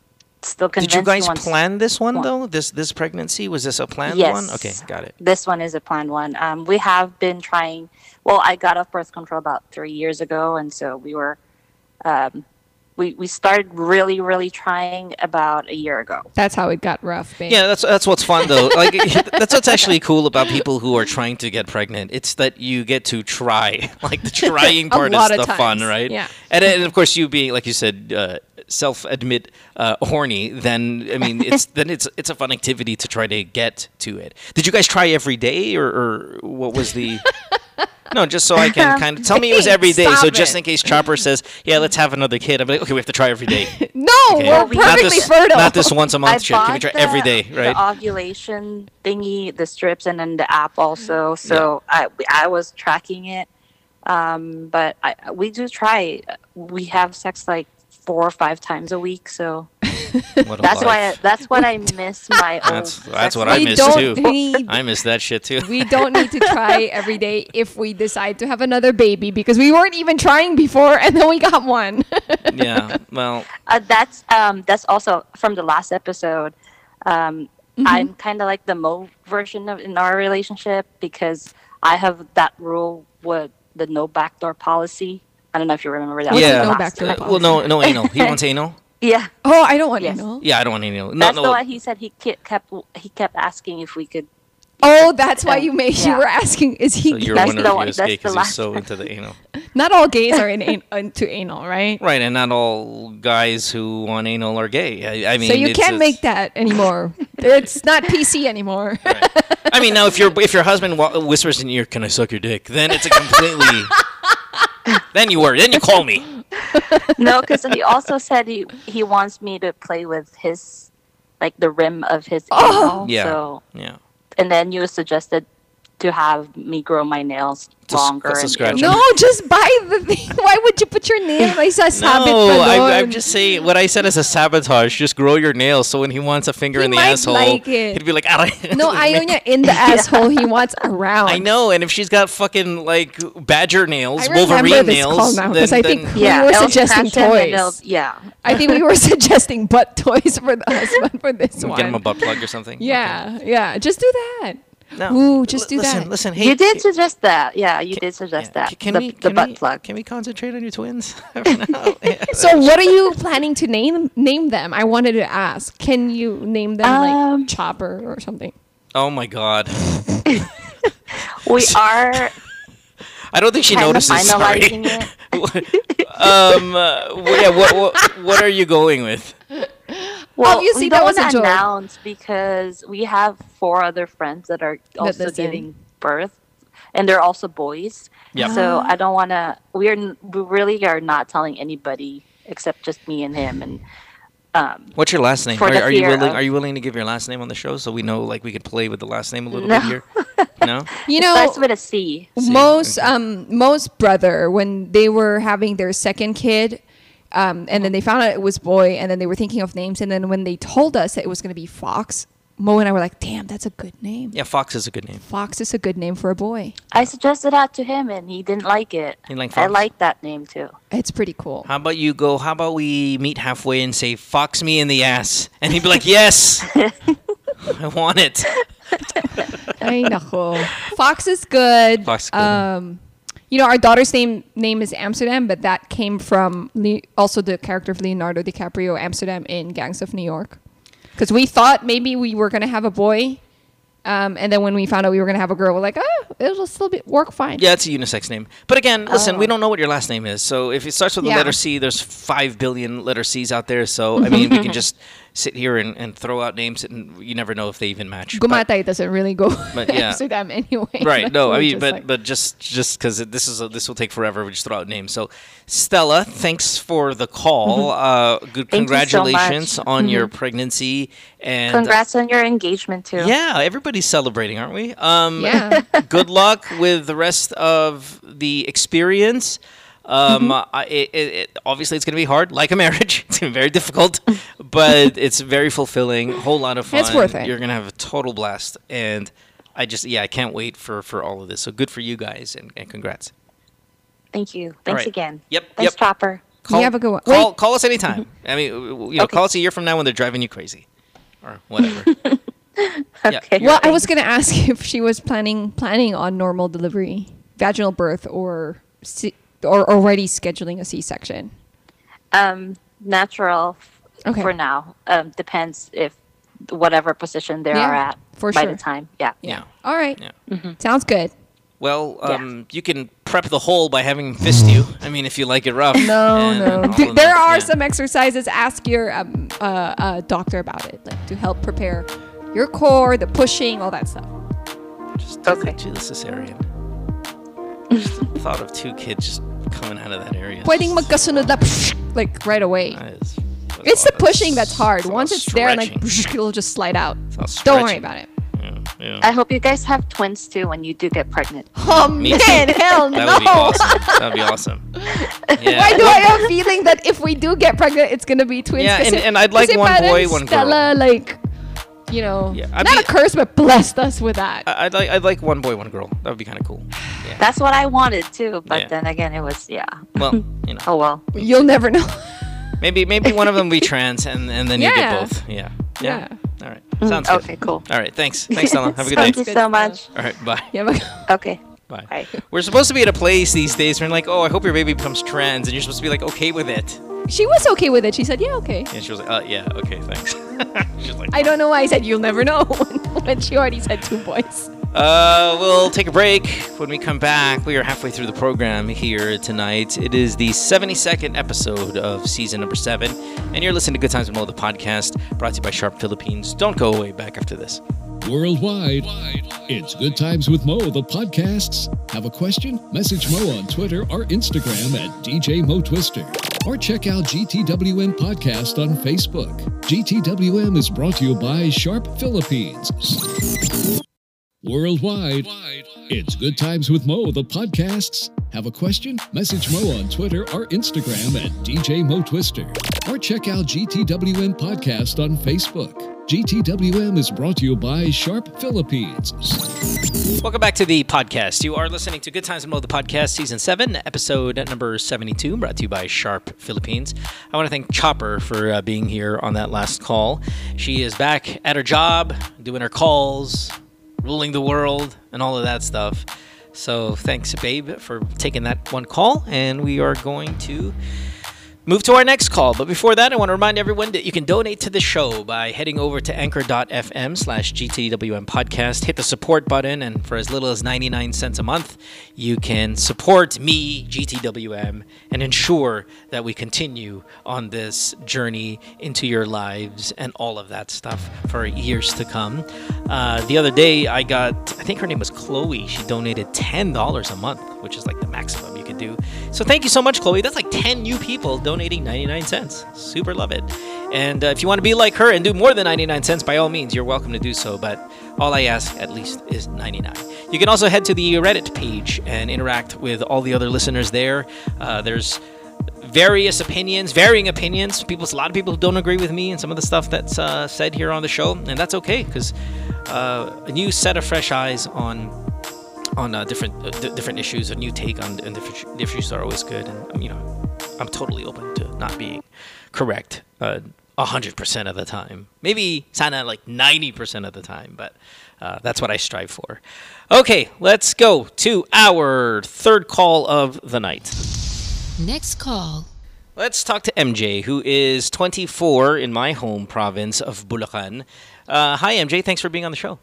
still convinced. did you guys wants- plan this one one. though? This this pregnancy was this a planned Yes. one? Okay, got it. This one is a planned one. Um, we have been trying. Well, I got off birth control about three years ago, and so we were, um, we we started really, really trying about a year ago. That's how it got rough, babe. Yeah, that's that's what's fun though. Like that's what's actually cool about people who are trying to get pregnant. It's that you get to try. Like the trying A part lot is of the fun, right? yeah. And, and of course, you being like you said, uh, self-admit uh, horny. Then I mean, it's then it's it's a fun activity to try to get to it. Did you guys try every day, or, or what was the? No, just so I can kind of tell me it was every day. So just it. in case Chopper says, "Yeah, let's have another kid," I'm like, "Okay, we have to try every day." No, Okay. we're not perfectly this, fertile. Not this once a month shit. Can we try the, every day, right? The ovulation thingy, the strips, and then the app also. So I I was tracking it, um, but I we do try. We have sex like four or five times a week. So What a that's why I, that's what I miss my old. That's that's what. I miss too. need- I miss that shit too. we don't need to try every day if we decide to have another baby because we weren't even trying before and then we got one. yeah. Well, Uh, that's um that's also from the last episode. Um, Mm-hmm. I'm kind of like the Mo version of in our relationship because I have that rule with the no backdoor policy. I don't know if you remember that. yeah. from the no last backdoor Uh, well, no, no anal. He wants anal. Yeah. oh, I don't want Yes. to know. Yeah, I don't want anal. No, That's no. the one he said he ke- kept he kept asking if we could. Oh, that's why you made you Yeah. were asking is he So you're That's wondering the if one- he was that's gay the because he's last so into the anal. Not all gays are in an, into anal, right? Right, and not all guys who want anal are gay. I, I mean, so you it's- can't it's- make that anymore. it's not PC anymore. I mean, now if your if your husband wa- whispers in your ear, "Can I suck your dick?" Then it's a completely. Then you were. Then you call me. No, because he also said he he wants me to play with his like the rim of his Oh. anal. Yeah. So Yeah. and then you suggested to have me grow my nails To longer. that's a and no, just buy the thing. Why would you put your nail? Like sa sabit No, I, I'm just saying what I said as a sabotage. Just grow your nails, so when he wants a finger He in the might asshole, like it. he'd be like, "Aray." No, ayaw niya in the asshole. He wants around. I know, and if she's got fucking like badger nails, I remember Wolverine this call nails, now then, because I then- think we were Elf suggesting toys. Elf- yeah. I think we were suggesting butt toys for the husband for this one. get him a butt plug or something. yeah, yeah. Just do that. No. Ooh, just do listen, that. listen. Hey, you did suggest that. Yeah, you did suggest that. Can the, we? the Can butt we, plug. Can we concentrate on your twins? Yeah. So, what are you planning to name name them? I wanted to ask. Can you name them Um, like Chopper or something? Oh my god. We are I don't think she kind of notices. Sorry. it. um. Uh, yeah. What, what? What are you going with? Well, Obviously, we that don't was a want to joke. announce because we have four other friends that are also listen. giving birth, and they're also boys. Yeah. So Ah. I don't want to. We're we really are not telling anybody except just me and him. And um, What's your last name? Are, are you willing? of- Are you willing to give your last name on the show so we know, like, we could play with the last name a little No. bit here? No. You it know, starts with a C. most um most brother when they were having their second kid um and then they found out it was boy and then they were thinking of names and then when they told us that it was going to be fox mo and i were like damn that's a good name Yeah, Fox is a good name. fox is a good name for a boy I suggested that to him, and he didn't like it. You like Fox? I like that name too. it's pretty cool How about you go? How about we meet halfway and say "Fox me in the ass," and he'd be like, "Yes, I want it." Ay, nako. fox is good Fox is good. um you know our daughter's name name is amsterdam but that came from Le- also the character of leonardo dicaprio amsterdam in gangs of new york because we thought maybe we were going to have a boy um, and then when we found out we were going to have a girl we're like oh it'll still be work fine Yeah, it's a unisex name. But again, listen, we Oh. don't know what your last name is. So if it starts with the Yeah. letter C, there's five billion letter C's out there. So I mean, we can just sit here and, and throw out names, and you never know if they even match. But- doesn't really go but yeah. Amsterdam anyway. right no i mean but like- but just just because this is a, this will take forever we just throw out names so stella thanks for the call uh good Thank you so much. congratulations on your Mhm. pregnancy and Congrats on your engagement too. yeah everybody's celebrating aren't we um Yeah. good luck with the rest of the experience Um, I, it, it, it- obviously, it's going to be hard, like a marriage. It's going to be very difficult, but it's very fulfilling. Whole lot of fun. It's worth it. You're going to have a total blast, and I just yeah, I can't wait for for all of this. So good for you guys, and, and congrats. Thank you. Thanks right. again. Yep. Thanks, yep. Chopper. Call, have a good one. Call, Wait. call us anytime. I mean, w- w- you know, call us a year from now when they're driving you crazy, or whatever. Yeah. Well, I was going to ask if she was planning planning on normal delivery, vaginal birth, or C- or already scheduling a C-section. Um, natural f- Okay. for now. Um, depends if whatever position they Yeah, are at for by sure. the time. Yeah. Yeah. All right. Mm-hmm. Sounds good. Well, um, you can prep the hole by having him fist you. I mean, if you like it rough. No, And no. all there are yeah. some exercises. Ask your um, uh, uh, doctor about it, like to help prepare your core, the pushing, all that stuff. Just do the, do the cesarean. Just thought of two kids just coming out of that area. Pwedeng magkasunod na like right away. That is- It's the pushing that's hard. Once it's there, like stretching. it'll just slide out. Don't worry about it. Yeah. I hope you guys have twins too when you do get pregnant. Oh Me too. man, hell no! That would be awesome. That would be awesome. Yeah. Why do I have a feeling that if we do get pregnant, it's gonna be twins? Yeah, and- Kasi- and I'd like one boy, one girl. Stella, like, you know, Yeah, I'd not be- a curse, but blessed us with that. I- I'd like I'd like one boy, one girl. That would be kind of cool. Yeah. That's what I wanted too, but Yeah. then again, it was yeah. Well, you know, Oh well. You'll never know. maybe maybe one of them be trans, and and then you get both. Yeah. Yeah. All right. Mm, Sounds good. okay, cool. All right. Thanks. Thanks, Stella. Have a good day. Thank day. you so much. All right. Bye. Yeah, but Okay. Bye. We're supposed to be at a place these days where like, oh, I hope your baby becomes trans, and you're supposed to be like okay with it. she was okay with it. She said, "Yeah, okay." And she was like, uh, yeah, okay, thanks. She's like, I don't know why I said you'll never know when she already said two boys. Uh, we'll take a break. When we come back, we are halfway through the program here tonight. It is the 72nd episode of season number seven, and you're listening to Good Times with Mo, the podcast brought to you by Sharp Philippines. Don't go away. Back after this. Worldwide, it's Good Times with Mo, the podcasts. Have a question? Message Mo on Twitter or Instagram at DJ Mo Twister. Or check out GTWM Podcast on Facebook. GTWM is brought to you by Sharp Philippines. Worldwide, it's Good Times with Mo, the podcasts. Have a question? Message Mo on Twitter or Instagram at DJ Mo Twister. Or check out GTWM Podcast on Facebook. GTWM is brought to you by Sharp Philippines. Welcome back to the podcast. You are listening to Good Times and Mo, the podcast, season seven, episode number 72, brought to you by Sharp Philippines. I want to thank Chopper for uh, being here on that last call. She is back at her job, doing her calls, ruling the world, and all of that stuff. So thanks, babe, for taking that one call. And we are going to move to our next call. But before that, I want to remind everyone that you can donate to the show by heading over to anchor.fm slash GTWM podcast. Hit the support button, and for as little as 99 cents a month, you can support me, GTWM, and ensure that we continue on this journey into your lives and all of that stuff for years to come. Uh, the other day, I got, I think her name was Chloe. She donated $10 a month, which is like the maximum could do. So thank you so much, Chloe. That's like 10 new people donating 99 cents. Super love it. And uh, if you want to be like her and do more than 99 cents, by all means, you're welcome to do so. But all I ask, at least, is 99. You can also head to the Reddit page and interact with all the other listeners there. Uh, there's various opinions, varying opinions. People, a lot of people don't agree with me and some of the stuff that's uh, said here on the show, and that's okay because uh, a new set of fresh eyes on on uh, different uh, d- different issues, a new take on and different issues are always good. And um, you know, I'm totally open to not being correct uh, a hundred percent of the time. Maybe sana like ninety percent of the time, but uh, that's what I strive for. Okay, let's go to our third call of the night. Next call. Let's talk to MJ, who is 24 in my home province of Bulacan. Uh, hi, MJ. Thanks for being on the show.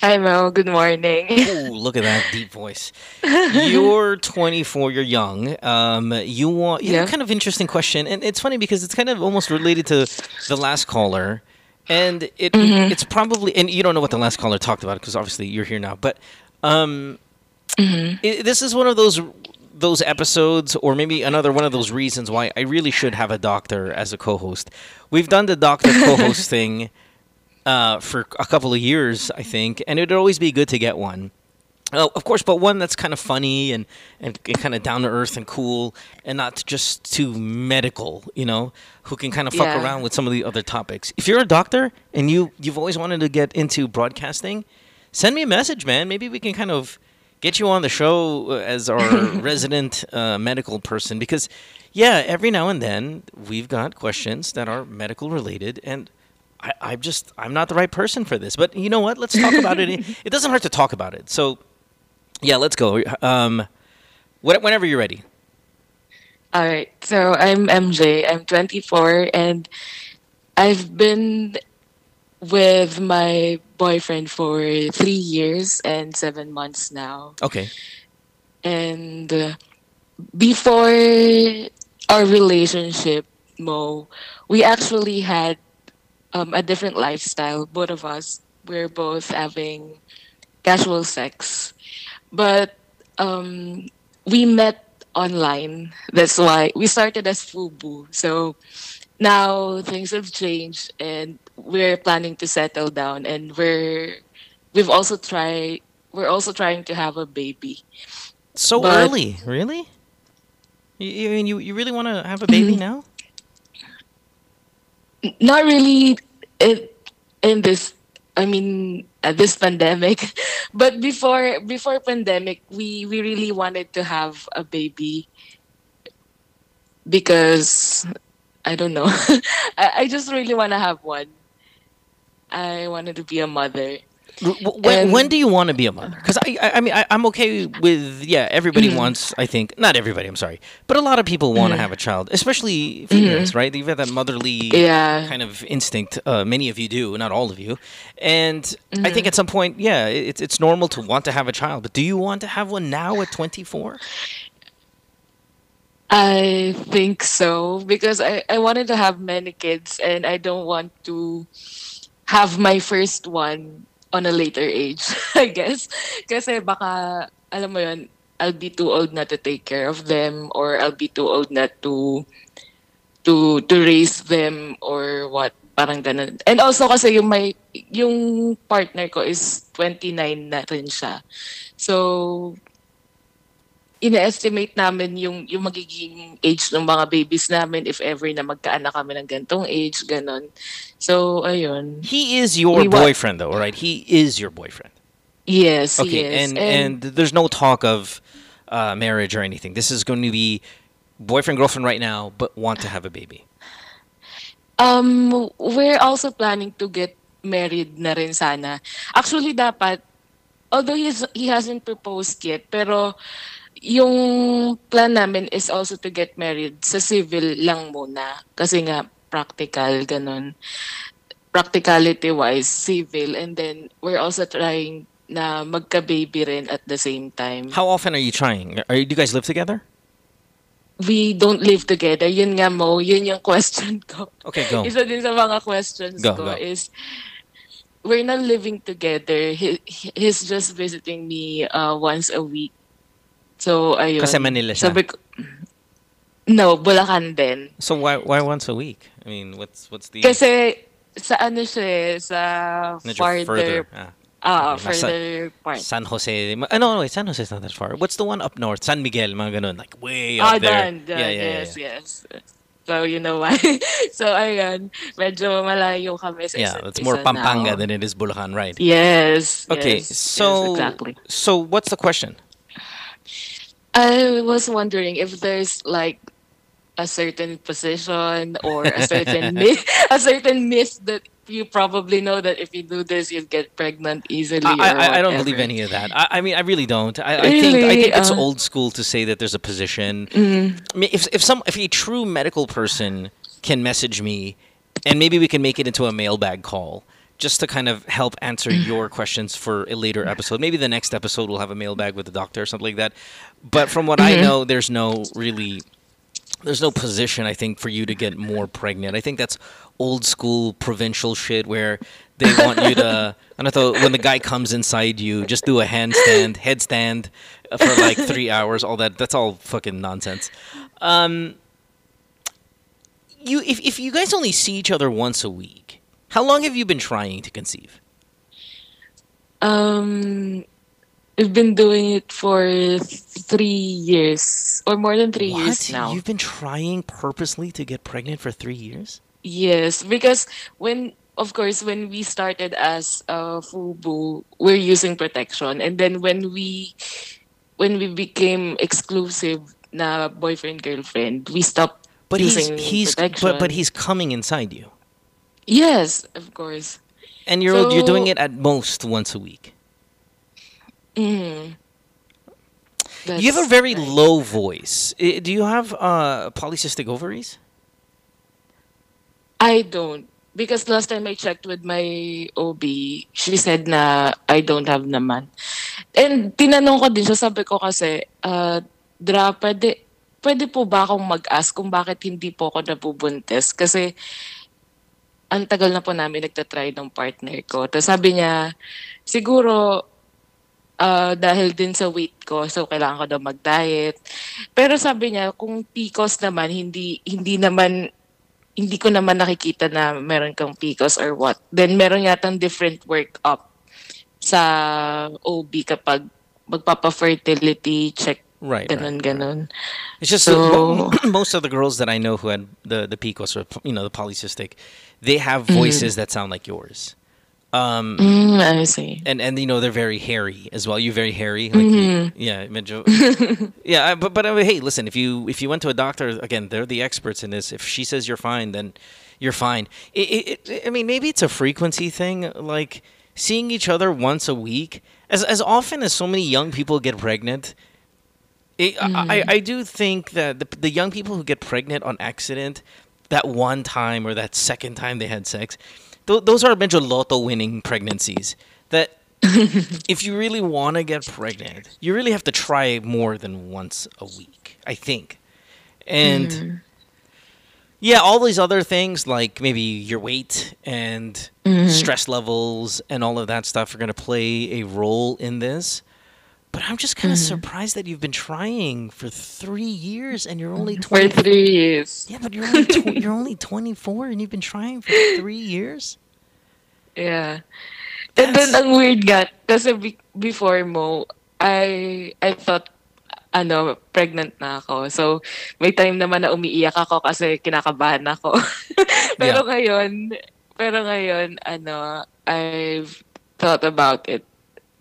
Hi, Mo. Good morning. Ooh, look at that deep voice. You're 24. You're young. Um, you want you Yeah. a kind of interesting question, and it's funny because it's kind of almost related to the last caller, and it Mhm. it's probably and you don't know what the last caller talked about because obviously you're here now, but um, i this is one of those those episodes or maybe another one of those reasons why I really should have a doctor as a co-host. We've done the doctor co-host thing uh, for a couple of years, I think, and it'd always be good to get one. Uh, of course, but one that's kind of funny and, and, and kind of down to earth and cool, and not just too medical. You know, who can kind of fuck Yeah. around with some of the other topics. If you're a doctor and you you've always wanted to get into broadcasting, send me a message, man. Maybe we can kind of get you on the show uh, as our resident uh, medical person because, yeah, every now and then we've got questions that are medical related and. I, I'm just I'm not the right person for this, but you know what? Let's talk about it. It doesn't hurt to talk about it. So, yeah, let's go. Um, wh- whenever you're ready. All right. So I'm MJ. I'm 24 and I've been with my boyfriend for three years and seven months now. Okay. And uh, before our relationship, Mo, we actually had um, a different lifestyle. Both of us, we're both having casual sex, but um, we met online. That's why we started as FUBU. So now things have changed, and we're planning to settle down. And we're we've also tried. We're also trying to have a baby. So But- early, really? You, you mean you, you really want to have a baby now? Not really in, in this i mean at this pandemic but before before pandemic we we really wanted to have a baby because i don't know I, I just really want to have one. I wanted to be a mother When, when do you want to be a mother? Because I, I, I mean, I, I'm okay with yeah. Everybody Mhm. wants, I think, not everybody. I'm sorry, but a lot of people want to Mhm. have a child, especially females, Mhm. right? You've got that motherly Yeah. kind of instinct. Uh, many of you do, not all of you. And I think Mhm. at some point, yeah, it's it's normal to want to have a child. But do you want to have one now at 24? I think so because I, I wanted to have many kids and I don't want to have my first one on a later age, I guess. Kasi baka, alam mo yun, I'll be too old not to take care of them or I'll be too old not to to to raise them or what parang ganun. And also kasi yung may yung partner ko is 29 na rin siya. So ina-estimate namin yung yung magiging age ng mga babies namin if ever na magkaanak kami ng gantong age, ganon. So, ayun. He is your We wa- boyfriend, though, right? He is your boyfriend. Yes, Okay, yes. and, and there's no talk of uh, marriage or anything. This is going to be boyfriend girlfriend right now, but want to have a baby. Um, we're also planning to get married na rin sana. Actually, dapat, although he's, he hasn't proposed yet, pero yung plan namin is also to get married sa civil lang muna. Kasi nga, practical, ganun. Practicality-wise, civil. And then, we're also trying na magka-baby rin at the same time. How often are you trying? Are you, do you guys live together? We don't live together. Yun nga mo, yun yung question ko. Okay, go. Isa din sa mga questions Go, ko go. is, we're not living together. He, he's just visiting me uh, once a week. So, ayun. Kasi Manila siya. Sabi ko, no, Bulacan din. So why why once a week? I mean, what's what's the Kasi, sa ano siya eh, sa Medyo farther, Ah. ah, Okay, nasa further part. San Jose. ah, no, no, wait, San Jose is not that far. What's the one up north? San Miguel, mga ganun, like way Ah, there. done, done, yeah, yeah, yes, yeah. yes. So, you know why. so, ayun, medyo malayo kami sa Yeah, it's more Pampanga now. than it is Bulacan, right? Yes. Okay, yes, yes, so exactly. so what's the question? I was wondering if there's like a certain position or a certain myth, a certain myth that you probably know that if you do this, you'll get pregnant easily. I, or I, I don't believe any of that. I, I mean, I really don't. I, I think I think it's Uh, old school to say that there's a position. Mm. I mean, if if some if a true medical person can message me, and maybe we can make it into a mailbag call. Just to kind of help answer your questions for a later episode. Maybe the next episode we'll have a mailbag with the doctor or something like that. But from what I Mhm. know, there's no really there's no position I think for you to get more pregnant. I think that's old school provincial shit where they want you to ano to, when the guy comes inside you, just do a handstand, headstand for like three hours. All that that's all fucking nonsense. Um, you if if you guys only see each other once a week, how long have you been trying to conceive? Um, We've been doing it for three years or more than three years now. You've been trying purposely to get pregnant for three years? Yes, because when of course when we started as uh, FUBU, we're using protection, and then when we when we became exclusive na boyfriend girlfriend, we stopped But he's using he's protection. but but he's coming inside you, yes, of course. and you're you're doing it at most once a week. Mm. you have a very low voice. Do you have uh, polycystic ovaries? I don't. Because last time I checked with my OB, she said na I don't have naman. And tinanong ko din siya, sabi ko kasi, uh, Dra, pwede, pwede po ba akong mag-ask kung bakit hindi po ako nabubuntis? Kasi ang tagal na po namin nagtatry ng partner ko. Tapos sabi niya, siguro ah, dahil din sa weight ko, so kailangan ko daw mag-diet. Pero sabi niya, kung PCOS naman, hindi, hindi naman hindi ko naman nakikita na meron kang PCOS or what. Then meron yatang different workup sa OB kapag magpapa-fertility check. Right, Ganun, ganun. It's just so, most of the girls that I know who had the the PCOS or you know the polycystic, they have Mhm. voices that sound like yours. Um, Mm, I see. And and you know they're very hairy as well. You're very hairy, like you- Mhm. yeah, medyo, yeah. But but I mean, hey, listen, if you if you went to a doctor again, they're the experts in this. If she says you're fine, then you're fine. It, it, it, I mean, maybe it's a frequency thing, like seeing each other once a week. As as often as so many young people get pregnant, it, I, I do think that the, the young people who get pregnant on accident, that one time or that second time they had sex, th- those are major lotto winning pregnancies. That if you really want to get pregnant, you really have to try more than once a week, I think. And Mm. yeah, all these other things like maybe your weight and Mhm. stress levels and all of that stuff are going to play a role in this. But I'm just kind of Mhm. surprised that you've been trying for three years and you're only for 20. three years. Yeah, but you're only tw- you're only 24 and you've been trying for three years. Yeah. And then ang weird nga, kasi be- before mo, I I thought ano, pregnant na ako. So, may time naman na umiiyak ako kasi kinakabahan ako. pero ngayon, pero ngayon, ano, I've thought about it.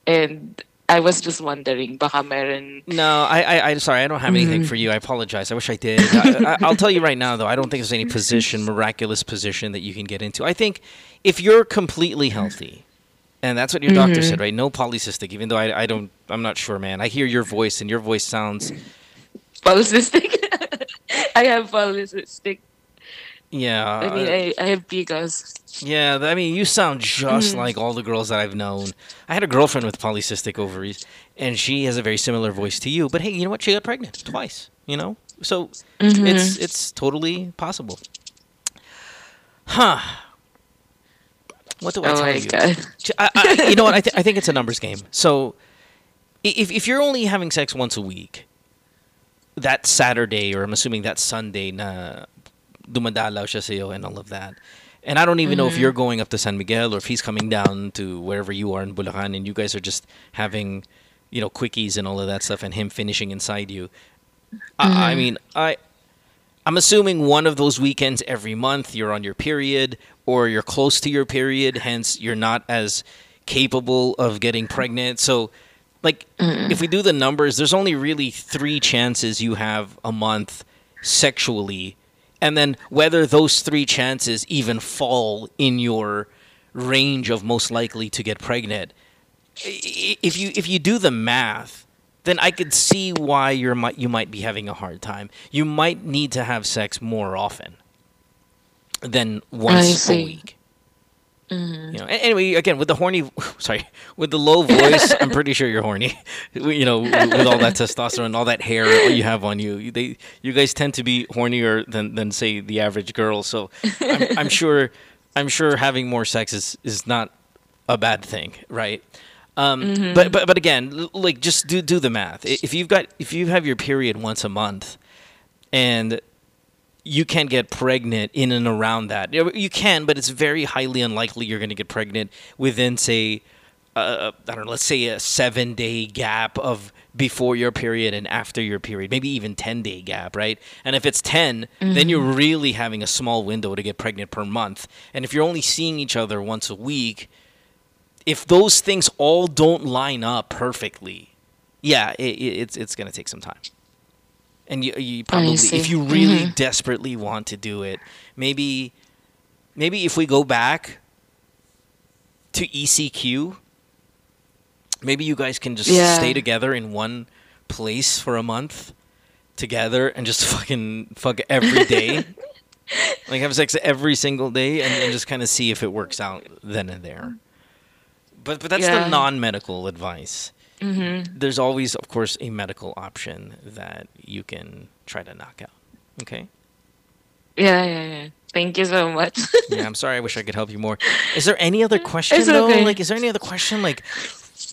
And I was just wondering, baka meron... No, I, I, I'm sorry. I don't have anything Mhm. for you. I apologize. I wish I did. I, I, I'll tell you right now, though. I don't think there's any position, miraculous position that you can get into. I think if you're completely healthy, and that's what your doctor Mhm. said, right? No polycystic. Even though I, I don't, I'm not sure, man. I hear your voice, and your voice sounds, Polycystic? I have polycystic. Yeah. I mean, I, I have PCOS. Yeah, I mean, you sound just Mhm. like all the girls that I've known. I had a girlfriend with polycystic ovaries, and she has a very similar voice to you. But hey, you know what? She got pregnant twice. You know, so Mhm. it's it's totally possible. Huh? What do I Oh tell you? God. I- I- you know what? I, th- I think it's a numbers game. So if if you're only having sex once a week, that Saturday or I'm assuming that Sunday na dumadalaw siya sa'yo and all of that. And I don't even know if Mhm. you're going up to San Miguel or if he's coming down to wherever you are in Bulacan and you guys are just having, you know, quickies and all of that stuff and him finishing inside you. I, I Mhm. mean, I I'm assuming one of those weekends every month you're on your period or you're close to your period, hence you're not as capable of getting pregnant. So like if we do the numbers, there's only really 3 chances you have a month sexually and then whether those 3 chances even fall in your range of most likely to get pregnant. If you if you do the math, then I could see why you're you might be having a hard time. You might need to have sex more often than once a week. Mhm. You know. Anyway, again with the horny, sorry, with the low voice, I'm pretty sure you're horny. You know, with all that testosterone, all that hair you have on you, you- they you guys tend to be hornier than than say the average girl. So I'm, I'm sure I'm sure having more sex is is not a bad thing, right? Um, Mhm. But but but again, like just do do the math. If you've got if you have your period once a month, and you can get pregnant in and around that. You can, but it's very highly unlikely you're going to get pregnant within, say, uh, I don't know, let's say a seven day gap of before your period and after your period, maybe even 10 day gap, right? And if it's 10, then Mhm. you're really having a small window to get pregnant per month. And if you're only seeing each other once a week, if those things all don't line up perfectly, yeah, it, it, it's it's going to take some time. And you, you probably, if you really Mhm. desperately want to do it, maybe, maybe if we go back to ECQ, maybe you guys can just Yeah. stay together in one place for a month together and just fucking fuck every day. like have sex every single day and, and just kind of see if it works out then and there. But but that's Yeah. the non-medical advice. Mhm. There's always, of course, a medical option that you can try to knock out. Okay. Yeah, yeah, yeah. Thank you so much. yeah, I'm sorry. I wish I could help you more. Is there any other question It's though? okay. Like, is there any other question like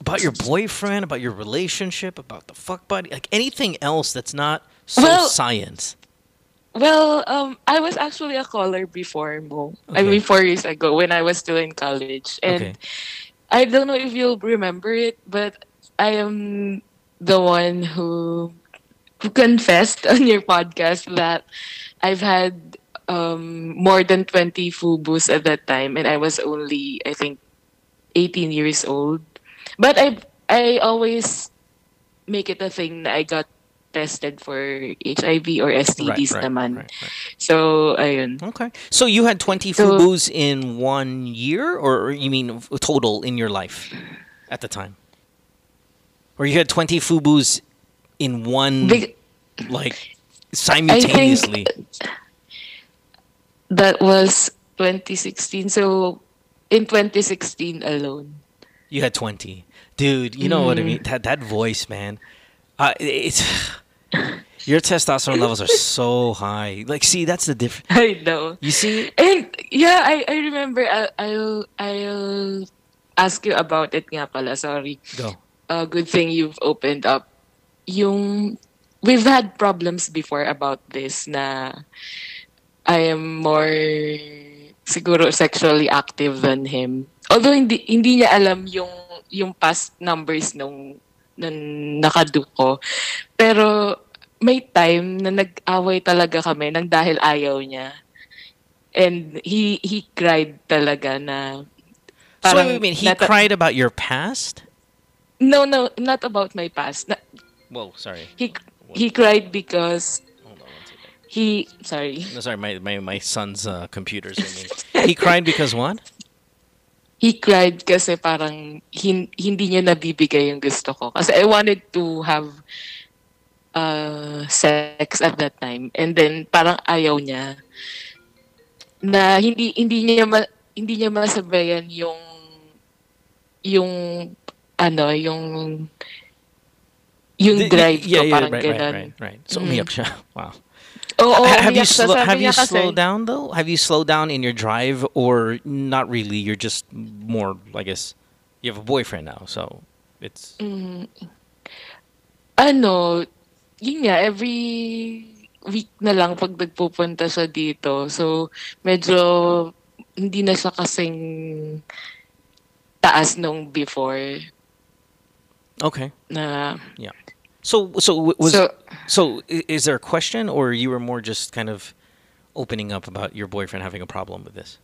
about your boyfriend, about your relationship, about the fuck buddy, like anything else that's not so Well- science? Well, um, I was actually a caller before, Mo. I mean, four years ago when I was still in college, and Okay. I don't know if you'll remember it, but I am the one who who confessed on your podcast that I've had um, more than twenty fubus at that time, and I was only, I think, eighteen years old. But I I always make it a thing that I got tested for HIV or STDs right, right, naman. So, ayun. Okay. So you had 20 So- fubus in one year, or you mean total in your life at the time? Or you had 20 fubus in one, Big- like, simultaneously? That was 2016. So, in 2016 alone. You had 20. Dude, you know what I Mm. mean? That that voice, man. Uh, it's your testosterone levels are so high. Like, see, that's the difference. I know. You see? And yeah, I, I remember I, I'll I'll ask you about it nga pala. Sorry. Go. Uh, good thing you've opened up. Yung we've had problems before about this na I am more siguro sexually active than him. Although hindi hindi niya alam yung yung past numbers nung nung nakaduk ko. Pero may time na nag-away talaga kami nang dahil ayaw niya. And he he cried talaga na So, parang wait, wait, wait, he nata- cried about your past? No, no, not about my past. Na, Whoa, sorry. he he cried because he sorry. No, sorry, my, my, my son's uh, computer's ringing. he cried because what? He cried kasi parang hin, hindi niya nabibigay yung gusto ko. Kasi I wanted to have uh, sex at that time. And then parang ayaw niya na hindi hindi niya ma, hindi niya masabayan yung yung ano, yung yung The- drive yeah, ko yeah, parang right, ganun. right, right, right. So Mm. umiyak siya. Wow. Oo, Ha- have you Sabi have you kasi- slowed down though? Have you slowed down in your drive or not really? You're just more, I guess. You have a boyfriend now, so it's Mm, ano, yun nga, every week na lang pag nagpupunta siya dito. So, medyo hindi na siya kasing taas nung before okay. na Yeah. So so was So- so, is there a question or you were more just kind of opening up about your boyfriend having a problem with this?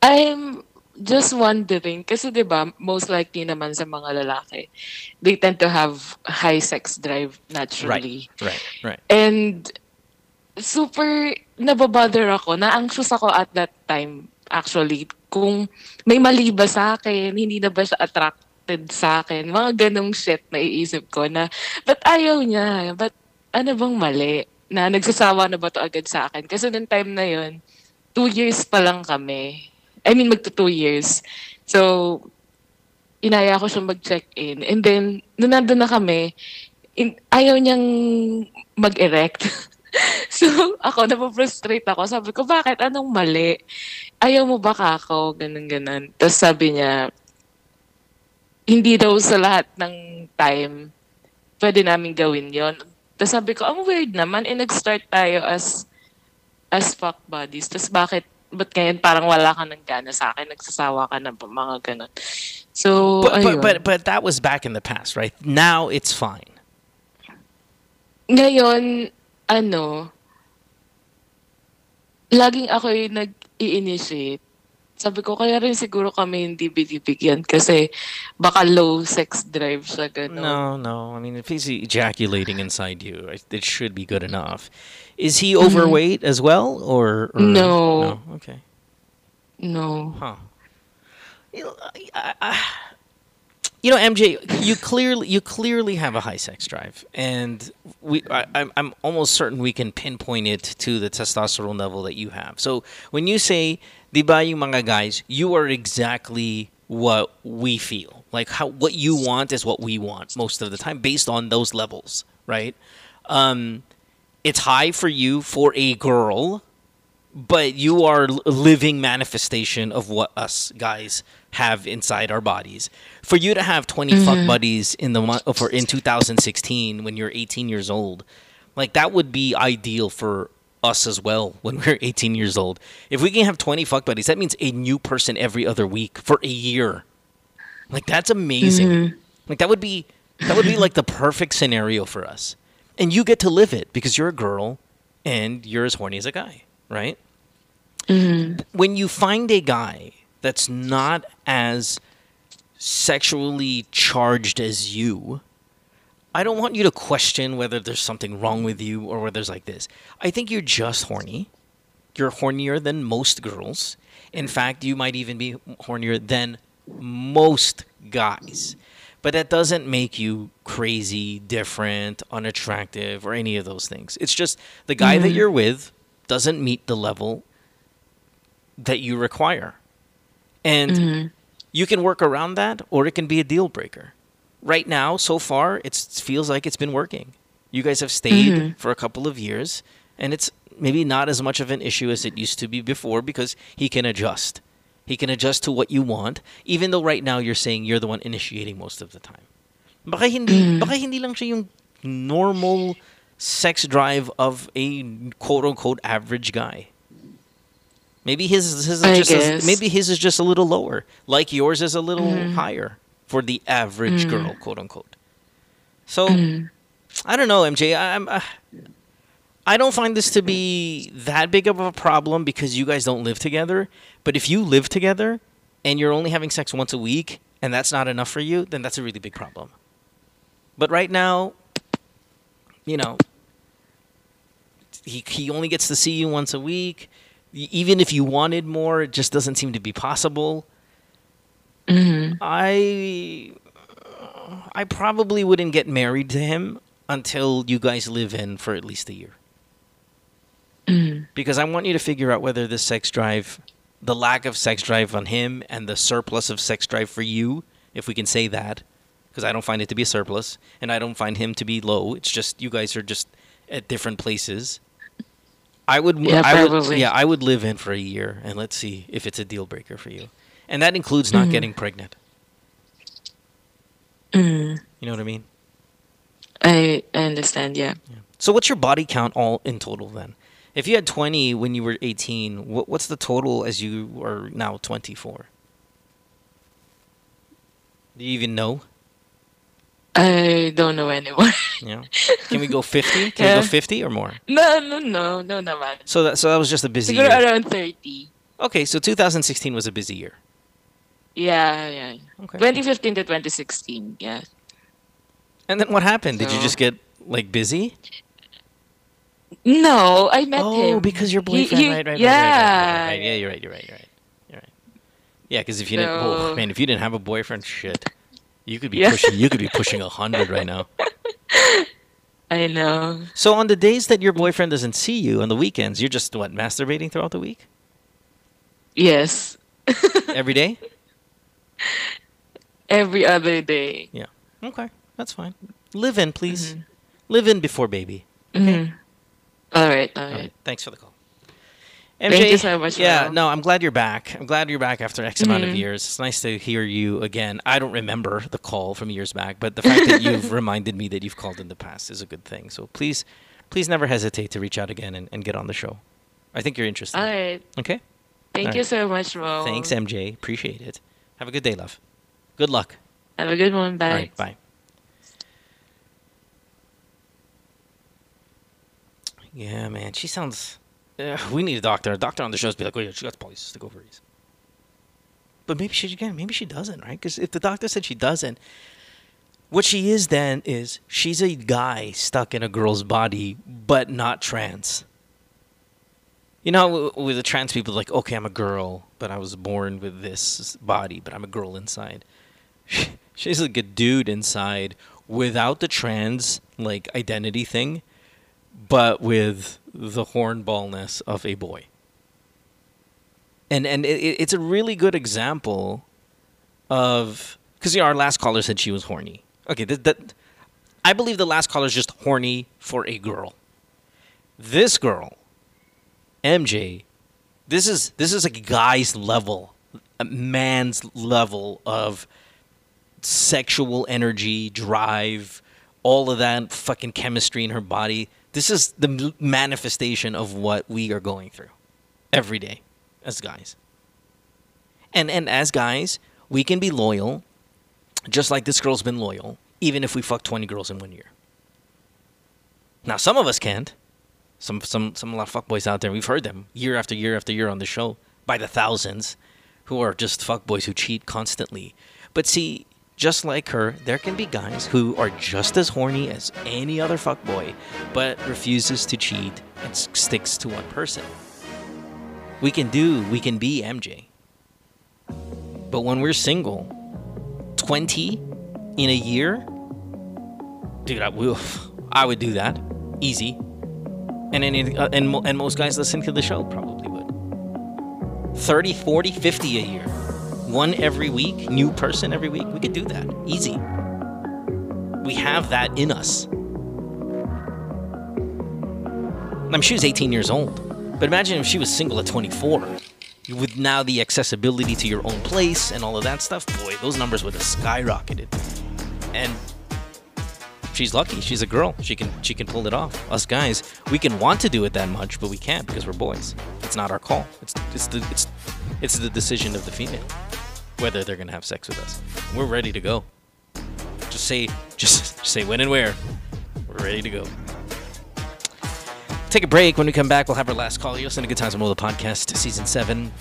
I'm just wondering, kasi di ba most likely naman sa mga lalaki, they tend to have high sex drive naturally. Right. Right. right. And super nababother ako, na-anxious ako at that time actually kung may mali ba sa akin, hindi na ba siya attracted sa akin, mga ganong shit na iisip ko na, but ayaw niya, but ano bang mali? Na nagsasawa na ba to agad sa akin? Kasi nung time na yon two years pa lang kami. I mean, magto two years. So, inaya ko siya mag-check-in. And then, nung nandun na kami, in, ayaw niyang mag-erect. so, ako, napaprustrate ako. Sabi ko, bakit? Anong mali? Ayaw mo ba ka ako? Ganun, ganun. Tapos sabi niya, hindi daw sa lahat ng time pwede namin gawin yon. Tapos sabi ko, ang weird naman. Eh, nag-start tayo as as fuck buddies. Tapos bakit ba't ngayon parang wala ka ng gana sa akin, nagsasawa ka na ba, mga ganun. So, But, ayun. but but but that was back in the past, right? Now it's fine. Ngayon, ano, laging ako yung nag-i-initiate. Sabi ko, kaya rin siguro kami hindi binibigyan kasi baka low sex drive siya gano'n. No, no. I mean, if he's ejaculating inside you, it should be good enough. Is he Mhm. overweight as well, or, or No. Okay. No. Huh. You know, MJ, you clearly you clearly have a high sex drive, and we I, I'm I'm almost certain we can pinpoint it to the testosterone level that you have. So when you say, "Di ba yung mga guys," you are exactly what we feel. Like how what you want is what we want most of the time, based on those levels, right? Um, it's high for you for a girl, but you are a living manifestation of what us guys have inside our bodies. For you to have 20 fuck Mhm. buddies in the month for in 2016 when you're 18 years old, like that would be ideal for us as well when we're 18 years old. If we can have 20 fuck buddies, that means a new person every other week for a year. Like that's amazing. Mhm. Like that would be that would be like the perfect scenario for us. And you get to live it because you're a girl and you're as horny as a guy, right? Mhm. When you find a guy that's not as sexually charged as you, I don't want you to question whether there's something wrong with you or whether there's like this. I think you're just horny. You're hornier than most girls. In fact, you might even be hornier than most guys. But that doesn't make you crazy, different, unattractive, or any of those things. It's just the guy that Mhm. you're with doesn't meet the level that you require. And Mhm. you can work around that or it can be a deal breaker. Right now, so far, it's, it feels like it's been working. You guys have stayed Mhm. for a couple of years, and it's maybe not as much of an issue as it used to be before because he can adjust. He can adjust to what you want, even though right now you're saying you're the one initiating most of the time. Baka hindi, baka hindi lang siya yung normal sex drive of a quote unquote average guy. Maybe his, his is I just a, maybe his is just a little lower, like yours is a little Mhm. higher for the average Mm. girl, quote unquote. So Mhm. I don't know, MJ. I, I'm uh, I don't find this to be that big of a problem because you guys don't live together. But if you live together and you're only having sex once a week and that's not enough for you, then that's a really big problem. But right now, you know, he he only gets to see you once a week. Even if you wanted more, it just doesn't seem to be possible. Mhm. I I probably wouldn't get married to him until you guys live in for at least a year. Mhm. Because I want you to figure out whether the sex drive, the lack of sex drive on him and the surplus of sex drive for you, if we can say that, because I don't find it to be a surplus and I don't find him to be low. It's just you guys are just at different places. I would, Yeah, I would, probably. yeah, I would live in for a year and let's see if it's a deal breaker for you, and that includes not Mhm. getting pregnant. Mhm. You know what I mean? I I understand. Yeah. So what's your body count all in total then? If you had 20 when you were 18, what, what's the total as you are now 24? Do you even know? I don't know anymore. Yeah. Can we go 50? Can we go 50 or more? no, no, no, no naman. So that so that was just a busy Siguro year. around 30. Okay, so 2016 was a busy year. Yeah, yeah. Okay. 2015 to 2016. Yeah. And then what happened? Did you just get like busy? No, I met oh, him. because your boyfriend, he- right, right, right, yeah. right, right, right, right. Yeah, you're right, you're right, you're right. You're right. Yeah, because if you didn't, oh, man, if you didn't have a boyfriend, shit, you could be Yeah. pushing, you could be pushing a hundred right now. I know. So on the days that your boyfriend doesn't see you on the weekends, you're just what masturbating throughout the week Yes. every day. Every other day. Yeah. Okay, that's fine. Live in, please. Live in before baby. Mhm. All right, all All right. Thanks for the call. MJ, Thank you so much, Yeah, no, I'm glad you're back. I'm glad you're back after X amount of Mhm. years. It's nice to hear you again. I don't remember the call from years back, but the fact that you've reminded me that you've called in the past is a good thing. So please, please never hesitate to reach out again and, and get on the show. I think you're interested. All right. Okay. Thank All you right. so much, Mo. Thanks, MJ. Appreciate it. Have a good day, love. Good luck. Have a good one. Bye. Right, bye. Yeah, man. She sounds. Uh, we need a doctor. A doctor on the show be like, oh yeah, she got polycystic ovaries. But maybe she again. Maybe she doesn't, right? Because if the doctor said she doesn't, what she is then is she's a guy stuck in a girl's body, but not trans. You know, with the trans people, like, okay, I'm a girl, but I was born with this body, but I'm a girl inside. She's like a dude inside without the trans like identity thing, but with the hornballness of a boy. And and it, it- it's a really good example of because you know, our last caller said she was horny. Okay, that, that I believe the last caller is just horny for a girl. This girl, MJ, this is this is a guy's level, a man's level of sexual energy, drive, all of that fucking chemistry in her body. This is the manifestation of what we are going through every day as guys. And and as guys, we can be loyal, just like this girl's been loyal, even if we fuck 20 girls in one year. Now, some of us can't. Some some some lot of fuckboys out there. We've heard them year after year after year on the show by the thousands, who are just fuckboys who cheat constantly. But see, just like her, there can be guys who are just as horny as any other fuckboy, but refuses to cheat and sticks to one person. We can do, we can be MJ. But when we're single, 20 in a year, dude, I, oof, I would do that. Easy. And, any, uh, and, and most guys listening to the show probably would. 30, 40, 50 a year. One every week, new person every week. We could do that. Easy. We have that in us. I mean, she was 18 years old. But imagine if she was single at 24. With now the accessibility to your own place and all of that stuff, boy, those numbers would have skyrocketed. And she's lucky. She's a girl. She can she can pull it off. Us guys, we can want to do it that much, but we can't because we're boys. It's not our call. It's it's the it's it's the decision of the female whether they're gonna have sex with us. We're ready to go. Just say just, say when and where. We're ready to go. Take a break. When we come back, we'll have our last call. You'll listen to Good Times More, the podcast, season seven,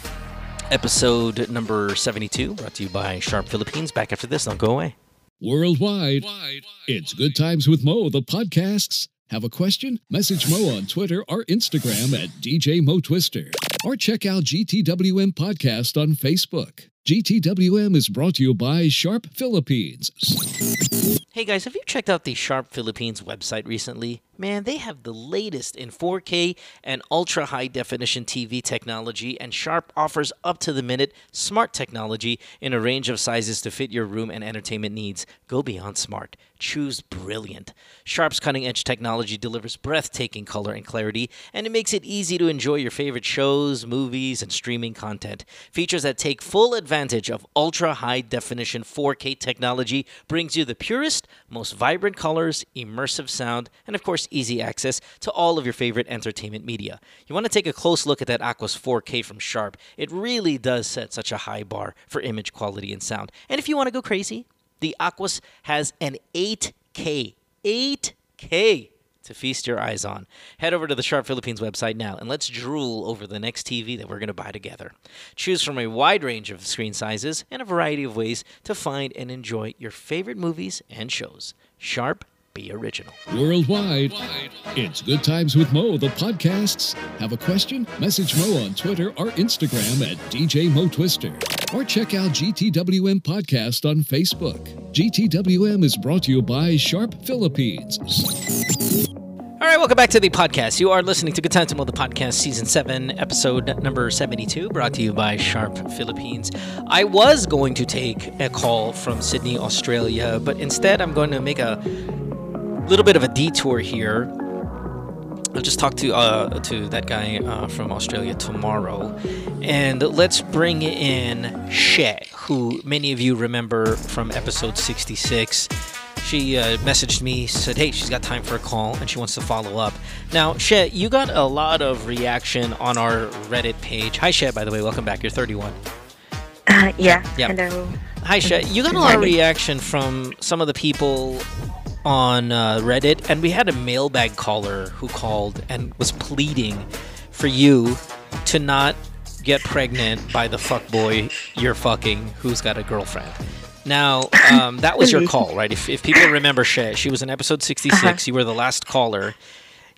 episode number seventy-two, brought to you by Sharp Philippines. Back after this. Don't go away. Worldwide, it's Good Times with Mo, the podcasts. Have a question? Message Mo on Twitter or Instagram at DJ Mo Twister. Or check out GTWM Podcast on Facebook. GTWM is brought to you by Sharp Philippines. Hey guys, have you checked out the Sharp Philippines website recently? Man, they have the latest in 4K and ultra high definition TV technology, and Sharp offers up to the minute smart technology in a range of sizes to fit your room and entertainment needs. Go beyond smart. Choose brilliant. Sharp's cutting edge technology delivers breathtaking color and clarity, and it makes it easy to enjoy your favorite shows, movies, and streaming content. Features that take full advantage of ultra high definition 4K technology brings you the purest, most vibrant colors, immersive sound, and of course, easy access to all of your favorite entertainment media. You want to take a close look at that Aquos 4K from Sharp. It really does set such a high bar for image quality and sound. And if you want to go crazy, the Aquos has an 8K, 8K to feast your eyes on. Head over to the Sharp Philippines website now and let's drool over the next TV that we're going to buy together. Choose from a wide range of screen sizes and a variety of ways to find and enjoy your favorite movies and shows. Sharp, be original. Worldwide, it's Good Times with Mo, the podcasts. Have a question? Message Mo on Twitter or Instagram at DJ Mo Twister. Or check out GTWM Podcast on Facebook. GTWM is brought to you by Sharp Philippines. All right, welcome back to the podcast. You are listening to Good Times to Mo, the podcast, season 7, episode number 72, brought to you by Sharp Philippines. I was going to take a call from Sydney, Australia, but instead I'm going to make a little bit of a detour here. I'll just talk to uh, to that guy uh, from Australia tomorrow, and let's bring in She, who many of you remember from episode 66. She uh, messaged me, said, "Hey, she's got time for a call and she wants to follow up." Now, She, you got a lot of reaction on our Reddit page. Hi, She, by the way, welcome back. You're 31. Uh, yeah. Yeah. Hello. Hi, She. You got a lot of reaction from some of the people on uh, Reddit, and we had a mailbag caller who called and was pleading for you to not get pregnant by the fuckboy you're fucking who's got a girlfriend. Now, um, that was your call, right? If, if people remember Shay, she was in episode 66. Uh-huh. You were the last caller.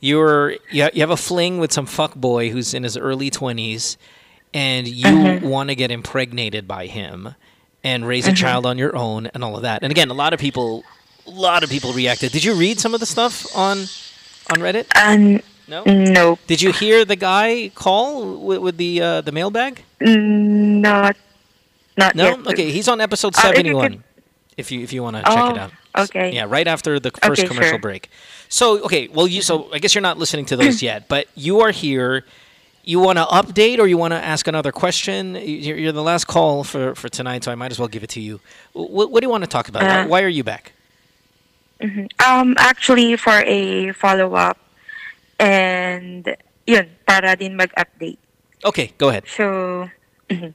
You were you ha- you have a fling with some fuckboy who's in his early 20s, and you Mhm. want to get impregnated by him and raise a Mhm. child on your own and all of that. And again, a lot of people, a lot of people reacted. Did you read some of the stuff on on Reddit? Um, No. No. Did you hear the guy call with, with the uh, the mailbag? Mm, Not. Not No. yet. Okay, he's on episode Uh, seventy one. If you if you want to check it Oh, out. okay. Yeah, right after the first Okay, commercial sure. break. So okay, well you so I guess you're not listening to those yet, but you are here. You want to update or you want to ask another question? You're, you're the last call for, for tonight, so I might as well give it to you. What, what do you want to talk about? why, Uh, why are you back? Mhm. Um, actually, for a follow-up, and yun, para din mag-update. Okay, go ahead. So, mhm.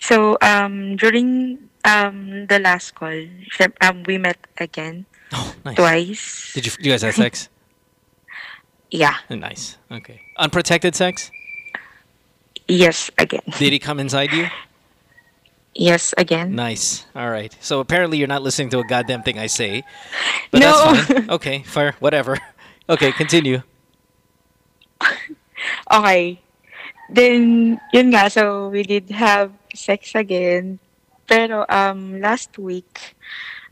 so um, during um the last call, um, we met again Oh, Nice. twice. Did you you guys have sex? Yeah. Nice. Okay. Unprotected sex? Yes, again. Did he come inside you? Yes, again. Nice. All right. So apparently you're not listening to a goddamn thing I say. But No. that's fine. Okay, fair. Whatever. Okay, continue. Okay. Then, yun nga, so we did have sex again. Pero um, last week,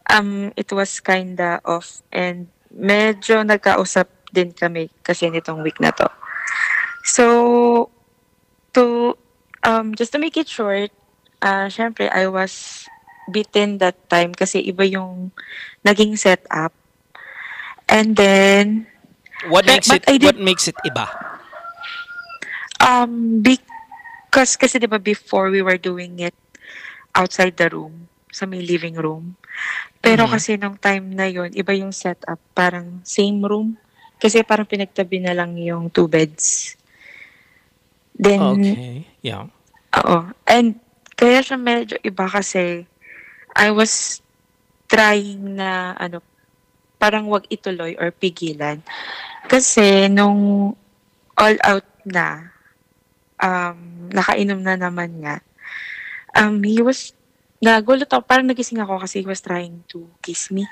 um, it was kinda off and medyo nagkausap din kami kasi nitong week na to. So, to, um, just to make it short, uh, syempre, I was bitten that time kasi iba yung naging setup. And then, What makes but it what makes it iba? Um, because kasi di ba before we were doing it outside the room, sa may living room. Pero Mhm. kasi nung time na yon iba yung setup, parang same room. Kasi parang pinagtabi na lang yung two beds. Then, Okay. Yeah. oo. And kaya siya medyo iba kasi I was trying na ano, parang wag ituloy or pigilan. Kasi nung all out na, um, nakainom na naman nga, um, he was, nagulat ako, parang nagising ako kasi he was trying to kiss me.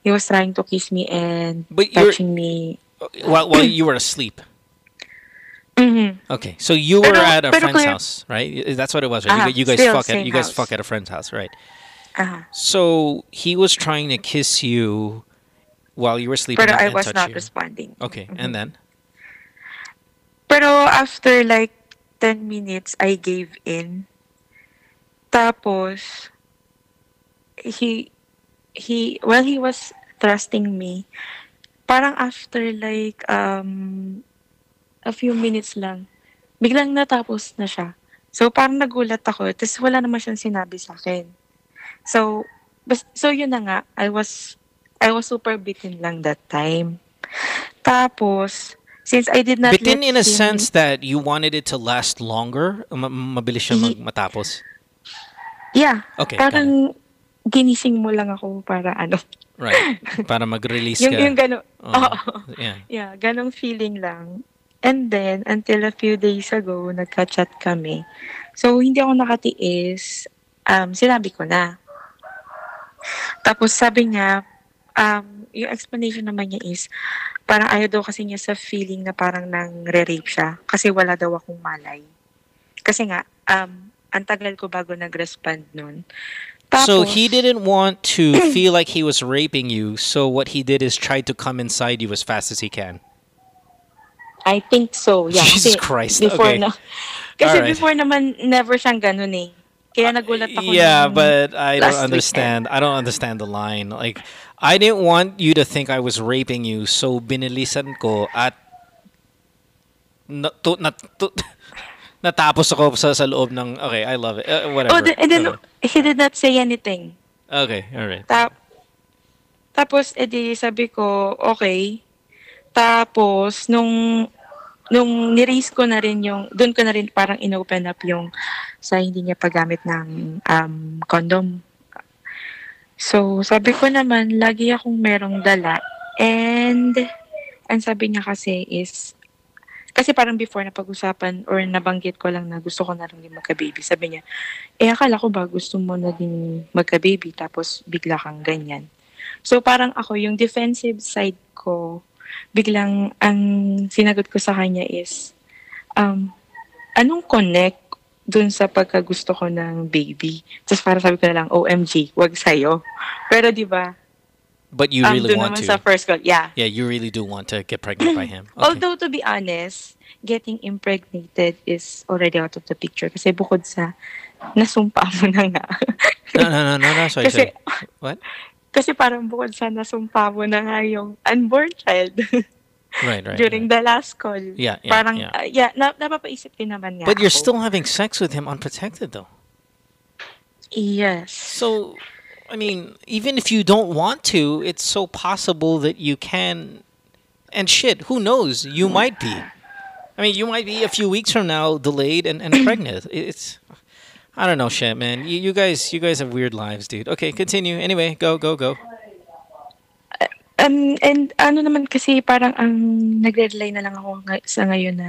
He was trying to kiss me and But touching me. While while you were asleep. Mhm. Okay. So you were at a friend's house, right? That's what it was, right? Ah, you, you guys still fuck at you guys house. fuck at a friend's house, right? Uh-huh. So he was trying to kiss you while you were sleeping But I was not you. responding. Okay, Mhm. and then Pero after like 10 minutes, I gave in. Tapos, he, he, while he was thrusting me, parang after like, um, a few minutes lang, biglang natapos na siya. So, parang nagulat ako. Tapos, wala naman siyang sinabi sa akin. So, bas, so yun na nga, I was, I was super bitten lang that time. Tapos, since I did not Bitin in a him- sense that you wanted it to last longer, ma- mabilis siya mag- matapos. Yeah. Okay, Parang ginising mo lang ako para ano. Right. Para mag-release yung, ka. yung gano'n. Oo. Oo. Yeah. Yeah, ganong feeling lang. And then, until a few days ago, nagka-chat kami. So, hindi ako nakatiis. Um, sinabi ko na. Tapos sabi niya, um, yung explanation naman niya is, parang ayaw daw kasi niya sa feeling na parang nang rape siya. Kasi wala daw akong malay. Kasi nga, um, ang tagal ko bago nag-respond nun. So he didn't want to feel like he was raping you, so what he did is try to come inside you as fast as he can. I think so. Yeah. Jesus kasi Christ, Before okay. na, kasi Alright. before naman, never siyang ganun eh. Kaya nagulat ako Yeah, but I don't understand. I don't understand the line. Like, I didn't want you to think I was raping you, so binilisan ko at na, to, na, to, natapos ako sa, sa loob ng, okay, I love it. Uh, whatever. Oh, the- and then Okay. he did not say anything. Okay, all right. Tap, Tapos, edi sabi ko, okay. Tapos, nung nung ni-raise ko na rin yung, doon ko na rin parang inopen up yung sa hindi niya paggamit ng um, condom. So, sabi ko naman, lagi akong merong dala. And, ang sabi niya kasi is, kasi parang before na pag-usapan or nabanggit ko lang na gusto ko na rin din magka-baby. Sabi niya, eh akala ko ba gusto mo na din magka-baby tapos bigla kang ganyan. So parang ako, yung defensive side ko, biglang ang sinagot ko sa kanya is, um, anong connect dun sa pagkagusto ko ng baby? Tapos para sabi ko na lang, OMG, wag sa'yo. Pero di ba, But you um, really dun want to. sa first call, yeah. Yeah, you really do want to get pregnant by him. Okay. Although to be honest, getting impregnated is already out of the picture kasi bukod sa nasumpa mo na nga. No, no, no, no, no. Sorry, Kasi- sorry. What? Kasi parang bukod sa nasumpa mo na nga yung unborn child Right, right. during the last call. Yeah, yeah, parang, yeah. uh, yeah, na, napapaisip din naman nga But you're ako. still having sex with him unprotected, though. Yes. So, I mean, even if you don't want to, it's so possible that you can. And shit, who knows? You might be. I mean, you might be a few weeks from now delayed and, and pregnant. It's. I don't know, shit, man. You, you guys, you guys have weird lives, dude. Okay, continue. Anyway, go, go, go. Um, and ano naman kasi parang ang nagre-rely na lang ako ngay- sa ngayon na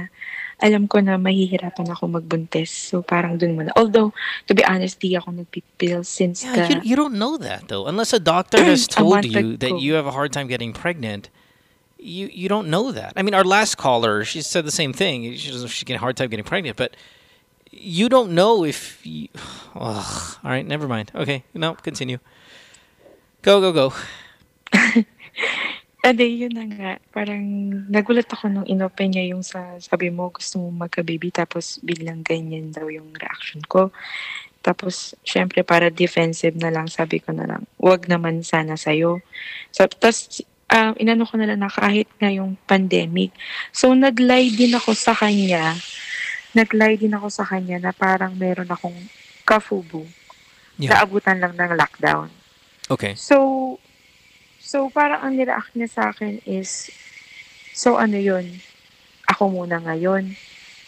alam ko na mahihirapan ako magbuntis. So parang dun muna. Although, to be honest, di ako nagpipil since Yeah, the... you, you don't know that though, unless a doctor has told you that ago. you have a hard time getting pregnant. You you don't know that. I mean, our last caller, she said the same thing. She doesn't. She's getting a hard time getting pregnant, but you don't know if. You, Ugh. all right, never mind. Okay, no, continue. Go go go. Ade, yun na nga. Parang nagulat ako nung inopen niya yung sa sabi mo gusto mo magka-baby tapos biglang ganyan daw yung reaction ko. Tapos, syempre, para defensive na lang, sabi ko na lang, wag naman sana sa'yo. So, tapos, um, inano ko na lang na kahit nga yung pandemic. So, nag-lie din ako sa kanya. Nag-lie din ako sa kanya na parang meron akong kafubo. Yeah. Naabutan lang ng lockdown. Okay. So, so parang ang nireact niya sa akin is, so ano yun, ako muna ngayon,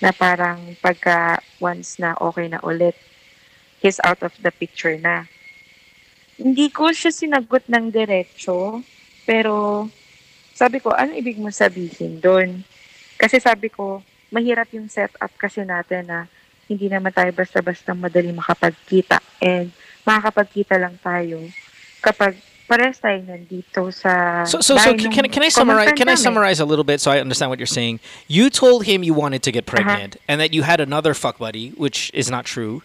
na parang pagka once na okay na ulit, he's out of the picture na. Hindi ko siya sinagot ng diretso, pero sabi ko, ano ibig mo sabihin doon? Kasi sabi ko, mahirap yung setup kasi natin na hindi naman tayo basta-basta madali makapagkita. And makakapagkita lang tayo kapag pares tayo nandito sa So so so can, can, I summarize? Can I summarize a little bit so I understand what you're saying? You told him you wanted to get Uh-huh. pregnant and that you had another fuck buddy, which is not true.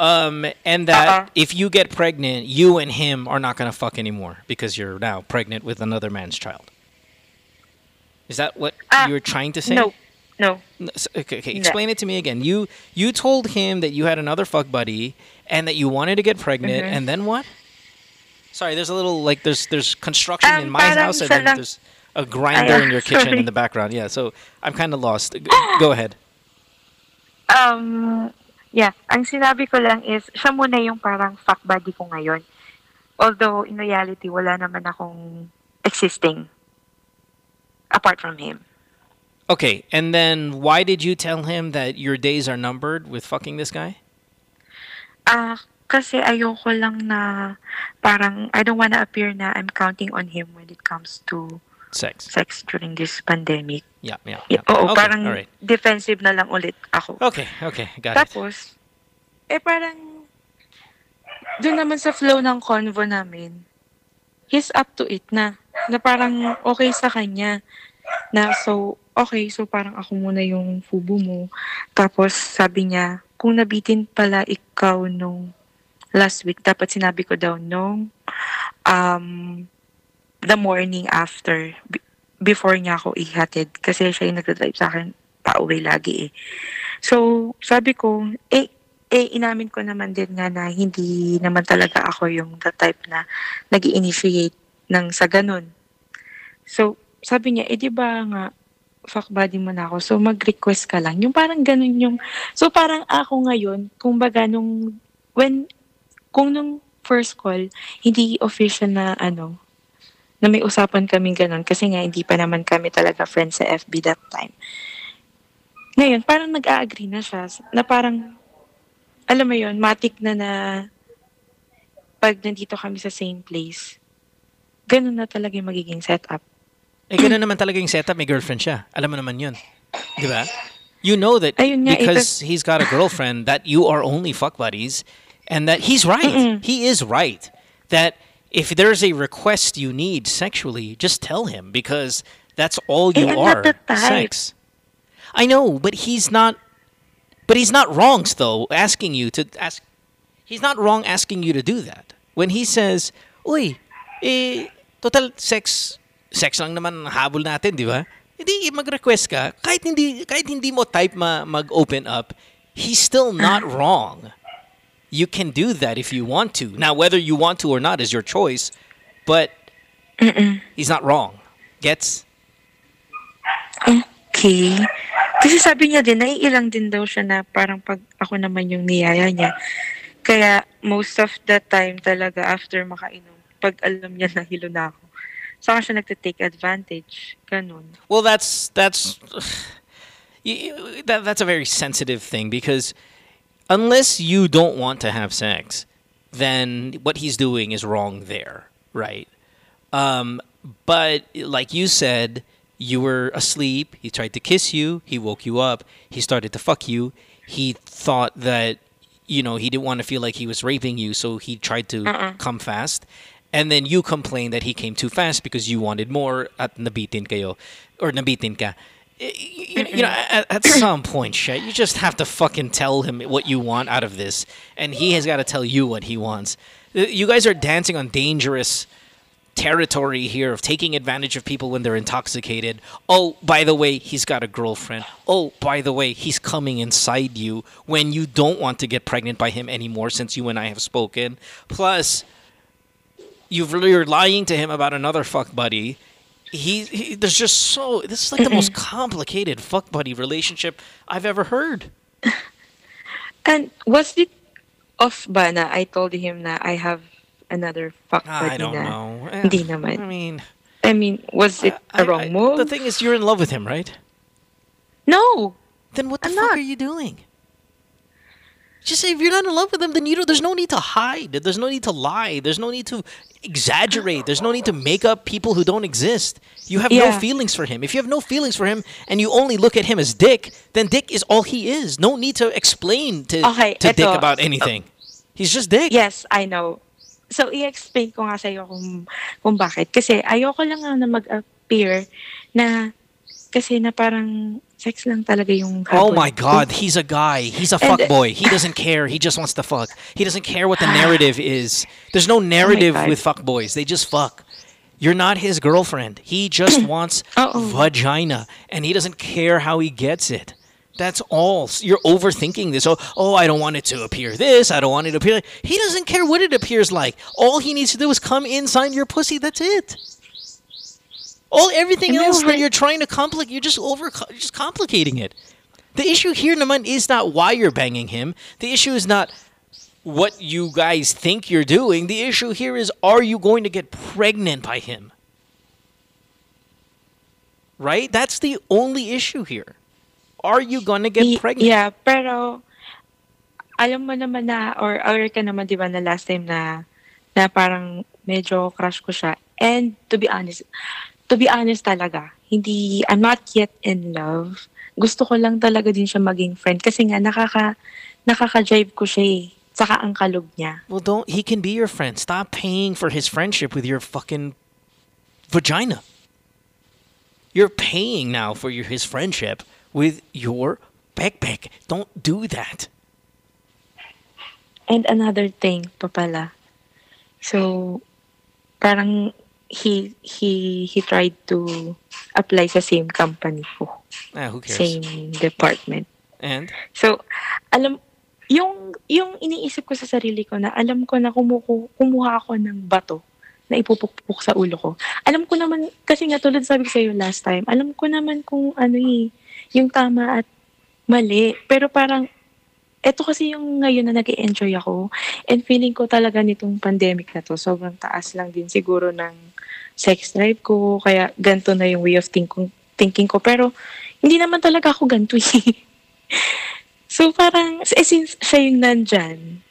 Um, and that Uh-uh. if you get pregnant, you and him are not gonna fuck anymore because you're now pregnant with another man's child. Is that what you were trying to say? Uh, No, no. Okay, okay. No. Explain it to me again. You you told him that you had another fuck buddy and that you wanted to get pregnant, Mhm. and then what? Sorry, there's a little like there's there's construction in Um, my parang house, and then there's a grinder Ay, in your kitchen sorry. in the background. Yeah, so I'm kind of lost. Go ahead. Um, yeah, ang sinabi ko lang is, siya muna yung parang fuck buddy ko ngayon. Although, in reality, wala naman akong existing apart from him. Okay, and then why did you tell him that your days are numbered with fucking this guy? Ah, kasi ayoko lang na parang I don't wanna appear na I'm counting on him when it comes to Sex. sex during this pandemic. Yeah, yeah. Yeah, oo, okay, parang right. defensive na lang ulit ako. Okay, okay, got it. Tapos, eh parang, doon naman sa flow ng convo namin, he's up to it na. Na parang okay sa kanya. Na so, okay, so parang ako muna yung fubo mo. Tapos sabi niya, kung nabitin pala ikaw nung last week, dapat sinabi ko daw nung um, the morning after, before niya ako ihatid. Kasi siya yung nagdadrive sa akin pauwi lagi eh. So, sabi ko, eh, eh, inamin ko naman din nga na hindi naman talaga ako yung the type na nag initiate ng sa ganun. So, sabi niya, eh di ba nga, fuck buddy mo na ako, so mag-request ka lang. Yung parang ganun yung, so parang ako ngayon, kung baga nung, when, kung nung first call, hindi official na ano, na may usapan kaming ganun kasi nga hindi pa naman kami talaga friends sa FB that time. Ngayon, parang nag-a-agree na siya na parang, alam mo yon matik na na pag nandito kami sa same place, ganun na talaga yung magiging setup. Eh, ganun naman talaga yung setup. May girlfriend siya. Alam mo naman yun. Di ba? You know that Ayun nga, eh, because he's got a girlfriend that you are only fuck buddies and that he's right. He is right. That if there's a request you need sexually, just tell him because that's all you Eh, are. not the type. Sex. I know, but he's not but he's not wrong though asking you to ask he's not wrong asking you to do that. When he says, "Uy, eh total sex sex lang naman habol natin, di ba?" Hindi mag-request ka kahit hindi kahit hindi mo type ma mag-open up, he's still not wrong. You can do that if you want to. Now whether you want to or not is your choice, but he's not wrong. Gets? Okay. Kasi sabi niya din, naiilang din daw siya na parang pag ako naman yung niyaya niya. Kaya most of the time talaga after makainom, pag alam niya na hilo na ako, saka siya nagte-take advantage. Ganun. Well, that's that's that, that's a very sensitive thing because unless you don't want to have sex, then what he's doing is wrong there, right? Um, but like you said, you were asleep. He tried to kiss you. He woke you up. He started to fuck you. He thought that you know he didn't want to feel like he was raping you, so he tried to Uh-uh. come fast. And then you complain that he came too fast because you wanted more at nabitin kayo or nabitin ka. You, you know, at, at some point, shit, you just have to fucking tell him what you want out of this, and he has got to tell you what he wants. Uh, You guys are dancing on dangerous territory here of taking advantage of people when they're intoxicated. Oh, by the way, he's got a girlfriend. Oh, by the way, he's coming inside you when you don't want to get pregnant by him anymore since you and I have spoken. Plus, you've you're lying to him about another fuck buddy. He, he there's just so this is like the most complicated fuck buddy relationship I've ever heard. And was it off ba na I told him that I have another fuck buddy I don't na know. Eh, hindi naman. I mean, I mean, was it a wrong move? the thing is, you're in love with him, right? No. Then what the fuck are you doing? Just say if you're not in love with him, then you know there's no need to hide. There's no need to lie. There's no need to exaggerate. There's no need to make up people who don't exist. You have no feelings for him. If you have no feelings for him and you only look at him as Dick, then Dick is all he is. No need to explain to, Okay, to Dick about anything. He's just Dick. Yes, I know. So, i-explain ko nga sa'yo kung, kung bakit. Kasi ayoko lang nga na mag-appear na kasi na parang sex lang talaga yung Oh my god, he's a guy. He's a And- fuck boy. He doesn't care. He just wants to fuck. He doesn't care what the narrative is. There's no oh narrative God. with fuck boys. They just fuck. You're not his girlfriend. He just wants vagina and he doesn't care how he gets it. That's all. You're overthinking this. Oh, oh, I don't want it to appear this. I don't want it to appear. He doesn't care what it appears like. All he needs to do is come inside your pussy. That's it. All everything I else that you're trying to complicate, you're just over, you're just complicating it. The issue here, naman, is not why you're banging him. The issue is not what you guys think you're doing. The issue here is are you going to get pregnant by him? Right? That's the only issue here. Are you going to get Y- pregnant? Yeah, pero alam mo naman na, or aware ka naman, di ba, na last time na, na parang medyo crush ko siya. And to be honest, to be honest talaga, hindi, I'm not yet in love. Gusto ko lang talaga din siya maging friend kasi nga nakaka, nakaka-drive ko siya eh. Saka ang kalog niya. Well, don't. He can be your friend. Stop paying for his friendship with your fucking vagina. You're paying now for your his friendship with your backpack. Don't do that. And another thing pa pala. So, parang he he he tried to apply sa same company ko. Ah, who cares? Same department. And So, alam, yung, yung iniisip ko sa sarili ko na alam ko na kumuku, kumuha ako ng bato na ipupukpuk sa ulo ko. Alam ko naman, kasi nga tulad sabi ko sa'yo last time, alam ko naman kung ano eh, yung tama at mali. Pero parang, eto kasi yung ngayon na nag enjoy ako. And feeling ko talaga nitong pandemic na to, sobrang taas lang din siguro ng sex drive ko, kaya ganito na yung way of thinking, thinking ko. Pero, hindi naman talaga ako ganito eh. so, parang, eh, since siya yung nandyan,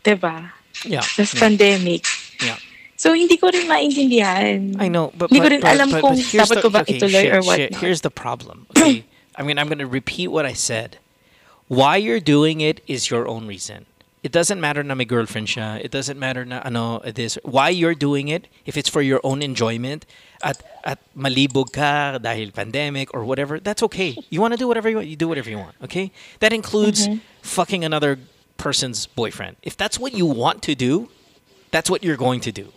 diba? Yeah. Sa yeah. pandemic. Yeah. So, hindi ko rin maintindihan. I know, but Hindi ko but- rin but- alam but- kung but here's dapat the- ko ba okay, ituloy shit, or what. shit. Here's the problem. Okay, I mean, I'm going to repeat what I said. Why you're doing it is your own reason. It doesn't matter na may girlfriend siya. It doesn't matter na ano this. Why you're doing it, if it's for your own enjoyment, at at malibog ka dahil pandemic or whatever, that's okay. You want to do whatever you want, you do whatever you want. Okay, that includes Mhm. fucking another person's boyfriend. If that's what you want to do, that's what you're going to do.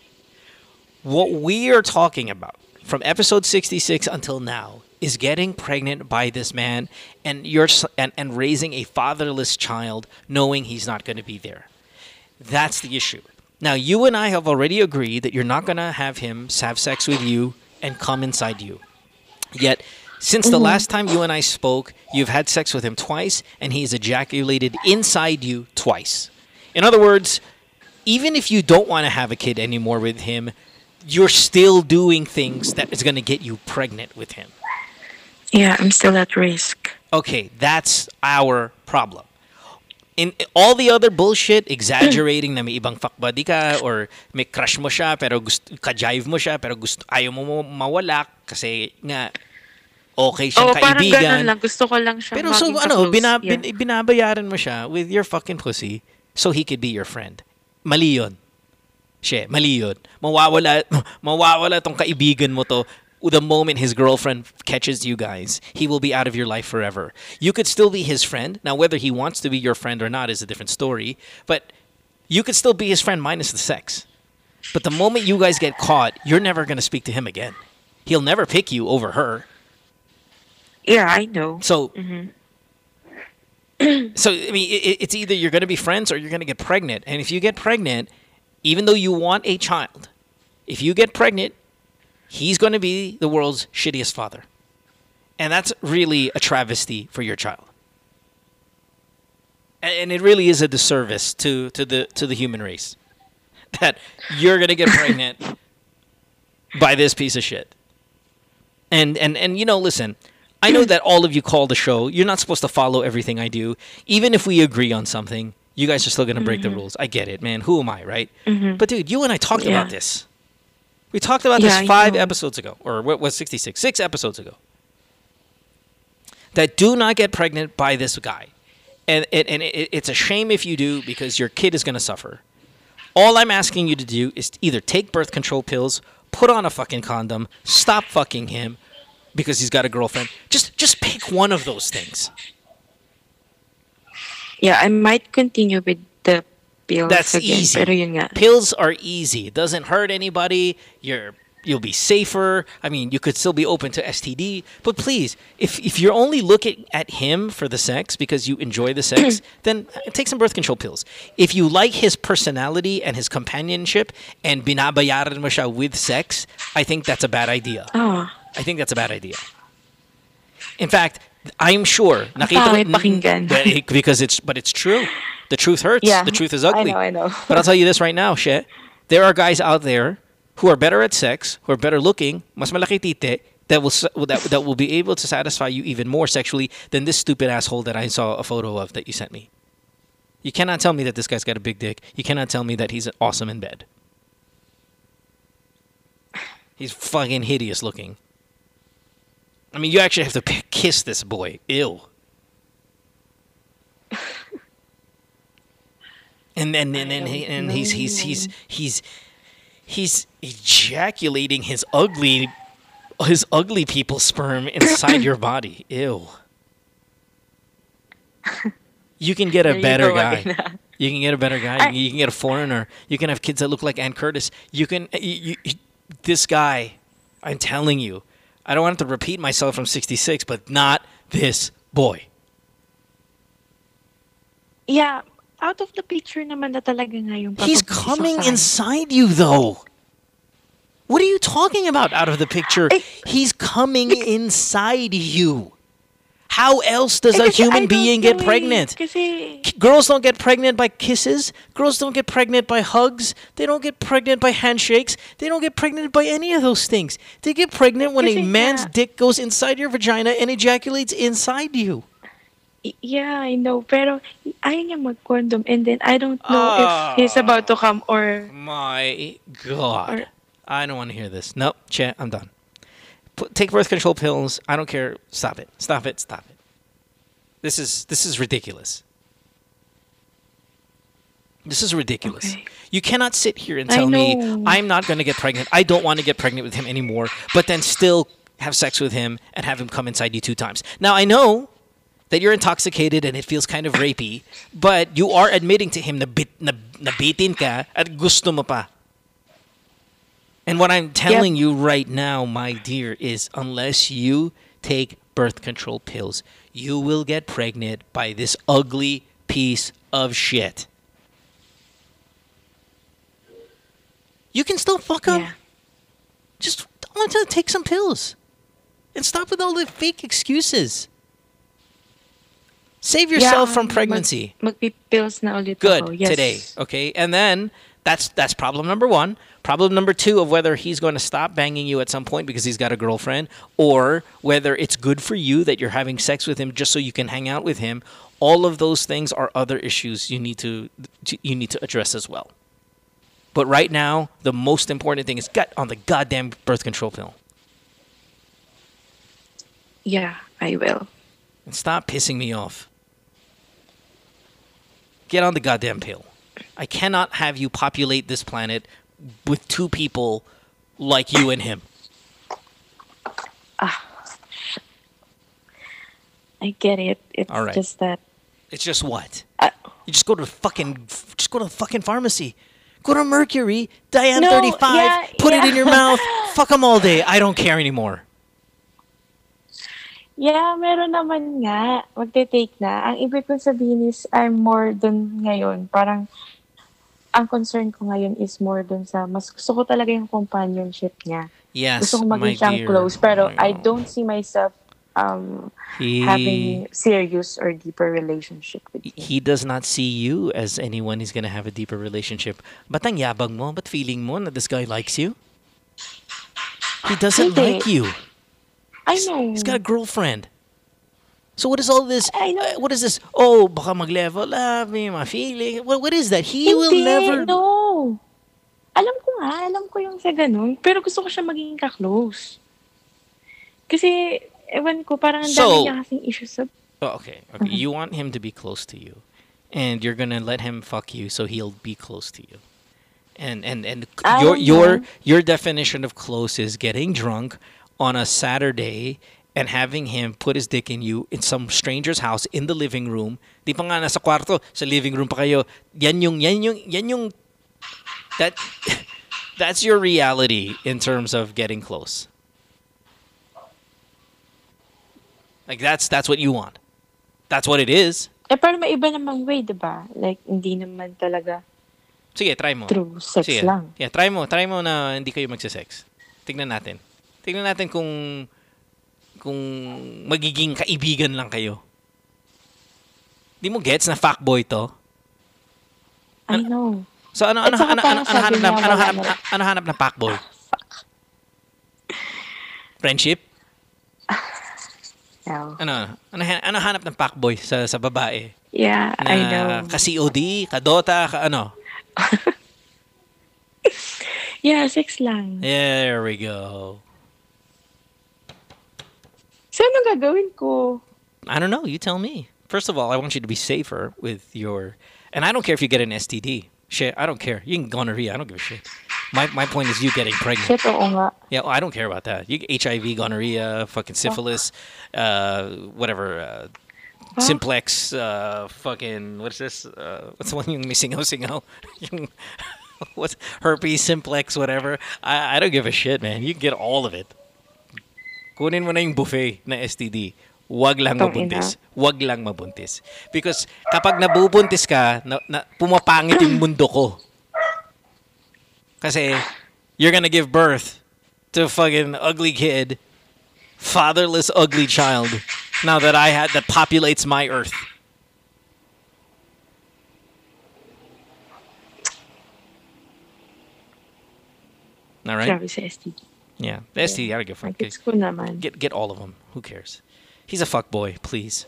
What we are talking about from episode 66 until now is getting pregnant by this man and you're and, and raising a fatherless child knowing he's not going to be there. That's the issue. Now you and I have already agreed that you're not going to have him have sex with you and come inside you. Yet since the Mhm. last time you and I spoke, you've had sex with him twice and he's ejaculated inside you twice. In other words, even if you don't want to have a kid anymore with him, you're still doing things that is going to get you pregnant with him. Yeah, I'm still at risk. Okay, that's our problem. In all the other bullshit, exaggerating na may ibang fuck buddy ka or may crush mo siya pero gusto, ka-jive mo siya pero gusto, ayaw mo mawala kasi nga okay siyang Oo, parang ganun kaibigan. lang. Gusto ko lang siya Pero so ano, bina, Yeah. bin- binabayaran mo siya with your fucking pussy so he could be your friend. Mali yun. She, mali yun. Mawawala, mawawala tong kaibigan mo to the moment his girlfriend catches you guys. He will be out of your life forever. You could still be his friend. Now, whether he wants to be your friend or not is a different story. But you could still be his friend minus the sex. But the moment you guys get caught, you're never going to speak to him again. He'll never pick you over her. Yeah, I know. So Mhm. so I mean, it, it's either you're going to be friends or you're going to get pregnant. And if you get pregnant, even though you want a child, if you get pregnant, he's going to be the world's shittiest father, and that's really a travesty for your child. And it really is a disservice to, to the to the human race that you're going to get pregnant by this piece of shit. And and and you know, listen, I know that all of you call the show. You're not supposed to follow everything I do. Even if we agree on something, you guys are still going to break the Mhm. rules. I get it, man. Who am I, right? Mhm. But dude, you and I talked Yeah. about this. We talked about Yeah, this 5 episodes ago or what was 66? 6 episodes ago. That do not get pregnant by this guy. And and, and it, it's a shame if you do because your kid is going to suffer. All I'm asking you to do is to either take birth control pills, put on a fucking condom, stop fucking him because he's got a girlfriend. Just just pick one of those things. Yeah, I might continue with pills That's again. easy. Pero yun nga. Pills are easy. It doesn't hurt anybody. You're you'll be safer. I mean, you could still be open to STD. But please, if if you're only looking at him for the sex because you enjoy the sex, then take some birth control pills. If you like his personality and his companionship and binabayaran mo siya with sex, I think that's a bad idea. Oh. I think that's a bad idea. In fact, I'm sure nakita pakinggan. Mm, because it's but it's true. The truth hurts. Yeah, the truth is ugly. I know, I know. but I'll tell you this right now, shit. There are guys out there who are better at sex, who are better looking, mas malaki tite, that will that, that will be able to satisfy you even more sexually than this stupid asshole that I saw a photo of that you sent me. You cannot tell me that this guy's got a big dick. You cannot tell me that he's awesome in bed. He's fucking hideous looking. I mean, you actually have to p- kiss this boy. Ew. And then and, and, he- and he's he's he's he's he's ejaculating his ugly his ugly people sperm inside your body. Ew. You can get a you better guy. You can get a better guy. you can get a foreigner. You can have kids that look like Anne Curtis. You can you, you, this guy. I'm telling you. I don't want to repeat myself from 66, but not this boy. Yeah, out of the picture naman na talaga nga yung He's coming inside you, though. What are you talking about out of the picture? He's coming inside you. How else does Eh, a human being get eh. pregnant? Kasi, Girls don't get pregnant by kisses. Girls don't get pregnant by hugs. They don't get pregnant by handshakes. They don't get pregnant by any of those things. They get pregnant when a man's nga- dick goes inside your vagina and ejaculates inside you. Yeah, I know. Pero, ayaw niya mag-condom. And then, I don't know Ah. if he's about to come or... My God. I don't want to hear this. Nope. Chat. I'm done. Put, take birth control pills. I don't care. Stop it. Stop it. Stop it. This is this is ridiculous. This is ridiculous. You cannot sit here and tell me. I'm not going to get pregnant. I don't want to get pregnant with him anymore, but then still have sex with him and have him come inside you two times. Now I know that you're intoxicated and it feels kind of rapey, but you are admitting to him na bit na, nabitin ka at gusto mo pa. And what I'm telling you right now, my dear, is unless you take birth control pills, you will get pregnant by this ugly piece of shit. You can still fuck him. Just want to take some pills. And stop with all the fake excuses. Save yourself Yeah, from mag- pregnancy. Magpipills na ulit Good ako. Yes. today, okay? And then that's that's problem number 1. Problem number 2 of whether he's going to stop banging you at some point because he's got a girlfriend or whether it's good for you that you're having sex with him just so you can hang out with him. All of those things are other issues you need to you need to address as well. But right now, the most important thing is get on the goddamn birth control pill. Yeah, I will. And stop pissing me off. Get on the goddamn pill. I cannot have you populate this planet with two people like you and him. Ah, I get it. It's All right. just that It's just what? you just go to the fucking just go to the fucking pharmacy. Go to Mercury, Diane No, 35, yeah, put it in your mouth. Fuck them all day. I don't care anymore. Yeah, meron naman nga. Magte-take na. Ang ibig kong sabihin is, I'm more dun ngayon. Parang, ang concern ko ngayon is more dun sa, mas gusto ko talaga yung companionship niya. Yes, gusto ko maging siyang dear. close. Pero Oh I don't see myself um, He- having serious or deeper relationship with he does not see you as anyone he's gonna have a deeper relationship. Ba't ang yabang mo? Ba't feeling mo na this guy likes you? He doesn't Hindi. like you. I know. He's got a girlfriend. So what is all this? I uh, what is this? Oh, baka mag-level may mga feeling. What, what is that? He will never... no. Alam ko nga, alam ko yung sa ganun. Pero gusto ko siya maging ka-close. Kasi, ewan ko, parang ang dami So- niya kasing issues sa... Oh, okay. okay. You want him to be close to you. And you're gonna let him fuck you so he'll be close to you. And and and your your your definition of close is getting drunk on a Saturday and having him put his dick in you in some stranger's house in the living room. Di pa nga nasa kwarto, sa living room pa kayo. Yan yung yan yung yan yung that that's your reality in terms of getting close. Like that's that's what you want. That's what it is. Eh, pero may iba namang way, di ba? Like, hindi naman talaga Sige, try mo. True sex Sige. lang. Yeah, try mo. Try mo na hindi kayo magsisex. Tignan natin. Tignan natin kung kung magiging kaibigan lang kayo. Di mo gets na fuckboy to? I know. So ano ano ano ano, parang ano, hanap na, ano hanap na- ano hanap na fuckboy? Friendship? No. Ano ano ano hanap ng fuckboy sa sa babae? Yeah, Na I know. ka COD, ka Dota, ka ano? Yeah, sex lang. There we go. So, gagawin ko? I don't know. You tell me. First of all, I want you to be safer with your, and I don't care if you get an STD. Shit, I don't care. You can gonorrhea. I don't give a shit. My my point is you getting pregnant. Shit, oo nga. Yeah, well, I don't care about that. You get HIV, gonorrhea, fucking syphilis, uh, whatever, uh, Huh? simplex, uh, fucking what's this? Uh, what's the one yung may singaw-singaw? yung what's herpes, simplex, whatever. I I don't give a shit, man. You can get all of it. Kunin mo na yung buffet na STD. Wag lang Tang mabuntis. Wag lang mabuntis. Because kapag nabubuntis ka, na, na, pumapangit yung mundo ko. Kasi you're gonna give birth to a fucking ugly kid, fatherless ugly child now that I had that populates my Earth. All right. Grabe si ST. Yeah. I don't give a fuck. Gets ko naman. Get get all of them. Who cares? He's a fuck boy. Please.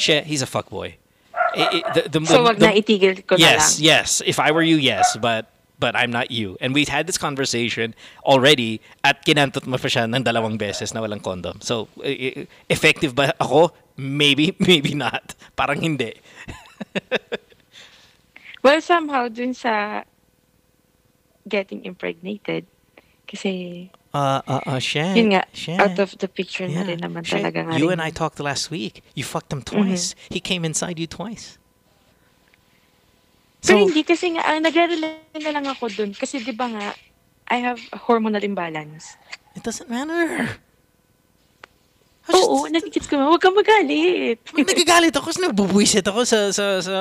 Shit, he's a fuck boy. I- I- the- the- So, the- wag the- na itigil ko na yes, lang. yes. If I were you, yes, but but I'm not you. And we've had this conversation already at kinantot mo pa siya ng dalawang beses na walang condom. So, effective ba ako? Maybe, maybe not. Parang hindi. Well, somehow, dun sa getting impregnated, kasi, Uh, uh, uh, Shan. yun nga, Shan. out of the picture na rin naman Shan, talaga nga you rin. and I talked last week. You fucked him twice. He came inside you twice. Pero hindi kasi nga, ang nagre-rely na lang ako dun. Kasi di ba nga, I have hormonal imbalance. It doesn't matter. Oo, nagigits ko. Huwag kang magalit. Nagagalit ako kasi nagbubuisit ako sa... sa, sa...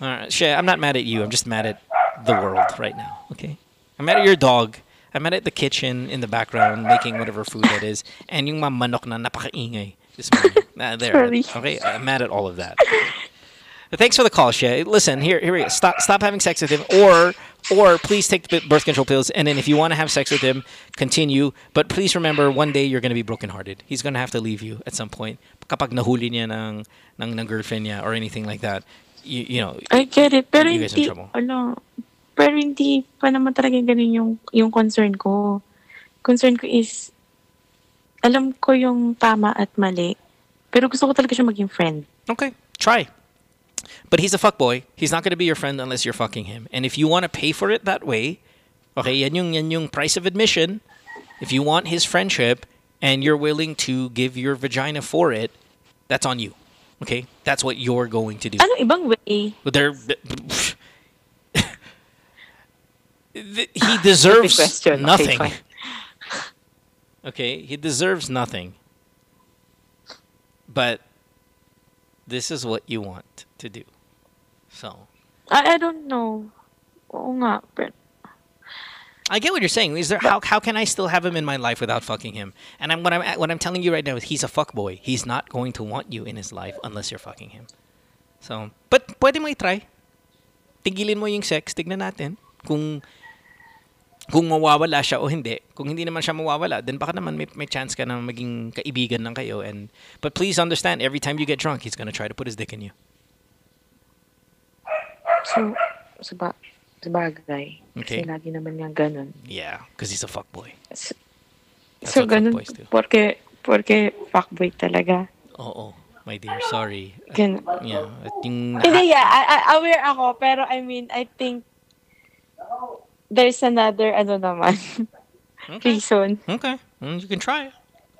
Alright, She, I'm not mad at you. I'm just mad at the world right now, okay? I'm mad at your dog. I'm mad at the kitchen in the background making whatever food that is. And yung mga manok na napakaingay this morning. Uh, there. Sorry. Okay, I'm mad at all of that. But thanks for the call, She. Listen, here, here we go. Stop, stop having sex with him, or, or please take the birth control pills. And then, if you want to have sex with him, continue. But please remember, one day you're going to be brokenhearted. He's going to have to leave you at some point. Kapag nahuli niya ng, ng, ng girlfriend niya or anything like that, you, you know, I get it. Pero you guys in trouble. ano, pero hindi pa naman talaga ganun yung, yung concern ko. Concern ko is, alam ko yung tama at mali, pero gusto ko talaga siya maging friend. Okay, try. But he's a fuckboy. He's not going to be your friend unless you're fucking him. And if you want to pay for it that way, okay, yan yung, yan yung price of admission. If you want his friendship and you're willing to give your vagina for it, that's on you. Okay? That's what you're going to do. Ano ibang way? But he deserves question. Nothing. fine. Okay, he deserves nothing. But this is what you want to do. So I, I don't know. Oo nga, pero I get what you're saying. Is there how how can I still have him in my life without fucking him? And I'm what I'm what I'm telling you right now is he's a fuck boy. He's not going to want you in his life unless you're fucking him. So, but pwede mo i-try. Tigilin mo yung sex, tignan natin kung kung mawawala siya o hindi. Kung hindi naman siya mawawala, then baka naman may, may chance ka na maging kaibigan lang kayo. And but please understand, every time you get drunk, he's gonna try to put his dick in you. so, sa, ba, sa bagay. Okay. Kasi lagi naman nga ganun. Yeah, because he's a fuck boy. So, That's so ganun, porque, porque fuckboy talaga. Oo, my dear, sorry. Ganun. Yeah, at yung Hindi, yeah, I, I, aware ako, pero I mean, I think there's another, ano naman, reason. Okay. Mm, you can try.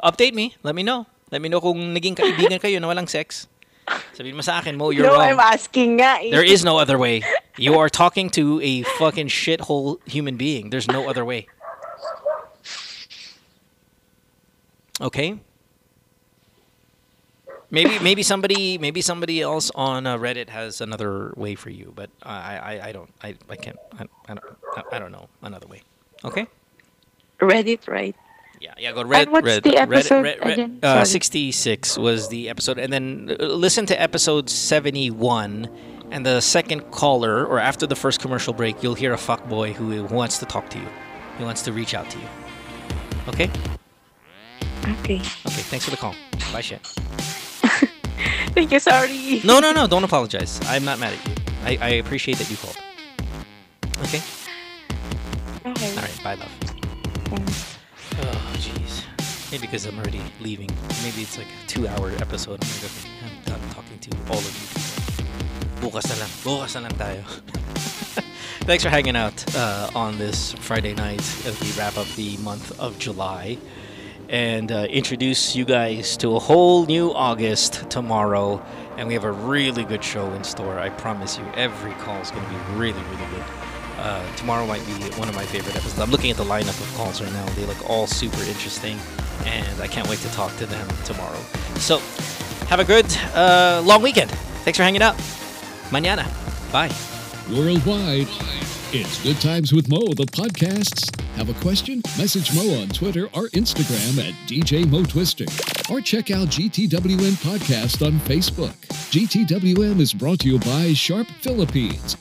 Update me. Let me know. Let me know kung naging kaibigan kayo na walang sex. Sabihin mo sa akin, Mo, you're no, wrong. I'm asking nga eh. There is no other way. You are talking to a fucking shithole human being. There's no other way. Okay? Maybe maybe somebody maybe somebody else on uh, Reddit has another way for you, but I I, I don't I, I can't I, I don't I, don't know another way. Okay? Reddit, right? Yeah, yeah. Go Red. And what's Red, the Red- episode again? Uh, Sixty-six was the episode, and then uh, listen to episode seventy-one. And the second caller, or after the first commercial break, you'll hear a fuckboy who wants to talk to you. He wants to reach out to you. Okay. Okay. Okay. Thanks for the call. Bye, shit. Thank you, sorry. No, no, no. Don't apologize. I'm not mad at you. I, I appreciate that you called. Okay. Okay. All right. Bye, love. Oh, jeez. Maybe because I'm already leaving. Maybe it's like a two-hour episode. I'm, like, okay, I'm done talking to all of you. Bukas na lang. Bukas na lang tayo. Thanks for hanging out uh, on this Friday night as we wrap up the month of July and uh, introduce you guys to a whole new August tomorrow. And we have a really good show in store. I promise you, every call is going to be really, really good. Uh, tomorrow might be one of my favorite episodes. I'm looking at the lineup of calls right now. They look all super interesting, and I can't wait to talk to them tomorrow. So, have a good uh, long weekend. Thanks for hanging out. Mañana. Bye. Worldwide, It's Good Times with Mo, the podcasts. Have a question? Message Mo on Twitter or Instagram at DJ Mo Twister. Or check out GTWM Podcast on Facebook. GTWM is brought to you by Sharp Philippines.